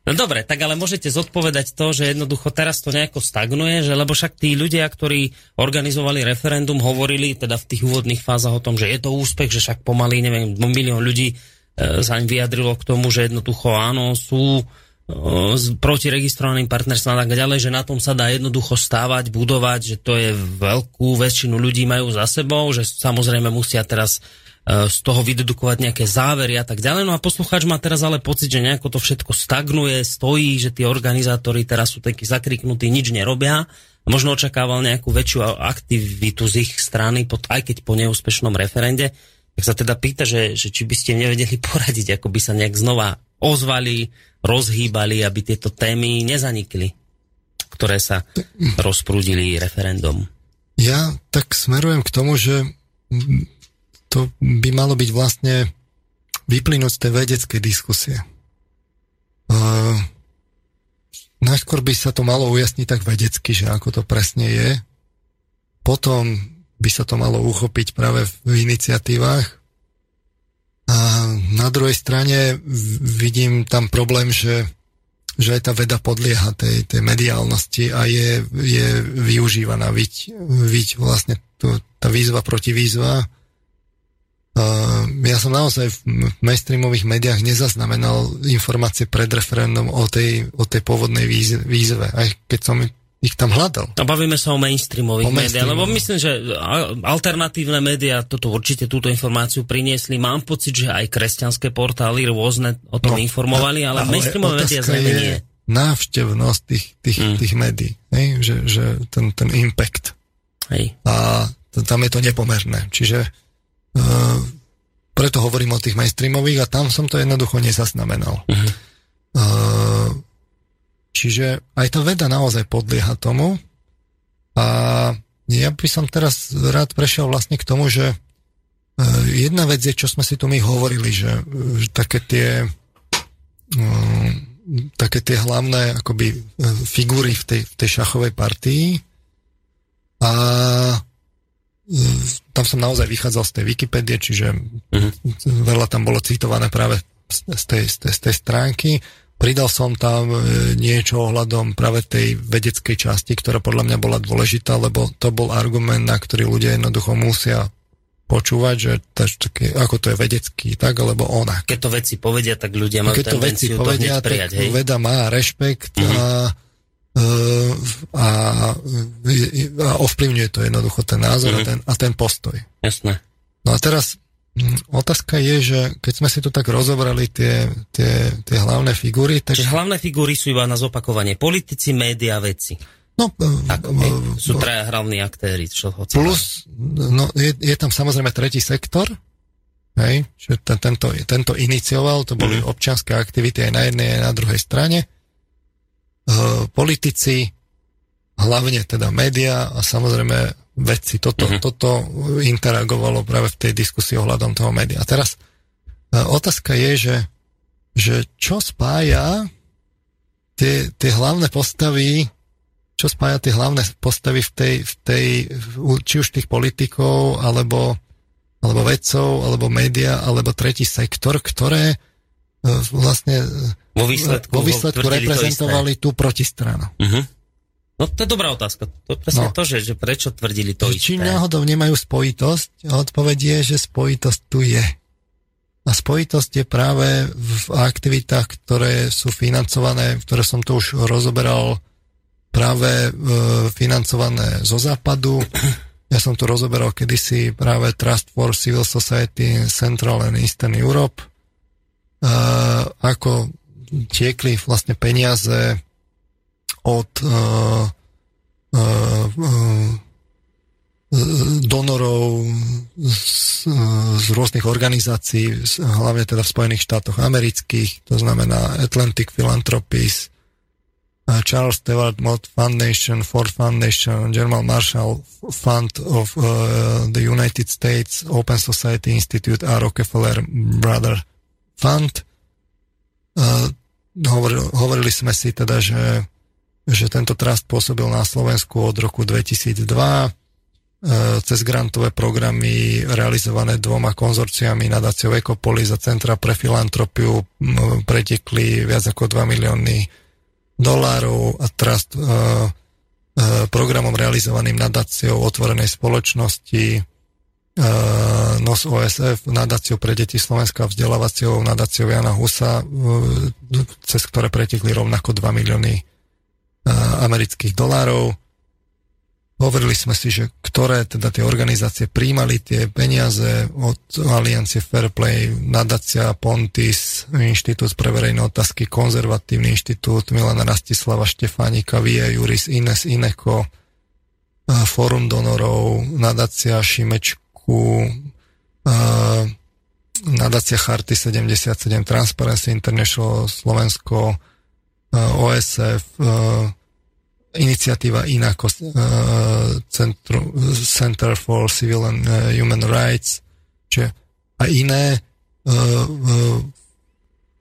No dobre, tak ale môžete zodpovedať to, že jednoducho teraz to nejako stagnuje, že lebo však tí ľudia, ktorí organizovali referendum, hovorili teda v tých úvodných fázach o tom, že je to úspech, že však pomaly, neviem, milión ľudí e, sa im vyjadrilo k tomu, že jednoducho áno, sú s protiregistrovaným partnerstvom a tak ďalej, že na tom sa dá jednoducho stávať, budovať, že to je veľkú väčšinu ľudí majú za sebou, že samozrejme musia teraz e, z toho vydedukovať nejaké závery a tak ďalej. No a poslucháč má teraz ale pocit, že nejako to všetko stagnuje, stojí, že tí organizátori teraz sú takí zakriknutí, nič nerobia. Možno očakával nejakú väčšiu aktivitu z ich strany, aj keď po neúspešnom referende. Tak sa teda pýta, že, že či by ste nevedeli poradiť, ako by sa nejak znova ozvali, rozhýbali, aby tieto témy nezanikli, ktoré sa rozprúdili referendum. Ja tak smerujem k tomu, že to by malo byť vlastne vyplynúť z tej vedeckej diskusie. Uh, najskôr by sa to malo ujasniť tak vedecky, že ako to presne je. Potom by sa to malo uchopiť práve v iniciatívach. A na druhej strane vidím tam problém, že, že aj tá veda podlieha tej, tej mediálnosti a je, je využívaná. Viď, viď vlastne tu, tá výzva proti výzva Uh, ja som naozaj v mainstreamových médiách nezaznamenal informácie pred referendum o tej, o tej pôvodnej výzve, aj keď som ich tam hľadal. A bavíme sa o mainstreamových o médiách, lebo myslím, že alternatívne médiá toto určite túto informáciu priniesli. Mám pocit, že aj kresťanské portály rôzne o tom no, informovali, ale, ale mainstreamové médiá zrejme nie. Návštevnosť tých, tých, mm. tých médií, hej? že, že ten, ten impact. Hej. A tam je to nepomerné. Čiže Uh, preto hovorím o tých mainstreamových a tam som to jednoducho nezaznamenal. Uh-huh. Uh, čiže aj tá veda naozaj podlieha tomu a ja by som teraz rád prešiel vlastne k tomu, že uh, jedna vec je, čo sme si tu my hovorili, že, že také tie uh, také tie hlavné akoby figúry v tej, v tej šachovej partii a tam som naozaj vychádzal z tej Wikipédie, čiže uh-huh. veľa tam bolo citované práve z tej, z tej, z tej stránky. Pridal som tam e, niečo ohľadom práve tej vedeckej časti, ktorá podľa mňa bola dôležitá, lebo to bol argument, na ktorý ľudia jednoducho musia počúvať, že taž, také, ako to je vedecký, tak alebo ona. Keď to veci povedia, tak ľudia majú Keď to veci povedia, to prijať, tak hej? veda má rešpekt uh-huh. a Ehm, a, a ovplyvňuje to jednoducho ten názor mm-hmm. a, mhm. ten, a ten postoj. Jasné. No a teraz otázka je, že keď sme si tu tak rozobrali tie, tie, tie hlavné figúry... Tak... Čiže hlavné figúry sú iba na zopakovanie. Politici, média, veci. No, tak, okay. sú traja hlavní aktéry. Čo plus, no, je, je tam samozrejme tretí sektor, hej, že ten, tento, tento inicioval, to boli mm. občianské aktivity aj na jednej, aj na druhej strane. Eh, politici, hlavne teda média a samozrejme vedci. Toto, uh-huh. toto interagovalo práve v tej diskusii ohľadom toho média. A teraz uh, otázka je, že, že čo spája tie, tie hlavné postavy čo spája tie hlavné postavy v tej, v tej či už tých politikov, alebo, alebo vedcov, alebo média, alebo tretí sektor, ktoré uh, vlastne vo výsledku, vo výsledku reprezentovali tú protistranu. Uh-huh. No to je dobrá otázka. To je presne no. to, že, že prečo tvrdili to isté. Či náhodou nemajú spojitosť? A odpoveď je, že spojitosť tu je. A spojitosť je práve v aktivitách, ktoré sú financované, ktoré som tu už rozoberal, práve e, financované zo západu. Ja som tu rozoberal kedysi práve Trust for Civil Society Central and Eastern Europe. E, ako tiekli vlastne peniaze od uh, uh, donorov z, z rôznych organizácií, hlavne teda v Spojených štátoch amerických, to znamená Atlantic Philanthropies, Charles Stewart Mott Foundation, Ford Foundation, German Marshall Fund of uh, the United States, Open Society Institute a Rockefeller Brother Fund. Uh, hovorili, hovorili sme si teda, že, že tento trust pôsobil na Slovensku od roku 2002 e, cez grantové programy realizované dvoma konzorciami nadáciou Ecopolis a Centra pre filantropiu pretekli viac ako 2 milióny dolárov a trust e, e, programom realizovaným nadáciou otvorenej spoločnosti NOS OSF, nadáciou pre deti Slovenska, vzdelávaciou nadáciou Jana Husa, cez ktoré pretekli rovnako 2 milióny amerických dolárov. Hovorili sme si, že ktoré teda tie organizácie príjmali tie peniaze od Aliancie Fairplay, nadácia Pontis, Inštitút pre verejné otázky, Konzervatívny inštitút Milana Rastislava Štefánika, Via Juris, Ines Ineko, Fórum donorov, nadácia Šimečku, uh, nadácia Charty 77, Transparency International Slovensko, OSF, uh, iniciatíva INACO, uh, Center, for Civil and Human Rights, čiže a iné,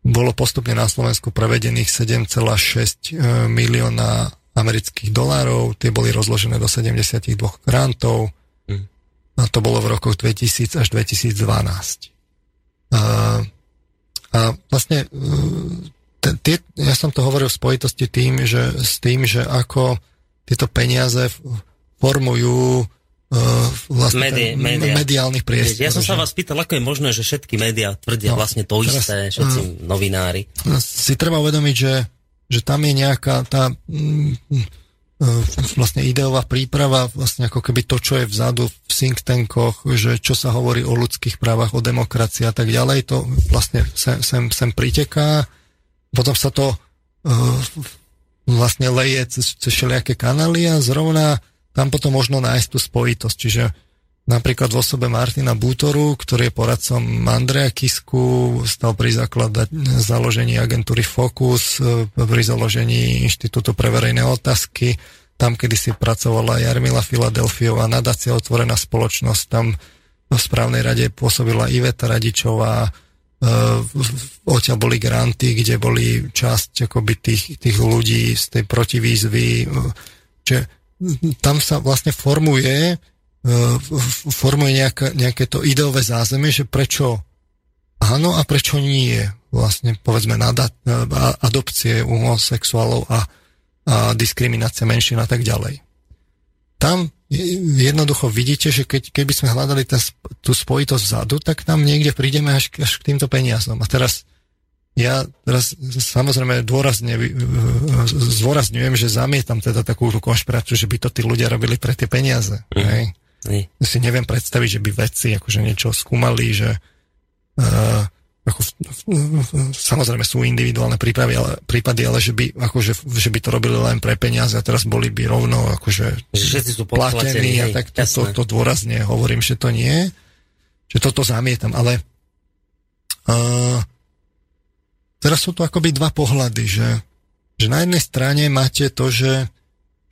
bolo postupne na Slovensku prevedených 7,6 milióna amerických dolárov, tie boli rozložené do 72 grantov, mm. a to bolo v rokoch 2000 až 2012. A, a vlastne tie, ja som to hovoril v spojitosti tým, že, s tým, že ako tieto peniaze formujú uh, vlastne Medi, media. mediálnych priestor. Ja som sa vás pýtal, ako je možné, že všetky médiá tvrdia no, vlastne to teraz, isté, všetci uh, novinári. Si treba uvedomiť, že, že tam je nejaká tá uh, vlastne ideová príprava, vlastne ako keby to, čo je vzadu v think tankoch, že čo sa hovorí o ľudských právach, o demokracii a tak ďalej, to vlastne sem, sem, sem priteká. Potom sa to uh, vlastne leje cez, cez všelijaké kanály a zrovna tam potom možno nájsť tú spojitosť. Čiže napríklad v osobe Martina Bútoru, ktorý je poradcom Andreja Kisku, stal pri zakladať založení agentúry Focus, e, pri založení Inštitútu pre verejné otázky, tam, kedy si pracovala Jarmila Filadelfiová, nadácia Otvorená spoločnosť, tam v správnej rade pôsobila Iveta Radičová, odtiaľ boli granty, kde boli časť akoby tých, tých ľudí z tej protivýzvy, že tam sa vlastne formuje, e, formuje nejaké, nejaké to ideové zázemie, že prečo áno a prečo nie. Vlastne povedzme nada, e, adopcie homosexuálov a, a diskriminácia menšín a tak ďalej. Tam jednoducho vidíte, že keď, keby sme hľadali tá, tú spojitosť vzadu, tak tam niekde prídeme až, až k týmto peniazom. A teraz ja teraz samozrejme dôrazne, zdôrazňujem, že zamietam teda takú konšpiráciu, že by to tí ľudia robili pre tie peniaze. Mm. Hej. Mm. Si neviem predstaviť, že by vedci akože niečo skúmali, že uh, ako, samozrejme sú individuálne prípravy, ale, prípady, ale že by, akože, že by to robili len pre peniaze a teraz boli by rovno akože Všetci sú platení a tak to, to, to dôrazne hovorím, že to nie, že toto zamietam, ale uh, teraz sú tu akoby dva pohľady, že, že na jednej strane máte to, že,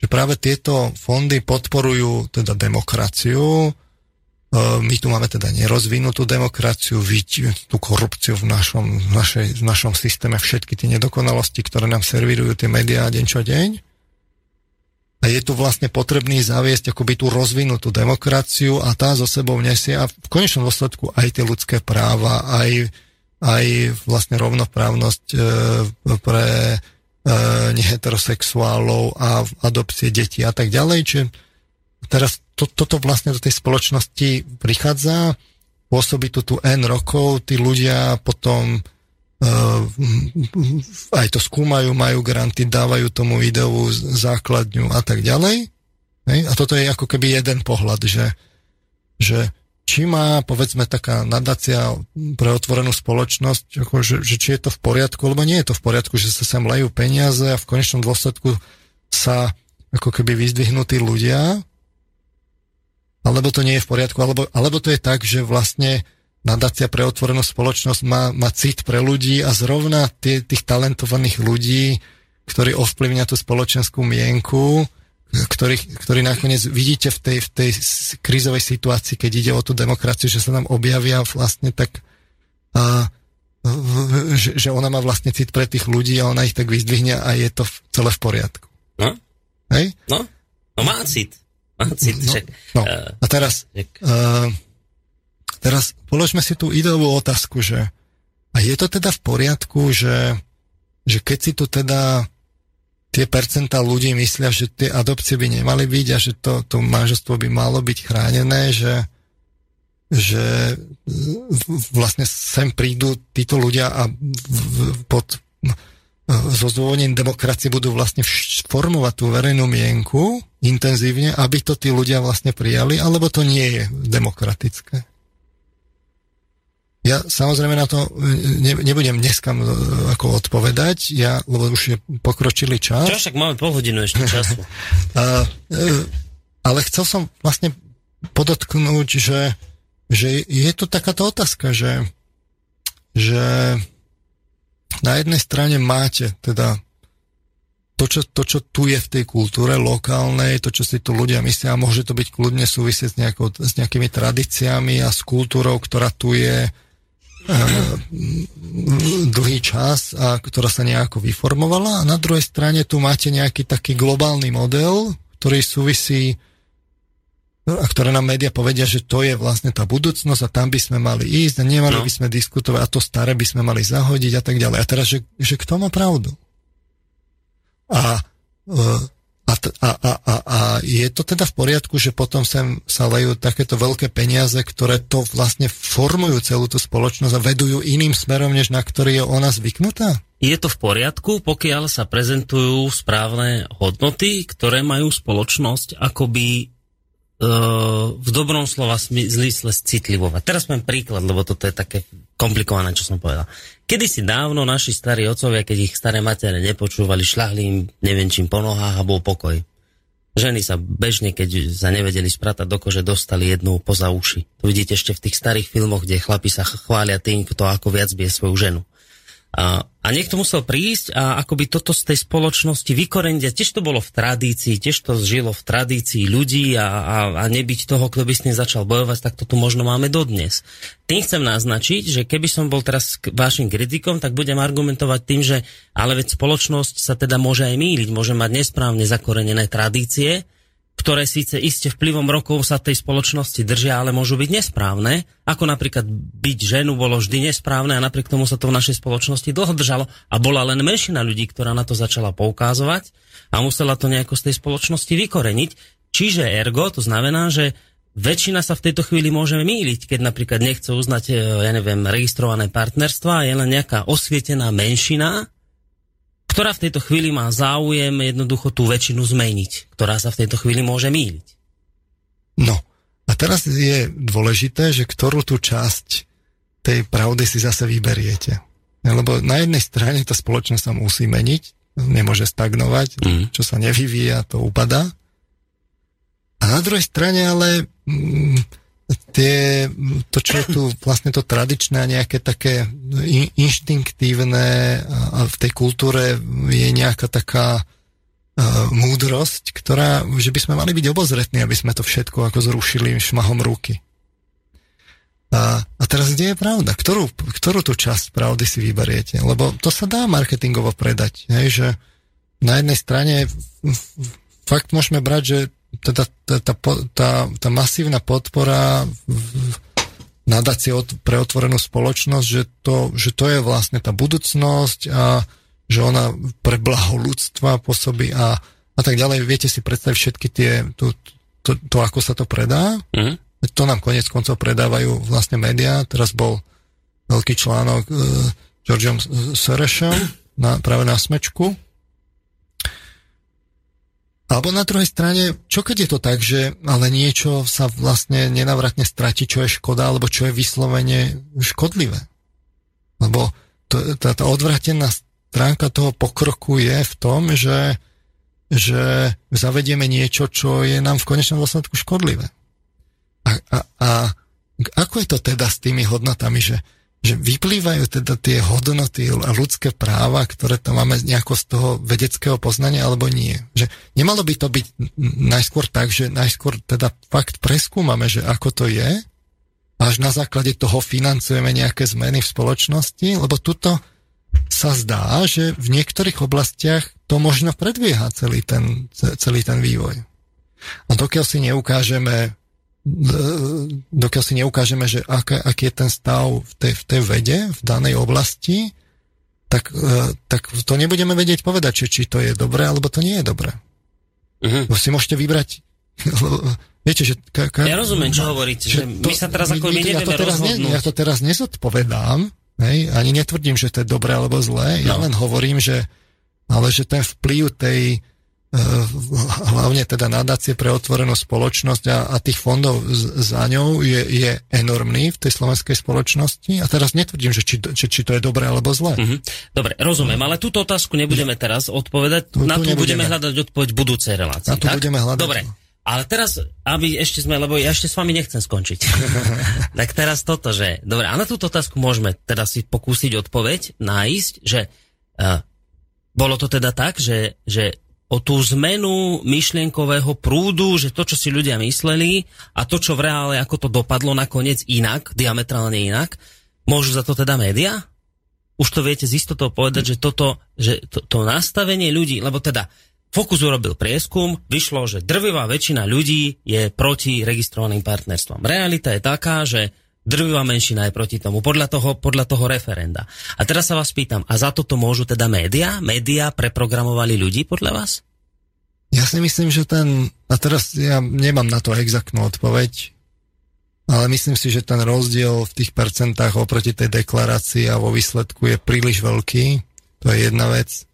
že práve tieto fondy podporujú teda demokraciu, my tu máme teda nerozvinutú demokraciu, tú korupciu v našom, v, našej, v našom systéme, všetky tie nedokonalosti, ktoré nám servírujú tie médiá deň čo deň. A je tu vlastne potrebný zaviesť akoby tú rozvinutú demokraciu a tá zo sebou nesie a v konečnom dôsledku aj tie ľudské práva, aj aj vlastne rovnoprávnosť e, pre e, neheterosexuálov a adopcie detí a tak ďalej. Čiže teraz to, toto vlastne do tej spoločnosti prichádza, pôsobí tu tu N rokov, tí ľudia potom e, aj to skúmajú, majú granty, dávajú tomu videovú základňu a tak ďalej. A toto je ako keby jeden pohľad, že, že či má, povedzme, taká nadácia pre otvorenú spoločnosť, ako, že, že či je to v poriadku, lebo nie je to v poriadku, že sa sem lejú peniaze a v konečnom dôsledku sa ako keby vyzdvihnutí ľudia, alebo to nie je v poriadku, alebo, alebo to je tak, že vlastne nadácia pre otvorenú spoločnosť má, má cit pre ľudí a zrovna tie, tých talentovaných ľudí, ktorí ovplyvňa tú spoločenskú mienku, ktorý, ktorý nakoniec vidíte v tej, v tej krízovej situácii, keď ide o tú demokraciu, že sa nám objavia vlastne tak a, že, že ona má vlastne cit pre tých ľudí a ona ich tak vyzdvihne a je to celé v poriadku. No? Hej? No, no má cit. Má cit, no, však, no. Uh, a teraz uh, teraz položme si tú ideovú otázku, že a je to teda v poriadku, že, že keď si tu teda tie percentá ľudí myslia, že tie adopcie by nemali byť a že to, to manželstvo by malo byť chránené, že, že vlastne sem prídu títo ľudia a pod so zdôvodnením demokracie budú vlastne formovať tú verejnú mienku intenzívne, aby to tí ľudia vlastne prijali, alebo to nie je demokratické. Ja samozrejme na to e, ne, nebudem dneska e, ako odpovedať, ja, lebo už je pokročilý čas. Čo, však máme pol hodinu ešte času. A, e, ale chcel som vlastne podotknúť, že, že je to takáto otázka, že, že na jednej strane máte teda to čo, to, čo tu je v tej kultúre lokálnej, to, čo si tu ľudia myslia, a môže to byť kľudne súvisieť s, nejakou, s nejakými tradíciami a s kultúrou, ktorá tu je, dlhý čas, a ktorá sa nejako vyformovala. A na druhej strane tu máte nejaký taký globálny model, ktorý súvisí a ktoré nám média povedia, že to je vlastne tá budúcnosť a tam by sme mali ísť a nemali no. by sme diskutovať a to staré by sme mali zahodiť a tak ďalej. A teraz, že, že kto má pravdu? A e, a, a, a, a, a je to teda v poriadku, že potom sem sa lejú takéto veľké peniaze, ktoré to vlastne formujú celú tú spoločnosť a vedujú iným smerom, než na ktorý je ona zvyknutá? Je to v poriadku, pokiaľ sa prezentujú správne hodnoty, ktoré majú spoločnosť akoby v dobrom slova zmysle citlivovať. Teraz mám príklad, lebo toto je také komplikované, čo som povedal. Kedy si dávno naši starí otcovia, keď ich staré matere nepočúvali, šľahli im neviem čím po nohách a bol pokoj. Ženy sa bežne, keď sa nevedeli spratať do kože, dostali jednu poza uši. To vidíte ešte v tých starých filmoch, kde chlapi sa chvália tým, kto ako viac bije svoju ženu. A, a niekto musel prísť a akoby toto z tej spoločnosti vykoreniť. Tiež to bolo v tradícii, tiež to žilo v tradícii ľudí a, a, a nebyť toho, kto by s tým začal bojovať, tak to tu možno máme dodnes. Tým chcem naznačiť, že keby som bol teraz vašim kritikom, tak budem argumentovať tým, že ale veď spoločnosť sa teda môže aj míliť, môže mať nesprávne zakorenené tradície, ktoré síce iste vplyvom rokov sa tej spoločnosti držia, ale môžu byť nesprávne, ako napríklad byť ženu bolo vždy nesprávne a napriek tomu sa to v našej spoločnosti dlho držalo a bola len menšina ľudí, ktorá na to začala poukázovať a musela to nejako z tej spoločnosti vykoreniť. Čiže ergo, to znamená, že väčšina sa v tejto chvíli môže míliť, keď napríklad nechce uznať, e, ja neviem, registrované partnerstva je len nejaká osvietená menšina, ktorá v tejto chvíli má záujem jednoducho tú väčšinu zmeniť, ktorá sa v tejto chvíli môže míliť. No, a teraz je dôležité, že ktorú tú časť tej pravdy si zase vyberiete. Lebo na jednej strane tá spoločnosť sa musí meniť, nemôže stagnovať, mm. čo sa nevyvíja, to upadá. A na druhej strane ale mm, tie, to, čo je tu vlastne to tradičné, nejaké také in, inštinktívne a v tej kultúre je nejaká taká uh, múdrosť, ktorá, že by sme mali byť obozretní, aby sme to všetko ako zrušili šmahom ruky. A, a teraz kde je pravda? Ktorú, ktorú tú časť pravdy si vyberiete? Lebo to sa dá marketingovo predať. Hej, že na jednej strane fakt môžeme brať, že teda tá, tá, tá, tá masívna podpora nadácie pre otvorenú spoločnosť, že to, že to je vlastne tá budúcnosť a že ona pre blaho ľudstva pôsobí a, a tak ďalej. Viete si predstaviť všetky tie, to, to, to ako sa to predá. Mm. To nám konec koncov predávajú vlastne médiá. Teraz bol veľký článok uh, Georgeom Serešom na, práve na smečku, alebo na druhej strane, čo keď je to tak, že ale niečo sa vlastne nenavratne stratí, čo je škoda, alebo čo je vyslovene škodlivé. Lebo to, tá, tá odvratená stránka toho pokroku je v tom, že, že zavedieme niečo, čo je nám v konečnom dôsledku škodlivé. A, a, a ako je to teda s tými hodnotami, že, že vyplývajú teda tie hodnoty a ľudské práva, ktoré tam máme nejako z toho vedeckého poznania, alebo nie. Že nemalo by to byť najskôr tak, že najskôr teda fakt preskúmame, že ako to je, až na základe toho financujeme nejaké zmeny v spoločnosti, lebo tuto sa zdá, že v niektorých oblastiach to možno predbieha celý ten, celý ten vývoj. A dokiaľ si neukážeme dokiaľ si neukážeme, že aká, aký je ten stav v tej, v tej vede, v danej oblasti, tak, e, tak to nebudeme vedieť povedať, či, či to je dobré, alebo to nie je dobré. Uh-huh. si môžete vybrať Viete, že... Ka, ka, ja rozumiem, čo hovoríte, že, že my sa teraz ako my, my ja to teraz Ne, ja to teraz nezodpovedám, hej, ani netvrdím, že to je dobré alebo zlé, no. ja len hovorím, že ale že ten vplyv tej, hlavne teda nadácie pre otvorenú spoločnosť a, a tých fondov za ňou je, je enormný v tej slovenskej spoločnosti. A teraz netvrdím, že či, či, či to je dobré alebo zlé. Mm-hmm. Dobre, rozumiem, ale túto otázku nebudeme teraz odpovedať. Tu, na tu budeme hľadať odpoveď v budúcej relácii. Na to tak? budeme hľadať. Dobre, ale teraz, aby ešte sme, lebo ja ešte s vami nechcem skončiť. tak teraz toto, že... Dobre, a na túto otázku môžeme teda si pokúsiť odpoveď, nájsť, že uh, bolo to teda tak, že, že o tú zmenu myšlienkového prúdu, že to, čo si ľudia mysleli a to, čo v reále, ako to dopadlo nakoniec inak, diametrálne inak, Môžu za to teda médiá? Už to viete z istotou povedať, že toto, že to, to nastavenie ľudí, lebo teda Fokus urobil prieskum, vyšlo, že drvivá väčšina ľudí je proti registrovaným partnerstvom. Realita je taká, že drvivá menšina je proti tomu, podľa toho, podľa toho referenda. A teraz sa vás pýtam, a za toto môžu teda médiá? Média preprogramovali ľudí podľa vás? Ja si myslím, že ten, a teraz ja nemám na to exaktnú odpoveď, ale myslím si, že ten rozdiel v tých percentách oproti tej deklarácii a vo výsledku je príliš veľký. To je jedna vec.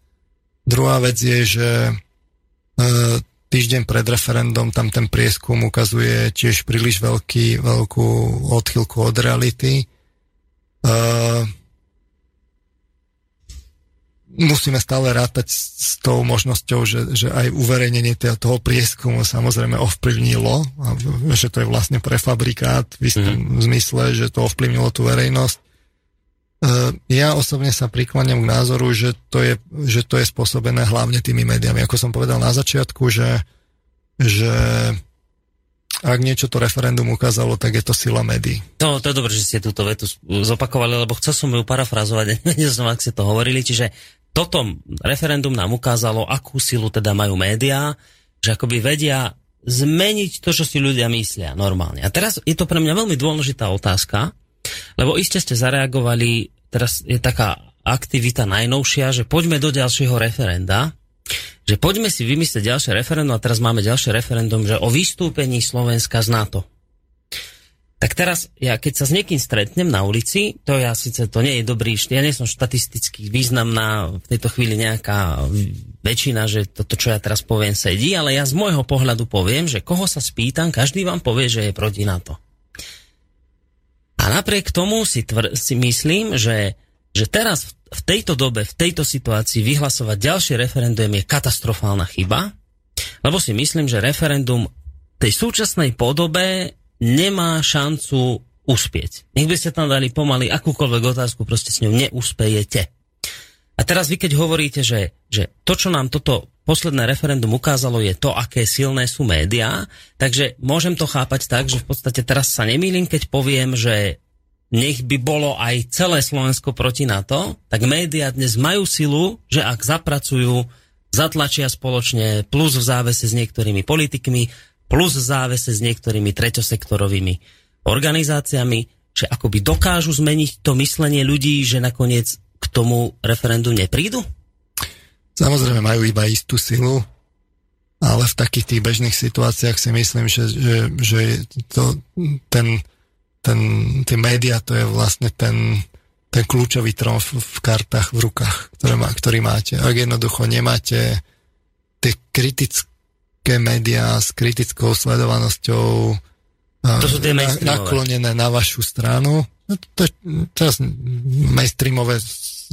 Druhá vec je, že E, týždeň pred referendum tam ten prieskum ukazuje tiež príliš veľký, veľkú odchylku od reality. E, musíme stále rátať s tou možnosťou, že, že aj uverejnenie toho prieskumu samozrejme ovplyvnilo, že to je vlastne prefabrikát v istom mm. zmysle, že to ovplyvnilo tú verejnosť. Eh, ja osobne sa prikláňam k názoru, že to, je, že to je spôsobené hlavne tými médiami. Ako som povedal na začiatku, že, že ak niečo to referendum ukázalo, tak je to sila médií. No, to je dobré, že ste túto vetu zopakovali, lebo chcel som ju parafrazovať, nevedel som, ak ste to hovorili, čiže toto referendum nám ukázalo, akú silu teda majú médiá, že akoby vedia zmeniť to, čo si ľudia myslia normálne. A teraz je to pre mňa veľmi dôležitá otázka, lebo iste ste zareagovali, teraz je taká aktivita najnovšia, že poďme do ďalšieho referenda, že poďme si vymyslieť ďalšie referendum a teraz máme ďalšie referendum, že o vystúpení Slovenska z NATO. Tak teraz, ja keď sa s niekým stretnem na ulici, to ja síce to nie je dobrý, ja nie som štatisticky významná v tejto chvíli nejaká väčšina, že toto, čo ja teraz poviem, sedí, ale ja z môjho pohľadu poviem, že koho sa spýtam, každý vám povie, že je proti NATO. A napriek tomu si, tvr- si myslím, že, že teraz v tejto dobe, v tejto situácii vyhlasovať ďalšie referendum je katastrofálna chyba, lebo si myslím, že referendum tej súčasnej podobe nemá šancu uspieť. Nech by ste tam dali pomaly akúkoľvek otázku, proste s ňou neuspejete. A teraz vy keď hovoríte, že, že to, čo nám toto posledné referendum ukázalo, je to, aké silné sú médiá. Takže môžem to chápať tak, že v podstate teraz sa nemýlim, keď poviem, že nech by bolo aj celé Slovensko proti NATO, tak médiá dnes majú silu, že ak zapracujú, zatlačia spoločne plus v závese s niektorými politikmi, plus v závese s niektorými treťosektorovými organizáciami, že akoby dokážu zmeniť to myslenie ľudí, že nakoniec k tomu referendu neprídu? Samozrejme majú iba istú silu, ale v takých tých bežných situáciách si myslím, že, že, že to, ten, ten, tie médiá to je vlastne ten, ten kľúčový tromf v kartách v rukách, ktoré má, ktorý máte. Ak jednoducho nemáte tie kritické médiá s kritickou sledovanosťou to sú tie na, naklonené na vašu stranu, no to, to, teraz mainstreamové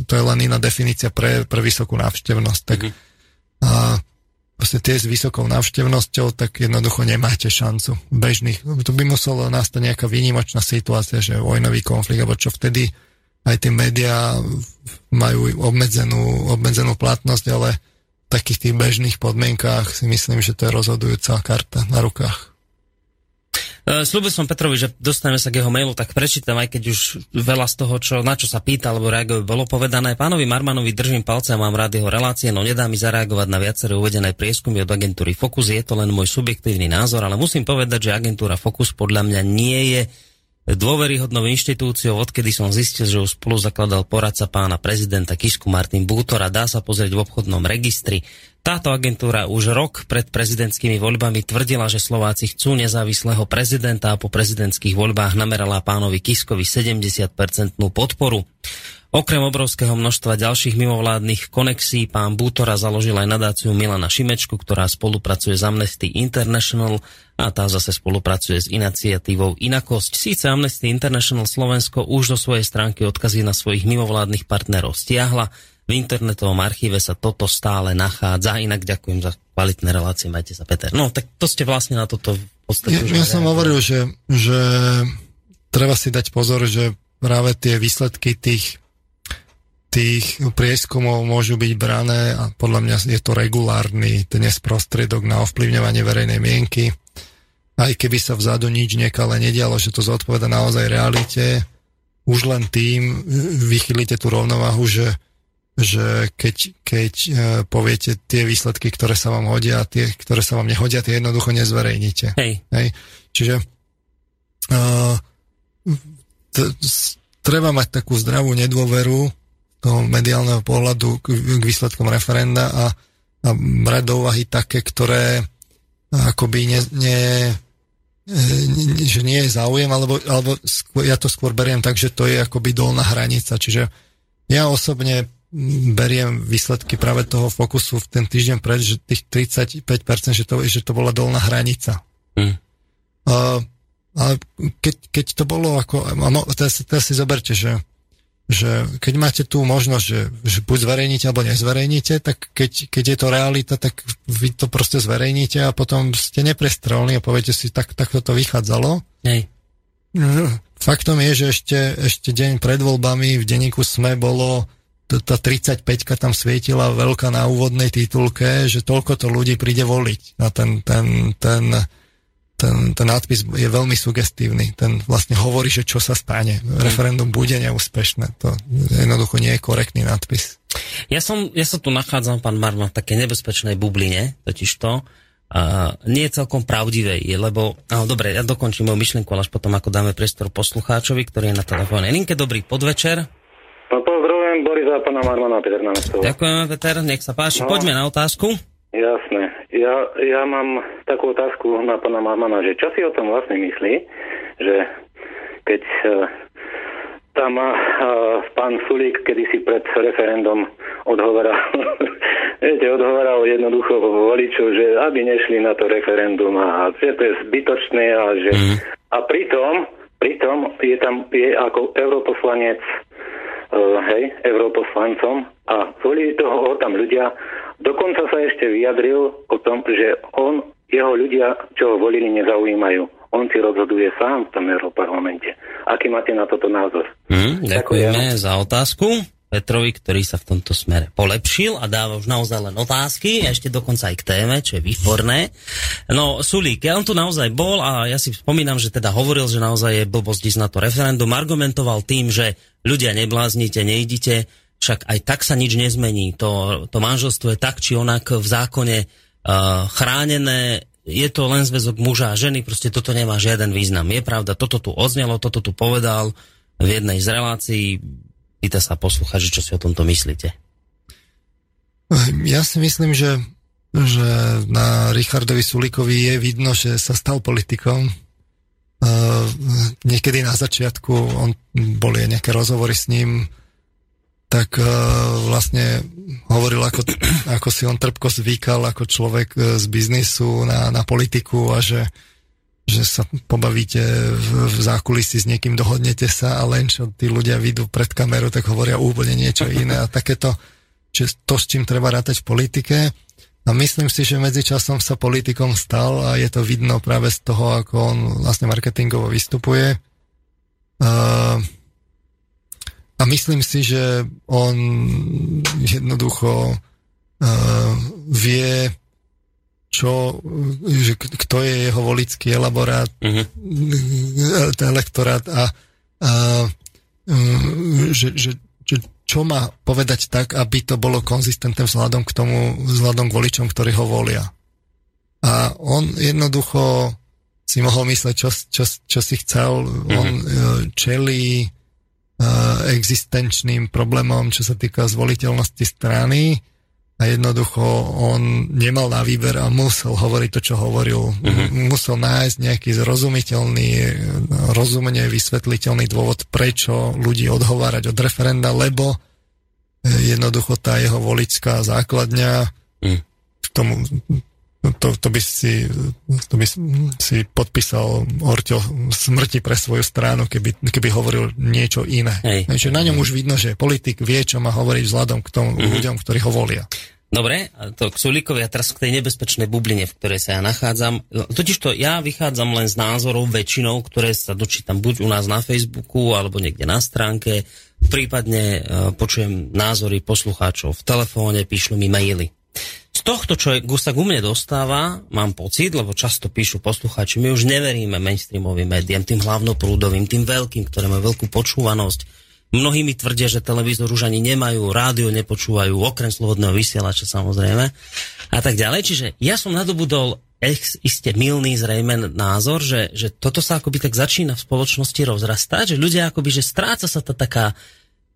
to je len iná definícia pre, pre vysokú návštevnosť. Tak, mm-hmm. a vlastne tie s vysokou návštevnosťou, tak jednoducho nemáte šancu bežných. To by muselo nastať nejaká výnimočná situácia, že vojnový konflikt, alebo čo vtedy aj tie médiá majú obmedzenú, obmedzenú platnosť, ale v takých tých bežných podmienkách si myslím, že to je rozhodujúca karta na rukách. Uh, Sľubil som Petrovi, že dostaneme sa k jeho mailu, tak prečítam, aj keď už veľa z toho, čo, na čo sa pýta alebo reaguje, bolo povedané. Pánovi Marmanovi držím palce a mám rád jeho relácie, no nedá mi zareagovať na viaceré uvedené prieskumy od agentúry Focus. Je to len môj subjektívny názor, ale musím povedať, že agentúra Focus podľa mňa nie je dôveryhodnou inštitúciou, odkedy som zistil, že ju spolu zakladal poradca pána prezidenta Kisku Martin Bútora. Dá sa pozrieť v obchodnom registri. Táto agentúra už rok pred prezidentskými voľbami tvrdila, že Slováci chcú nezávislého prezidenta a po prezidentských voľbách namerala pánovi Kiskovi 70-percentnú podporu. Okrem obrovského množstva ďalších mimovládnych konexí pán Bútora založil aj nadáciu Milana Šimečku, ktorá spolupracuje s Amnesty International a tá zase spolupracuje s iniciatívou Inakosť. Síce Amnesty International Slovensko už do svojej stránky odkazí na svojich mimovládnych partnerov stiahla, v internetovom archíve sa toto stále nachádza. Inak ďakujem za kvalitné relácie, majte sa Peter. No, tak to ste vlastne na toto v podstate... Ja, ja som hovoril, že, že treba si dať pozor, že práve tie výsledky tých tých prieskumov môžu byť brané a podľa mňa je to regulárny dnes prostriedok na ovplyvňovanie verejnej mienky. Aj keby sa vzadu nič nekalé nedialo, že to zodpoveda naozaj realite, už len tým vychylíte tú rovnováhu, že, že keď, keď poviete tie výsledky, ktoré sa vám hodia a tie, ktoré sa vám nehodia, tie jednoducho nezverejníte. Hej. Hej? Čiže uh, t- treba mať takú zdravú nedôveru toho mediálneho pohľadu k, k výsledkom referenda a, a brať do úvahy také, ktoré akoby ne, ne, ne, že nie je záujem, alebo, alebo skôr, ja to skôr beriem tak, že to je akoby dolná hranica. Čiže ja osobne beriem výsledky práve toho fokusu v ten týždeň pred, že tých 35%, že to, že to bola dolná hranica. Mm. Uh, ale keď, keď to bolo ako, teraz, teraz si zoberte, že, že keď máte tú možnosť, že, že buď zverejníte alebo nezverejníte, tak keď, keď je to realita, tak vy to proste zverejníte a potom ste neprestrelní a poviete si, tak, tak to vychádzalo. Hej. Faktom je, že ešte, ešte deň pred voľbami v denníku SME bolo tá 35 tam svietila veľká na úvodnej titulke, že toľko to ľudí príde voliť. A ten, ten, ten, ten, ten nadpis je veľmi sugestívny. Ten vlastne hovorí, že čo sa stane. Referendum bude neúspešné. To jednoducho nie je korektný nadpis. Ja, som, ja sa tu nachádzam, pán Marma, v takej nebezpečnej bubline, totiž to, a nie je celkom pravdivej, lebo, no, dobre, ja dokončím moju myšlienku, až potom, ako dáme priestor poslucháčovi, ktorý je na telefóne. Linke, dobrý podvečer. No, pozdravujem Boris a pána Marmana, Peter na Ďakujeme, Peter, nech sa páči. No. Poďme na otázku. Jasné. Ja, ja mám takú otázku na pána Marmana, že čo si o tom vlastne myslí, že keď uh, tam uh, pán Sulík kedysi pred referendum odhovoral, viete, odhovoral jednoducho voličov, že aby nešli na to referendum a že to je zbytočné a že... Mm. A pritom, pritom je tam je ako europoslanec hej, europoslancom a volili toho tam ľudia Dokonca sa ešte vyjadril o tom, že on, jeho ľudia, čo ho volili, nezaujímajú. On si rozhoduje sám v tom Európarlamente. Aký máte na toto názor? Hmm, ďakujeme Ďakujem. za otázku. Petrovi, ktorý sa v tomto smere polepšil a dáva už naozaj len otázky, a ešte dokonca aj k téme, čo je výborné. No, Sulík, ja on tu naozaj bol a ja si spomínam, že teda hovoril, že naozaj je blbosť ísť na to referendum, argumentoval tým, že ľudia nebláznite, nejdite, však aj tak sa nič nezmení. To, to manželstvo je tak či onak v zákone uh, chránené, je to len zväzok muža a ženy, proste toto nemá žiaden význam. Je pravda, toto tu odznelo, toto tu povedal v jednej z relácií. Pýta sa poslúchať, čo si o tomto myslíte. Ja si myslím, že, že na Richardovi Sulíkovi je vidno, že sa stal politikom. Uh, niekedy na začiatku on, boli nejaké rozhovory s ním, tak uh, vlastne hovoril, ako, ako si on trpko zvykal ako človek uh, z biznisu na, na politiku a že, že sa pobavíte v, v zákulisí s niekým, dohodnete sa a len čo tí ľudia vidú pred kameru, tak hovoria úplne niečo iné a takéto, že to, s čím treba rátať v politike. A myslím si, že medzičasom sa politikom stal a je to vidno práve z toho, ako on vlastne marketingovo vystupuje. Uh, a myslím si, že on jednoducho uh, vie, čo, že kto je jeho volický elaborát, uh-huh. elektorát a, a um, že, že, že čo má povedať tak, aby to bolo konzistentné vzhľadom k tomu, vzhľadom k voličom, ktorí ho volia. A on jednoducho si mohol mysleť, čo, čo, čo si chcel. Uh-huh. On uh, čelí existenčným problémom, čo sa týka zvoliteľnosti strany a jednoducho on nemal na výber a musel hovoriť to, čo hovoril. Uh-huh. Musel nájsť nejaký zrozumiteľný, rozumne vysvetliteľný dôvod, prečo ľudí odhovárať od referenda, lebo jednoducho tá jeho voličská základňa uh-huh. tomu No to, to, by si, to by si podpísal Orťo smrti pre svoju stranu, keby, keby hovoril niečo iné. Hej. Takže na ňom už vidno, že politik vie, čo má hovoriť vzhľadom k tomu mm-hmm. ľuďom, ktorí ho volia. Dobre, to k Sulíkovi a teraz k tej nebezpečnej bubline, v ktorej sa ja nachádzam. Totiž to ja vychádzam len z názorov väčšinou, ktoré sa dočítam buď u nás na Facebooku, alebo niekde na stránke, prípadne uh, počujem názory poslucháčov v telefóne, píšu mi maily. Z tohto, čo sa ku mne dostáva, mám pocit, lebo často píšu poslucháči, my už neveríme mainstreamovým médiám, tým hlavnoprúdovým, tým veľkým, ktoré majú veľkú počúvanosť. Mnohí mi tvrdia, že televízor už ani nemajú, rádio nepočúvajú, okrem slobodného vysielača samozrejme a tak ďalej. Čiže ja som nadobudol ex, iste milný zrejme názor, že, že toto sa akoby tak začína v spoločnosti rozrastať, že ľudia akoby, že stráca sa tá taká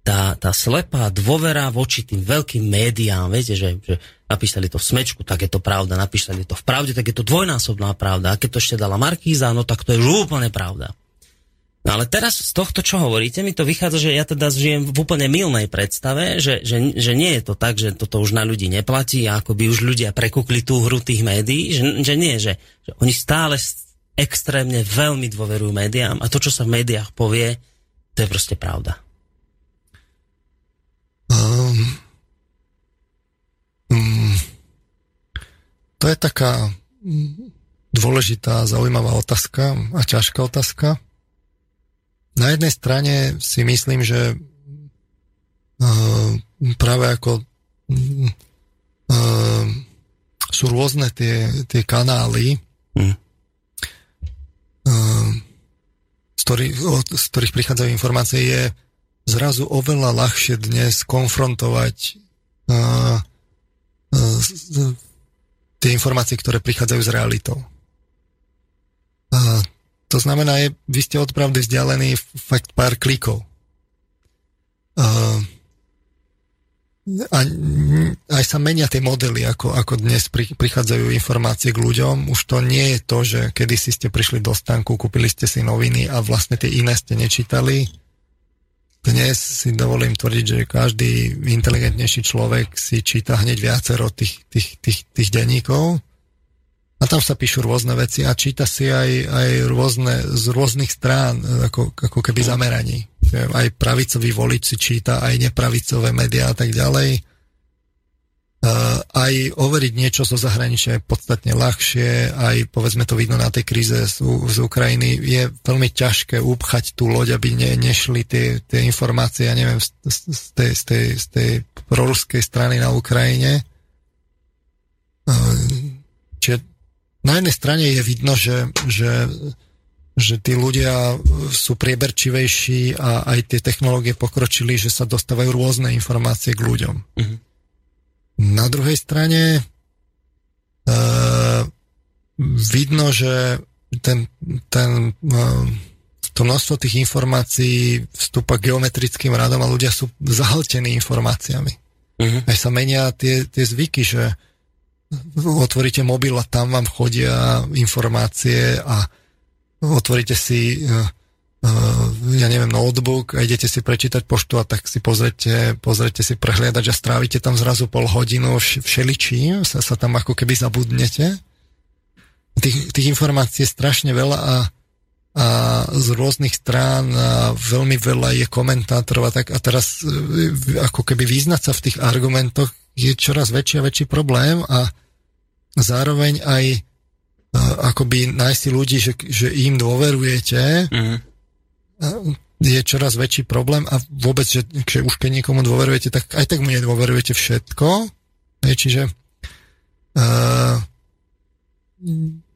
tá, tá slepá dôvera voči tým veľkým médiám, viete, že, že napísali to v smečku, tak je to pravda, napísali to v pravde, tak je to dvojnásobná pravda. A keď to ešte dala Markíza, no tak to je úplne pravda. No ale teraz z tohto, čo hovoríte, mi to vychádza, že ja teda žijem v úplne milnej predstave, že, že, že nie je to tak, že toto už na ľudí neplatí ako by už ľudia prekukli tú hru tých médií, že, že nie, že, že oni stále extrémne veľmi dôverujú médiám a to, čo sa v médiách povie, to je proste pravda. Um, to je taká dôležitá, zaujímavá otázka a ťažká otázka. Na jednej strane si myslím, že uh, práve ako uh, sú rôzne tie, tie kanály, mm. uh, z, ktorých, z ktorých prichádzajú informácie, je zrazu oveľa ľahšie dnes konfrontovať tie informácie, ktoré prichádzajú z realitou. Uh, to znamená, je, vy ste od pravdy vzdialení fakt pár klikov. Uh, a aj sa menia tie modely, ako, ako dnes pri, prichádzajú informácie k ľuďom. Už to nie je to, že kedysi ste prišli do stánku, kúpili ste si noviny a vlastne tie iné ste nečítali dnes si dovolím tvrdiť, že každý inteligentnejší človek si číta hneď viacero tých, tých, tých, tých denníkov a tam sa píšu rôzne veci a číta si aj, aj rôzne, z rôznych strán, ako, ako keby zameraní. Aj pravicový volič si číta, aj nepravicové médiá a tak ďalej aj overiť niečo zo zahraničia je podstatne ľahšie, aj povedzme to vidno na tej kríze z, z Ukrajiny, je veľmi ťažké upchať tú loď, aby ne, nešli tie, tie informácie, ja neviem, z, z, tej, z, tej, z tej proruskej strany na Ukrajine. Čiže na jednej strane je vidno, že, že, že tí ľudia sú prieberčivejší a aj tie technológie pokročili, že sa dostávajú rôzne informácie k ľuďom. Mm-hmm na druhej strane uh, vidno, že ten, ten, uh, to množstvo tých informácií vstúpa geometrickým radom a ľudia sú zahltení informáciami. Uh-huh. Aj sa menia tie, tie zvyky, že otvoríte mobil a tam vám chodia informácie a otvoríte si uh, ja neviem, notebook a idete si prečítať poštu a tak si pozrite, pozrite si prehliadať a strávite tam zrazu pol hodinu všeličím, sa, sa tam ako keby zabudnete. Tých, tých informácií je strašne veľa a, a z rôznych strán a veľmi veľa je komentátorov a tak. A teraz e, ako keby význať sa v tých argumentoch je čoraz väčší a väčší problém a zároveň aj e, akoby nájsť si ľudí, že, že im dôverujete, mm je čoraz väčší problém a vôbec, že, že už keď niekomu dôverujete, tak aj tak mu nedôverujete všetko. Je, čiže uh,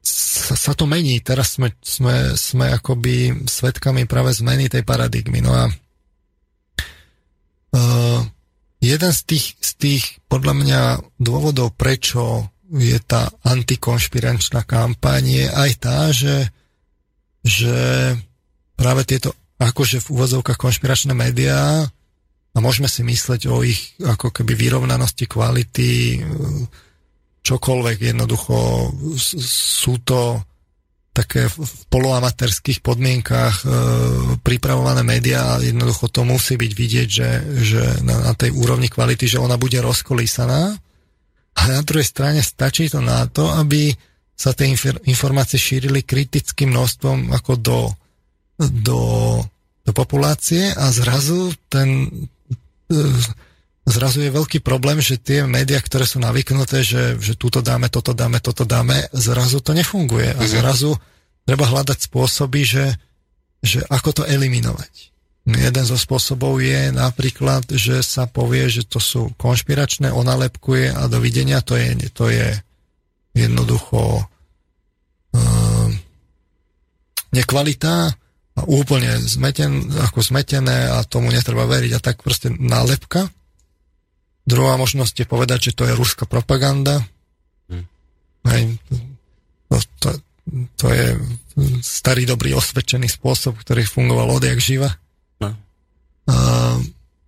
sa, sa to mení. Teraz sme, sme, sme akoby svetkami práve zmeny tej paradigmy. No a uh, jeden z tých, z tých podľa mňa dôvodov, prečo je tá antikonšpiračná kampaň, je aj tá, že, že práve tieto akože v úvodzovkách konšpiračné médiá a môžeme si mysleť o ich ako keby vyrovnanosti kvality, čokoľvek jednoducho sú to také v poloamatérských podmienkách e, pripravované médiá a jednoducho to musí byť vidieť, že, že na, na tej úrovni kvality, že ona bude rozkolísaná. A na druhej strane stačí to na to, aby sa tie informácie šírili kritickým množstvom ako do do, do populácie a zrazu ten e, zrazu je veľký problém, že tie médiá, ktoré sú navyknuté, že, že túto dáme, toto dáme, toto dáme, zrazu to nefunguje a mhm. zrazu treba hľadať spôsoby, že, že ako to eliminovať. Jeden zo spôsobov je napríklad, že sa povie, že to sú konšpiračné, onalepkuje a dovidenia, to je, to je jednoducho uh, nekvalita a úplne zmeten, ako zmetené a tomu netreba veriť a tak proste nálepka. Druhá možnosť je povedať, že to je ruská propaganda. Hm. Hej, to, to, to je starý, dobrý, osvedčený spôsob, ktorý fungoval odjak živa. No. A,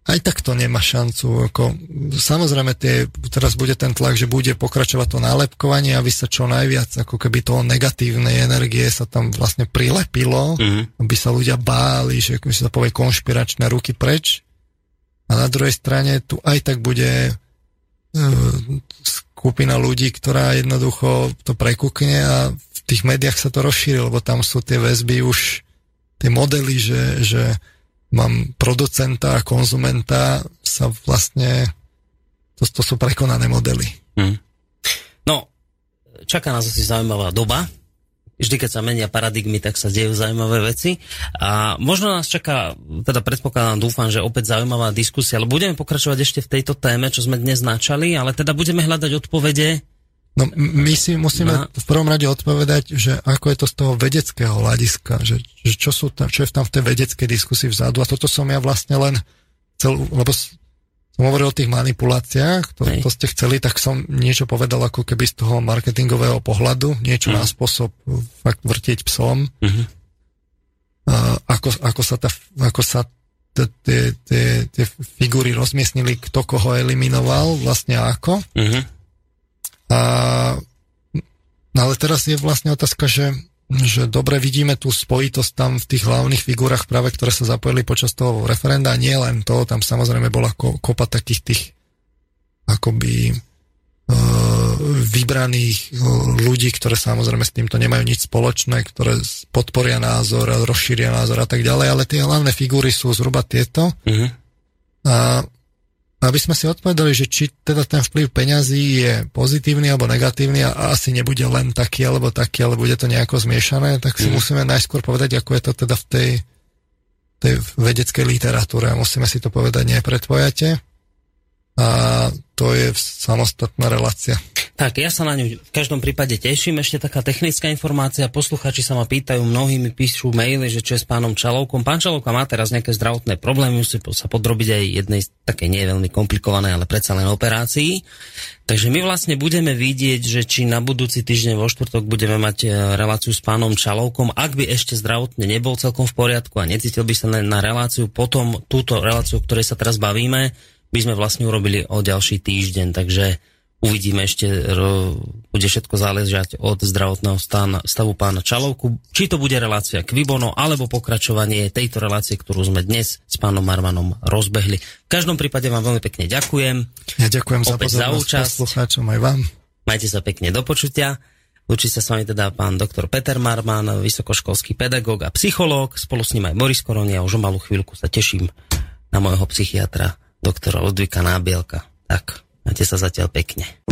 aj tak to nemá šancu. Ako, samozrejme, tie, teraz bude ten tlak, že bude pokračovať to nálepkovanie, aby sa čo najviac, ako keby to negatívnej energie sa tam vlastne prilepilo, mm-hmm. aby sa ľudia báli, že ako sa povie konšpiračné ruky preč. A na druhej strane tu aj tak bude uh, skupina ľudí, ktorá jednoducho to prekúkne a tých médiách sa to rozšíri, lebo tam sú tie väzby už, tie modely, že, že mám producenta a konzumenta, sa vlastne, to, to sú prekonané modely. Hmm. No, čaká nás asi zaujímavá doba. Vždy, keď sa menia paradigmy, tak sa dejú zaujímavé veci. A možno nás čaká, teda predpokladám, dúfam, že opäť zaujímavá diskusia, ale budeme pokračovať ešte v tejto téme, čo sme dnes načali, ale teda budeme hľadať odpovede No my si musíme no. v prvom rade odpovedať, že ako je to z toho vedeckého hľadiska, že, že čo, sú tam, čo je tam v tej vedeckej diskusii vzadu a toto som ja vlastne len chcel, lebo som hovoril o tých manipuláciách, to, to ste chceli, tak som niečo povedal ako keby z toho marketingového pohľadu, niečo mm. na spôsob fakt vrtieť psom. Mm-hmm. A ako, ako sa, tá, ako sa tie figúry rozmiestnili, kto koho eliminoval, vlastne ako. Mm-hmm a, ale teraz je vlastne otázka, že, že dobre vidíme tú spojitosť tam v tých hlavných figurách práve, ktoré sa zapojili počas toho referenda nie len to, tam samozrejme bola ko, kopa takých tých akoby e, vybraných e, ľudí, ktoré samozrejme s týmto nemajú nič spoločné, ktoré podporia názor a rozšíria názor a tak ďalej, ale tie hlavné figúry sú zhruba tieto. Mm-hmm. A aby sme si odpovedali, že či teda ten vplyv peňazí je pozitívny alebo negatívny a asi nebude len taký alebo taký, ale bude to nejako zmiešané, tak si mm. musíme najskôr povedať, ako je to teda v tej, tej vedeckej literatúre musíme si to povedať nepredpojate a to je samostatná relácia. Tak, ja sa na ňu v každom prípade teším. Ešte taká technická informácia. Posluchači sa ma pýtajú, mnohí mi píšu maily, že čo je s pánom Čalovkom. Pán Čalovka má teraz nejaké zdravotné problémy, musí sa podrobiť aj jednej také nie veľmi komplikovanej, ale predsa len operácii. Takže my vlastne budeme vidieť, že či na budúci týždeň vo štvrtok budeme mať e, reláciu s pánom Čalovkom. Ak by ešte zdravotne nebol celkom v poriadku a necítil by sa na reláciu, potom túto reláciu, o ktorej sa teraz bavíme, by sme vlastne urobili o ďalší týždeň. Takže Uvidíme ešte, bude všetko záležať od zdravotného stavu pána Čalovku. Či to bude relácia Kvibono, alebo pokračovanie tejto relácie, ktorú sme dnes s pánom Marmanom rozbehli. V každom prípade vám veľmi pekne ďakujem. Ja ďakujem Opäť za pozornosť za poslucháčom aj vám. Majte sa pekne do počutia. Učí sa s vami teda pán doktor Peter Marman, vysokoškolský pedagóg a psychológ. Spolu s ním aj Boris Koronia. Už o malú chvíľku sa teším na môjho psychiatra, doktora Ludvika Nábielka. Tak, Máte sa zatiaľ pekne.